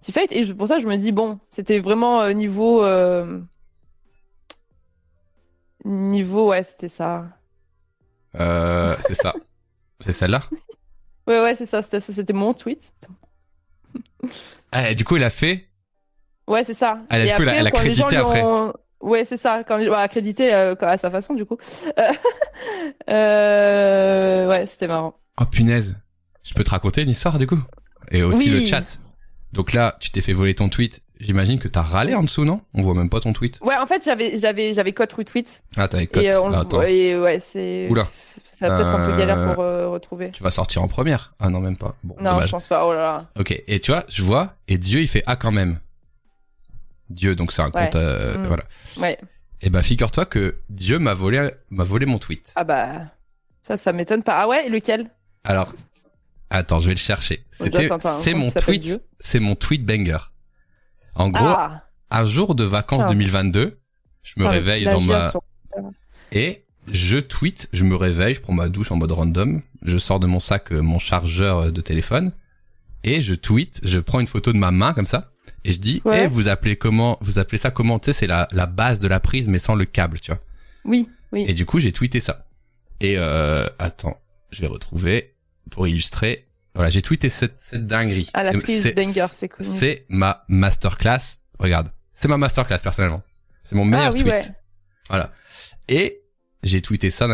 petite fight. Et je- pour ça, je me dis bon, c'était vraiment niveau, niveau, ouais, c'était ça. C'est ça. C'est celle-là? Ouais, ouais, c'est ça. C'était, ça, c'était mon tweet. Ah, et du coup, il a fait? Ouais, c'est ça. Elle a- Et du coup, elle a- a crédité ont- Ouais, c'est ça. Quand ouais, accrédité euh, à sa façon, du coup. Euh, euh, Ouais, c'était marrant. Oh punaise. Je peux te raconter une histoire, du coup? Et aussi Oui. le chat. Donc là, tu t'es fait voler ton tweet. J'imagine que t'as râlé en dessous, non? On voit même pas ton tweet. Ouais, en fait, j'avais, j'avais, j'avais code retweet. Ah, t'avais cote. Et, euh, on- Ah, attends. et ouais, c'est. Oula. Ça va peut-être un peu Euh, galère pour euh, retrouver. Tu vas sortir en première. Ah non, même pas. Bon, Non, dommage. je pense pas. Oh là là. Ok, et tu vois, je vois, et Dieu, il fait ah quand même. Dieu, donc c'est un Ouais. compte, euh, Mm. voilà. Ouais. Et bah figure-toi que Dieu m'a volé, m'a volé mon tweet. Ah bah. Ça, ça m'étonne pas. Ah ouais, lequel? Alors, Attends, je vais le chercher. On C'était, c'est mon tweet, c'est mon tweet banger. En gros, Ah, un jour de vacances Ah. 2022, je me réveille dans ma, sur- et je tweet, je me réveille, je prends ma douche en mode random, je sors de mon sac euh, mon chargeur euh, de téléphone et je tweet, je prends une photo de ma main comme ça et je dis, Ouais. eh, vous appelez comment, vous appelez ça comment, tu sais, c'est la, la base de la prise mais sans le câble, tu vois. Oui, oui. Et du coup, j'ai tweeté ça. Et euh, attends, je vais retrouver pour illustrer. Voilà, j'ai tweeté cette, cette dinguerie. Ah, la prise c'est- banger, c'est connu. C'est ma masterclass. Regarde, c'est ma masterclass personnellement. C'est mon meilleur Ah oui, tweet. ouais. Voilà. Et j'ai tweeté ça,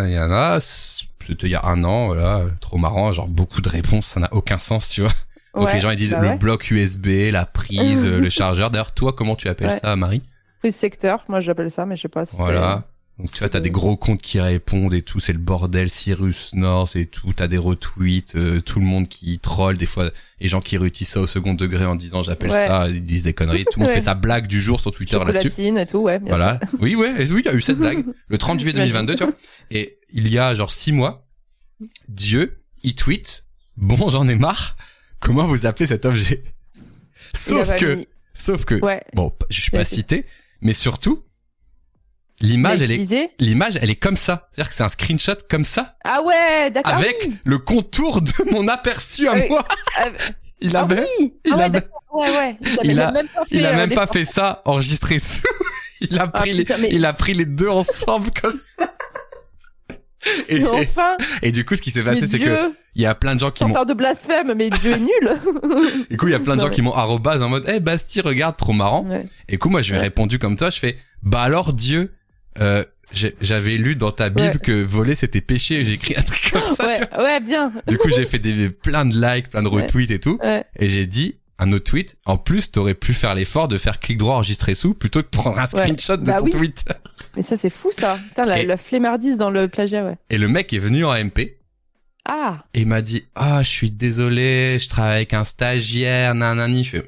c'était il y a un an, voilà, trop marrant, genre beaucoup de réponses, ça n'a aucun sens, tu vois. Donc Ouais, les gens ils disent bah le ouais. bloc USB, la prise, le chargeur. D'ailleurs, toi, comment tu appelles Ouais. ça, Marie? Prise secteur, moi j'appelle ça, mais je sais pas si Voilà. Donc tu vois, t'as des gros comptes qui répondent et tout, c'est le bordel, Cyrus North et tout, t'as des retweets, euh, tout le monde qui troll, des fois, les gens qui réutilisent ça au second degré en disant j'appelle Ouais. ça, ils disent des conneries, tout le monde fait sa blague du jour sur Twitter là-dessus. et tout, ouais. bien Voilà. Oui, ouais, oui, il y a eu cette blague. Le 30 juillet J'imagine. 2022, tu vois. Et il y a genre six mois, Dieu, il tweet, bon, j'en ai marre, comment vous appelez cet objet? Sauf que, mis- sauf que, Ouais. bon, je suis pas cité, mais surtout, l'image, elle est l'image, elle est comme ça. C'est-à-dire que c'est un screenshot comme ça, Ah ouais, d'accord. Avec oui. le contour de mon aperçu à oui. moi. Il ah oui. il Ah ouais, avait- d'accord. Ouais, ouais. Il, il a, même pas fait. il a euh, même pas fait ça enregistré sous. Il a Ah, pris putain, les, mais- il a pris les deux ensemble comme ça. Et, Mais enfin, et du coup, ce qui s'est passé, c'est que il y a plein de gens qui m'ont, faire de blasphème, mais Dieu est nul. du coup, il y a plein de gens qui m'ont arrobase en mode, eh, Basti, regarde, trop marrant. Ouais. Et du coup, moi, je lui ai Ouais. répondu comme toi, je fais, bah alors, Dieu, euh, j'avais lu dans ta Bible Ouais. que voler c'était péché, j'ai écrit un truc comme ça, tu vois. Ouais, ouais, bien. Du coup, j'ai fait des, plein de likes, plein de retweets et tout. Et j'ai dit, un autre tweet, en plus, t'aurais pu faire l'effort de faire clic droit enregistrer sous plutôt que prendre un Ouais. screenshot de Bah ton oui. tweet. Mais ça, c'est fou, ça. Putain, la, Et- la flemmardise dans le plagiat, ouais. Et le mec est venu en MP Ah, et il m'a dit, ah, je suis désolé, je travaille avec un stagiaire, nanani. Je fais...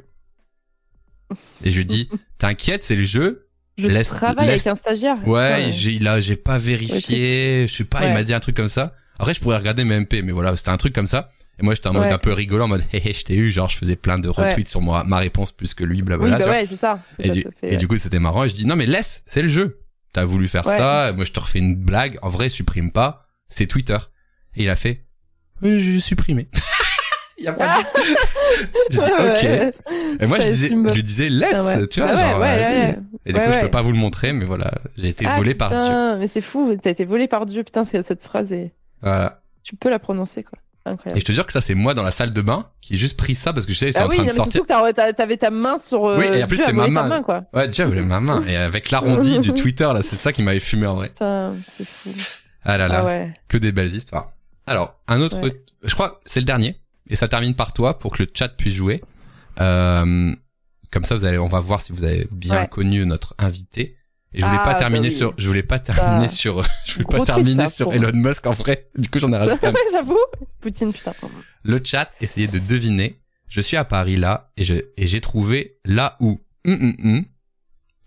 Et je lui dis, t'inquiète, c'est le jeu. je Laisse- travaille laisse- avec un stagiaire. Ouais, j'ai, il a, j'ai pas vérifié, je sais pas, il Ouais. m'a dit un truc comme ça. Après, je pourrais regarder mes MP, mais voilà, c'était un truc comme ça. Et moi, j'étais en mode Ouais. un peu rigolant, en mode, hé, hé, je t'ai eu, genre, je faisais plein de retweets Ouais. sur moi, ma réponse plus que lui, Oui, blablabla. bah ouais, c'est ça. Et, Ça, du, ça fait- et du coup, c'était marrant. Et je dis, non, mais laisse, c'est le jeu. T'as voulu faire Ouais. ça, moi je te refais une blague. En vrai, supprime pas, c'est Twitter. Et il a fait, oui, j'ai supprimé. il y a pas de... J'ai dit, Ouais, ok. ouais. Et moi, je, disais, je lui disais, laisse, Ah ouais. tu vois, Ah ouais, genre, ouais, vas-y. ouais. Et du Ouais, coup, je peux pas vous le montrer, mais voilà, j'ai été Ah, volé par Dieu. Mais c'est fou, t'as été volé par Dieu. Putain, cette phrase est. Voilà. Tu peux la prononcer, quoi. Et je te jure que ça, c'est moi dans la salle de bain qui ai juste pris ça parce que je sais, c'est Ah en oui, train non, de sortir. surtout que t'avais ta main sur. euh, Oui, et en plus, c'est ma main. quoi. Ouais, Dieu, voulait ma main. Et avec l'arrondi du Twitter, là, c'est ça qui m'avait fumé en vrai. Putain, c'est fou. Ah là là. Ah ouais. Que des belles histoires. Alors, un autre, Ouais. je crois, c'est le dernier, et ça termine par toi pour que le chat puisse jouer. Euh, comme ça, vous allez, on va voir si vous avez bien Ouais. connu notre invité. Et je voulais Ah, pas bah terminer oui. sur, je voulais pas terminer Ça- sur, je voulais Gros pas terminer ça, sur Elon Musk en vrai. Du coup, j'en ai rajouté un petit. j'avoue. Poutine, putain. Le chat, essayez de deviner. Je suis à Paris là, et je, et j'ai trouvé là où, hum, hum, hum.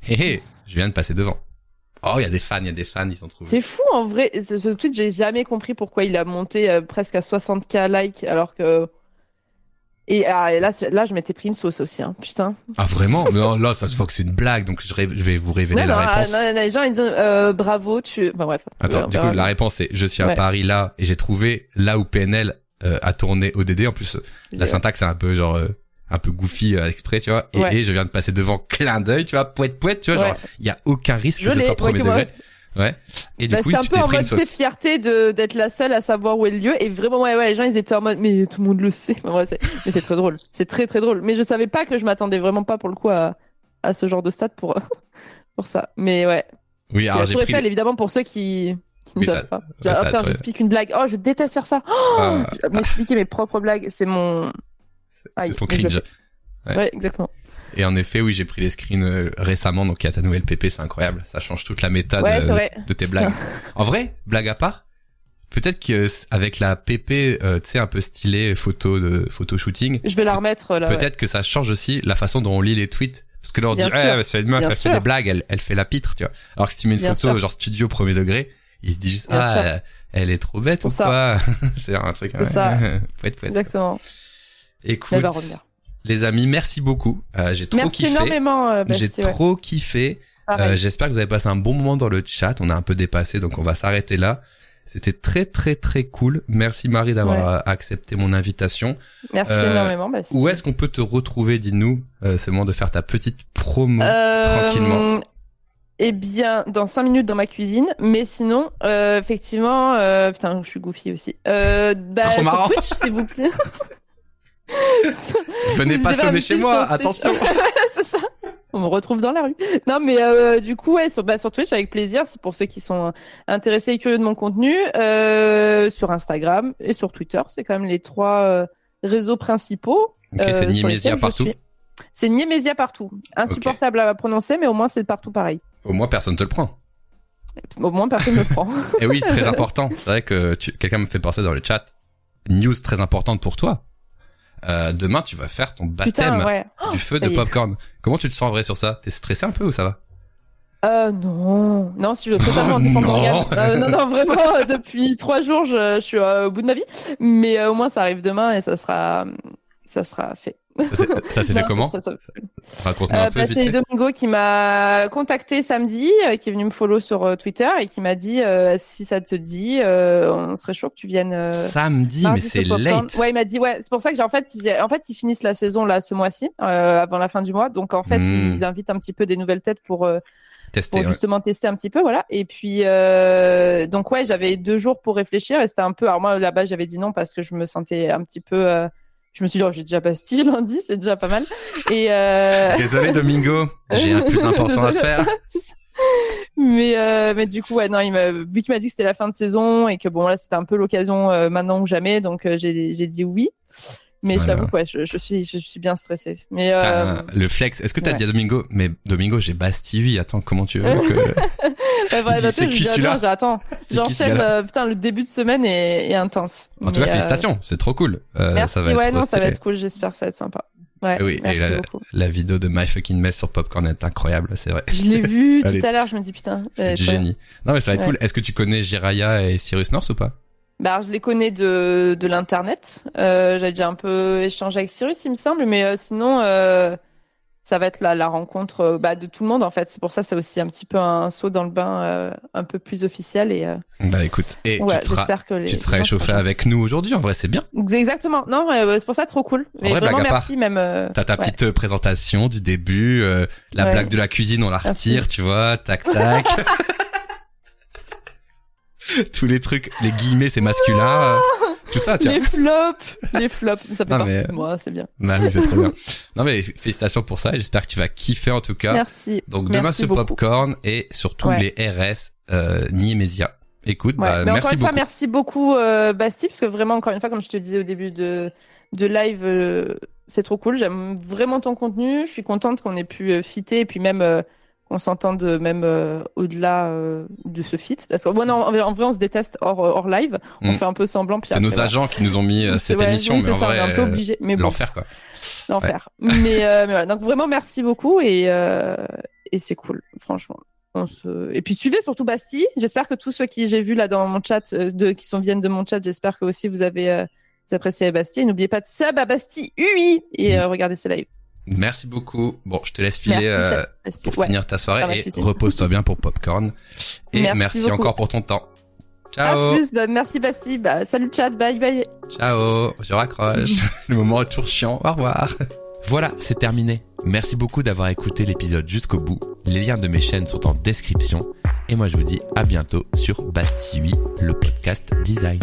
Hé, hé, je viens de passer devant. Oh, il y a des fans, il y a des fans, ils ont trouvé. C'est fou en vrai. Ce, ce tweet, j'ai jamais compris pourquoi il a monté euh, presque à 60k likes alors que. Et, ah, et là, là, je m'étais pris une sauce aussi, hein. Putain. Ah, vraiment? Non, là, ça se voit que c'est une blague, donc je, je vais vous révéler Non, la non, ah, réponse. non, non, les gens, ils disent euh, bravo, tu. Enfin bref. Attends, Euh, du coup, la réponse c'est je suis à Ouais. Paris là et j'ai trouvé là où PNL euh, a tourné ODD. En plus, euh, la syntaxe est un peu genre euh, un peu goofy euh, exprès, tu vois. Et, Ouais. et je viens de passer devant clin d'œil, tu vois, poète poète, tu vois, Ouais. genre il y a aucun risque que Je ce l'ai, soit premier que degré. Ouais. Et du Bah, coup, c'est un tu peu en mode c'est fierté de d'être la seule à savoir où est le lieu. Et vraiment ouais ouais les gens ils étaient en mode mais tout le monde le sait. Enfin, ouais, c'est- mais c'est très drôle. C'est très très drôle. Mais je savais pas que je m'attendais vraiment pas pour le coup à, à ce genre de stat pour pour ça. Mais ouais. Oui, alors j'ai pris. Eiffel évidemment pour ceux qui qui ne savent pas. ouais, ça, oh, putain j'explique une blague. Oh je déteste faire ça. Oh, Ah, je m'expliquer mes propres blagues. C'est mon c'est ton mais je cringe. Ouais. ouais, exactement Et en effet, oui, j'ai pris les screens euh, récemment, donc il y a ta nouvelle PP, c'est incroyable. Ça change toute la méta ouais de, tes blagues. en vrai, blague à part, peut-être que s- avec la PP, euh, tu sais, un peu stylée, photo de photo shooting, je vais la remettre là ouais. peut-être que ça change aussi la façon dont on lit les tweets. Parce que là, on Bien dit, ouais, bah, c'est une meuf, Bien elle fait des blagues, elle, elle fait la pitre, tu vois. Alors que si tu mets une Bien photo, sûr. genre studio premier degré, il se dit juste, Bien ah, euh, Elle est trop bête Pour ou ça. quoi? C'est un truc. C'est ça. Poète, poète. Exactement. Écoute, Elle va revenir. Les amis, merci beaucoup. Euh, j'ai trop Merci kiffé. énormément, euh, J'ai ouais. trop kiffé. Euh, J'espère que vous avez passé un bon moment dans le chat. On a un peu dépassé, donc on va s'arrêter là. C'était très très très cool. Merci Marie d'avoir Ouais. accepté mon invitation. Merci euh, énormément. Où est-ce qu'on peut te retrouver Dis-nous. C'est le moment de faire ta petite promo. Tranquillement. Eh bien, dans 5 minutes dans ma cuisine. Mais sinon, euh, effectivement, euh, putain, je suis goofy aussi. Euh, bah, Trop sur marrant. Twitch, s'il vous plaît. Venez pas sonner chez moi, attention. c'est ça. On me retrouve dans la rue. Non, mais euh, du coup, ouais, sur, bah, sur Twitch, avec plaisir. C'est pour ceux qui sont euh, intéressés et curieux de mon contenu. Euh, sur Instagram et sur Twitter. C'est quand même les trois euh, réseaux principaux. C'est Niemesia partout. C'est Niemesia partout. Insupportable à prononcer, mais au moins c'est partout pareil. Au moins personne te le prend. Au moins personne ne me prend. Et oui, très important. C'est vrai que tu... quelqu'un me fait penser dans le chat. News très importante pour toi. Euh, demain, tu vas faire ton baptême Putain, ouais. Oh, du feu de popcorn. Comment tu te sens en vrai sur ça? T'es stressé un peu ou ça va? Euh, non. Non, si je veux totalement descendre Non. Euh, non, non, vraiment, depuis trois jours, je, je suis euh, au bout de ma vie. Mais euh, au moins, ça arrive demain et ça sera, ça sera fait. Ça s'est- fait comment Raconte-moi Euh, un peu bah, c'est. Domingo qui m'a contacté samedi, euh, qui est venu me follow sur euh, Twitter et qui m'a dit euh, si ça te dit, euh, on serait chaud que tu viennes. euh, Samedi, mais c'est late. Ouais, il m'a dit ouais. C'est pour ça que j'ai en fait, en fait, ils finissent la saison là ce mois-ci, euh, avant la fin du mois. Donc en fait, Hmm. ils invitent un petit peu des nouvelles têtes pour euh, Tester. pour ouais. justement tester un petit peu, voilà. Et puis euh, donc ouais, j'avais deux jours pour réfléchir et c'était un peu. Alors moi là-bas, j'avais dit non parce que je me sentais un petit peu. euh, je me suis dit oh, j'ai déjà Bastille lundi, c'est déjà pas mal. Et euh, Désolé Domingo, j'ai un plus important à faire. Mais euh, mais du coup ouais non il m'a vu qu'il m'a dit que c'était la fin de saison et que bon là c'était un peu l'occasion euh, maintenant ou jamais donc euh, j'ai j'ai dit oui mais Voilà. je t'avoue ouais, je, je suis je suis bien stressée mais euh, le flex. Est-ce que t'as ouais. dit à Domingo Mais Domingo, j'ai Bastille. Attends, comment tu veux que dit, bah, c'est qui celui-là attends, j'attends j'enchaîne euh, putain le début de semaine est, est intense En tout cas, euh, félicitations. C'est trop cool. Euh, merci ça va être ouais non ça va être cool j'espère que ça va être sympa ouais Eh oui, et merci la, beaucoup la vidéo de My Fucking Mess sur Popcorn est incroyable, c'est vrai. je l'ai vu tout à l'heure je me dis putain C'est du génie. Non, mais ça va être Ouais. cool. Est-ce que tu connais Jiraya et Cyrus North ou pas? Bah, je les connais de, de l'internet. Euh, J'avais déjà un peu échangé avec Cyrus, il me semble, mais euh, sinon, euh, ça va être la, la rencontre euh, bah, de tout le monde en fait. C'est pour ça, c'est aussi un petit peu un saut dans le bain un peu plus officiel et Bah écoute, et ouais, tu te seras, que les. tu te seras échauffé avec nous aujourd'hui. En vrai, c'est bien. Exactement. Non, c'est pour ça trop cool. En Et vrai, vraiment blague à merci même. T'as ta petite présentation du début, la Ouais. blague de la cuisine, on la Merci. retire, tu vois, tac tac. Tous les trucs, les guillemets, c'est masculin, euh, tout ça, tu vois. Les flops, les flops, ça fait Non, partie mais- de moi, c'est bien. Bah oui, c'est trop bien. Non mais félicitations pour ça. J'espère que tu vas kiffer en tout cas. Merci. Donc demain Merci ce beaucoup. popcorn et surtout Ouais. les RS euh, Niemesia. Écoute, Ouais. bah, Mais encore merci une fois, beaucoup. merci beaucoup euh, Basti, parce que vraiment, encore une fois, comme je te disais au début de, de live, euh, c'est trop cool. J'aime vraiment ton contenu. Je suis contente qu'on ait pu fitter et puis même qu'on s'entende même euh, au-delà euh, de ce fit. Parce que bon, non, en, en vrai, on se déteste hors, hors live. On Mm. fait un peu semblant. C'est nos agents qui nous ont mis euh, cette ouais, émission, oui, mais en ça, vrai, on est un peu euh, obligé. Mais bon, l'enfer quoi. l'enfer. Mais, euh, mais voilà. Donc vraiment, merci beaucoup et, euh, et c'est cool, franchement. On se... Et puis suivez surtout Bastille. J'espère que tous ceux qui j'ai vus là dans mon chat, euh, de, qui sont viennent de mon chat, j'espère que aussi vous avez euh, appréciez Bastille. N'oubliez pas de sub à Bastille UI et euh, regardez ses lives. Merci beaucoup. Bon, je te laisse filer euh, pour Ouais. finir ta soirée et repose-toi bien pour popcorn. Et Merci encore pour ton temps. À Ciao. plus. Bah, merci Bastille. Bah, salut chat. Bye bye. Ciao. Je raccroche. Le moment est toujours chiant. Au revoir. Voilà, c'est terminé. Merci beaucoup d'avoir écouté l'épisode jusqu'au bout. Les liens de mes chaînes sont en description. Et moi, je vous dis à bientôt sur Bastille, le podcast design.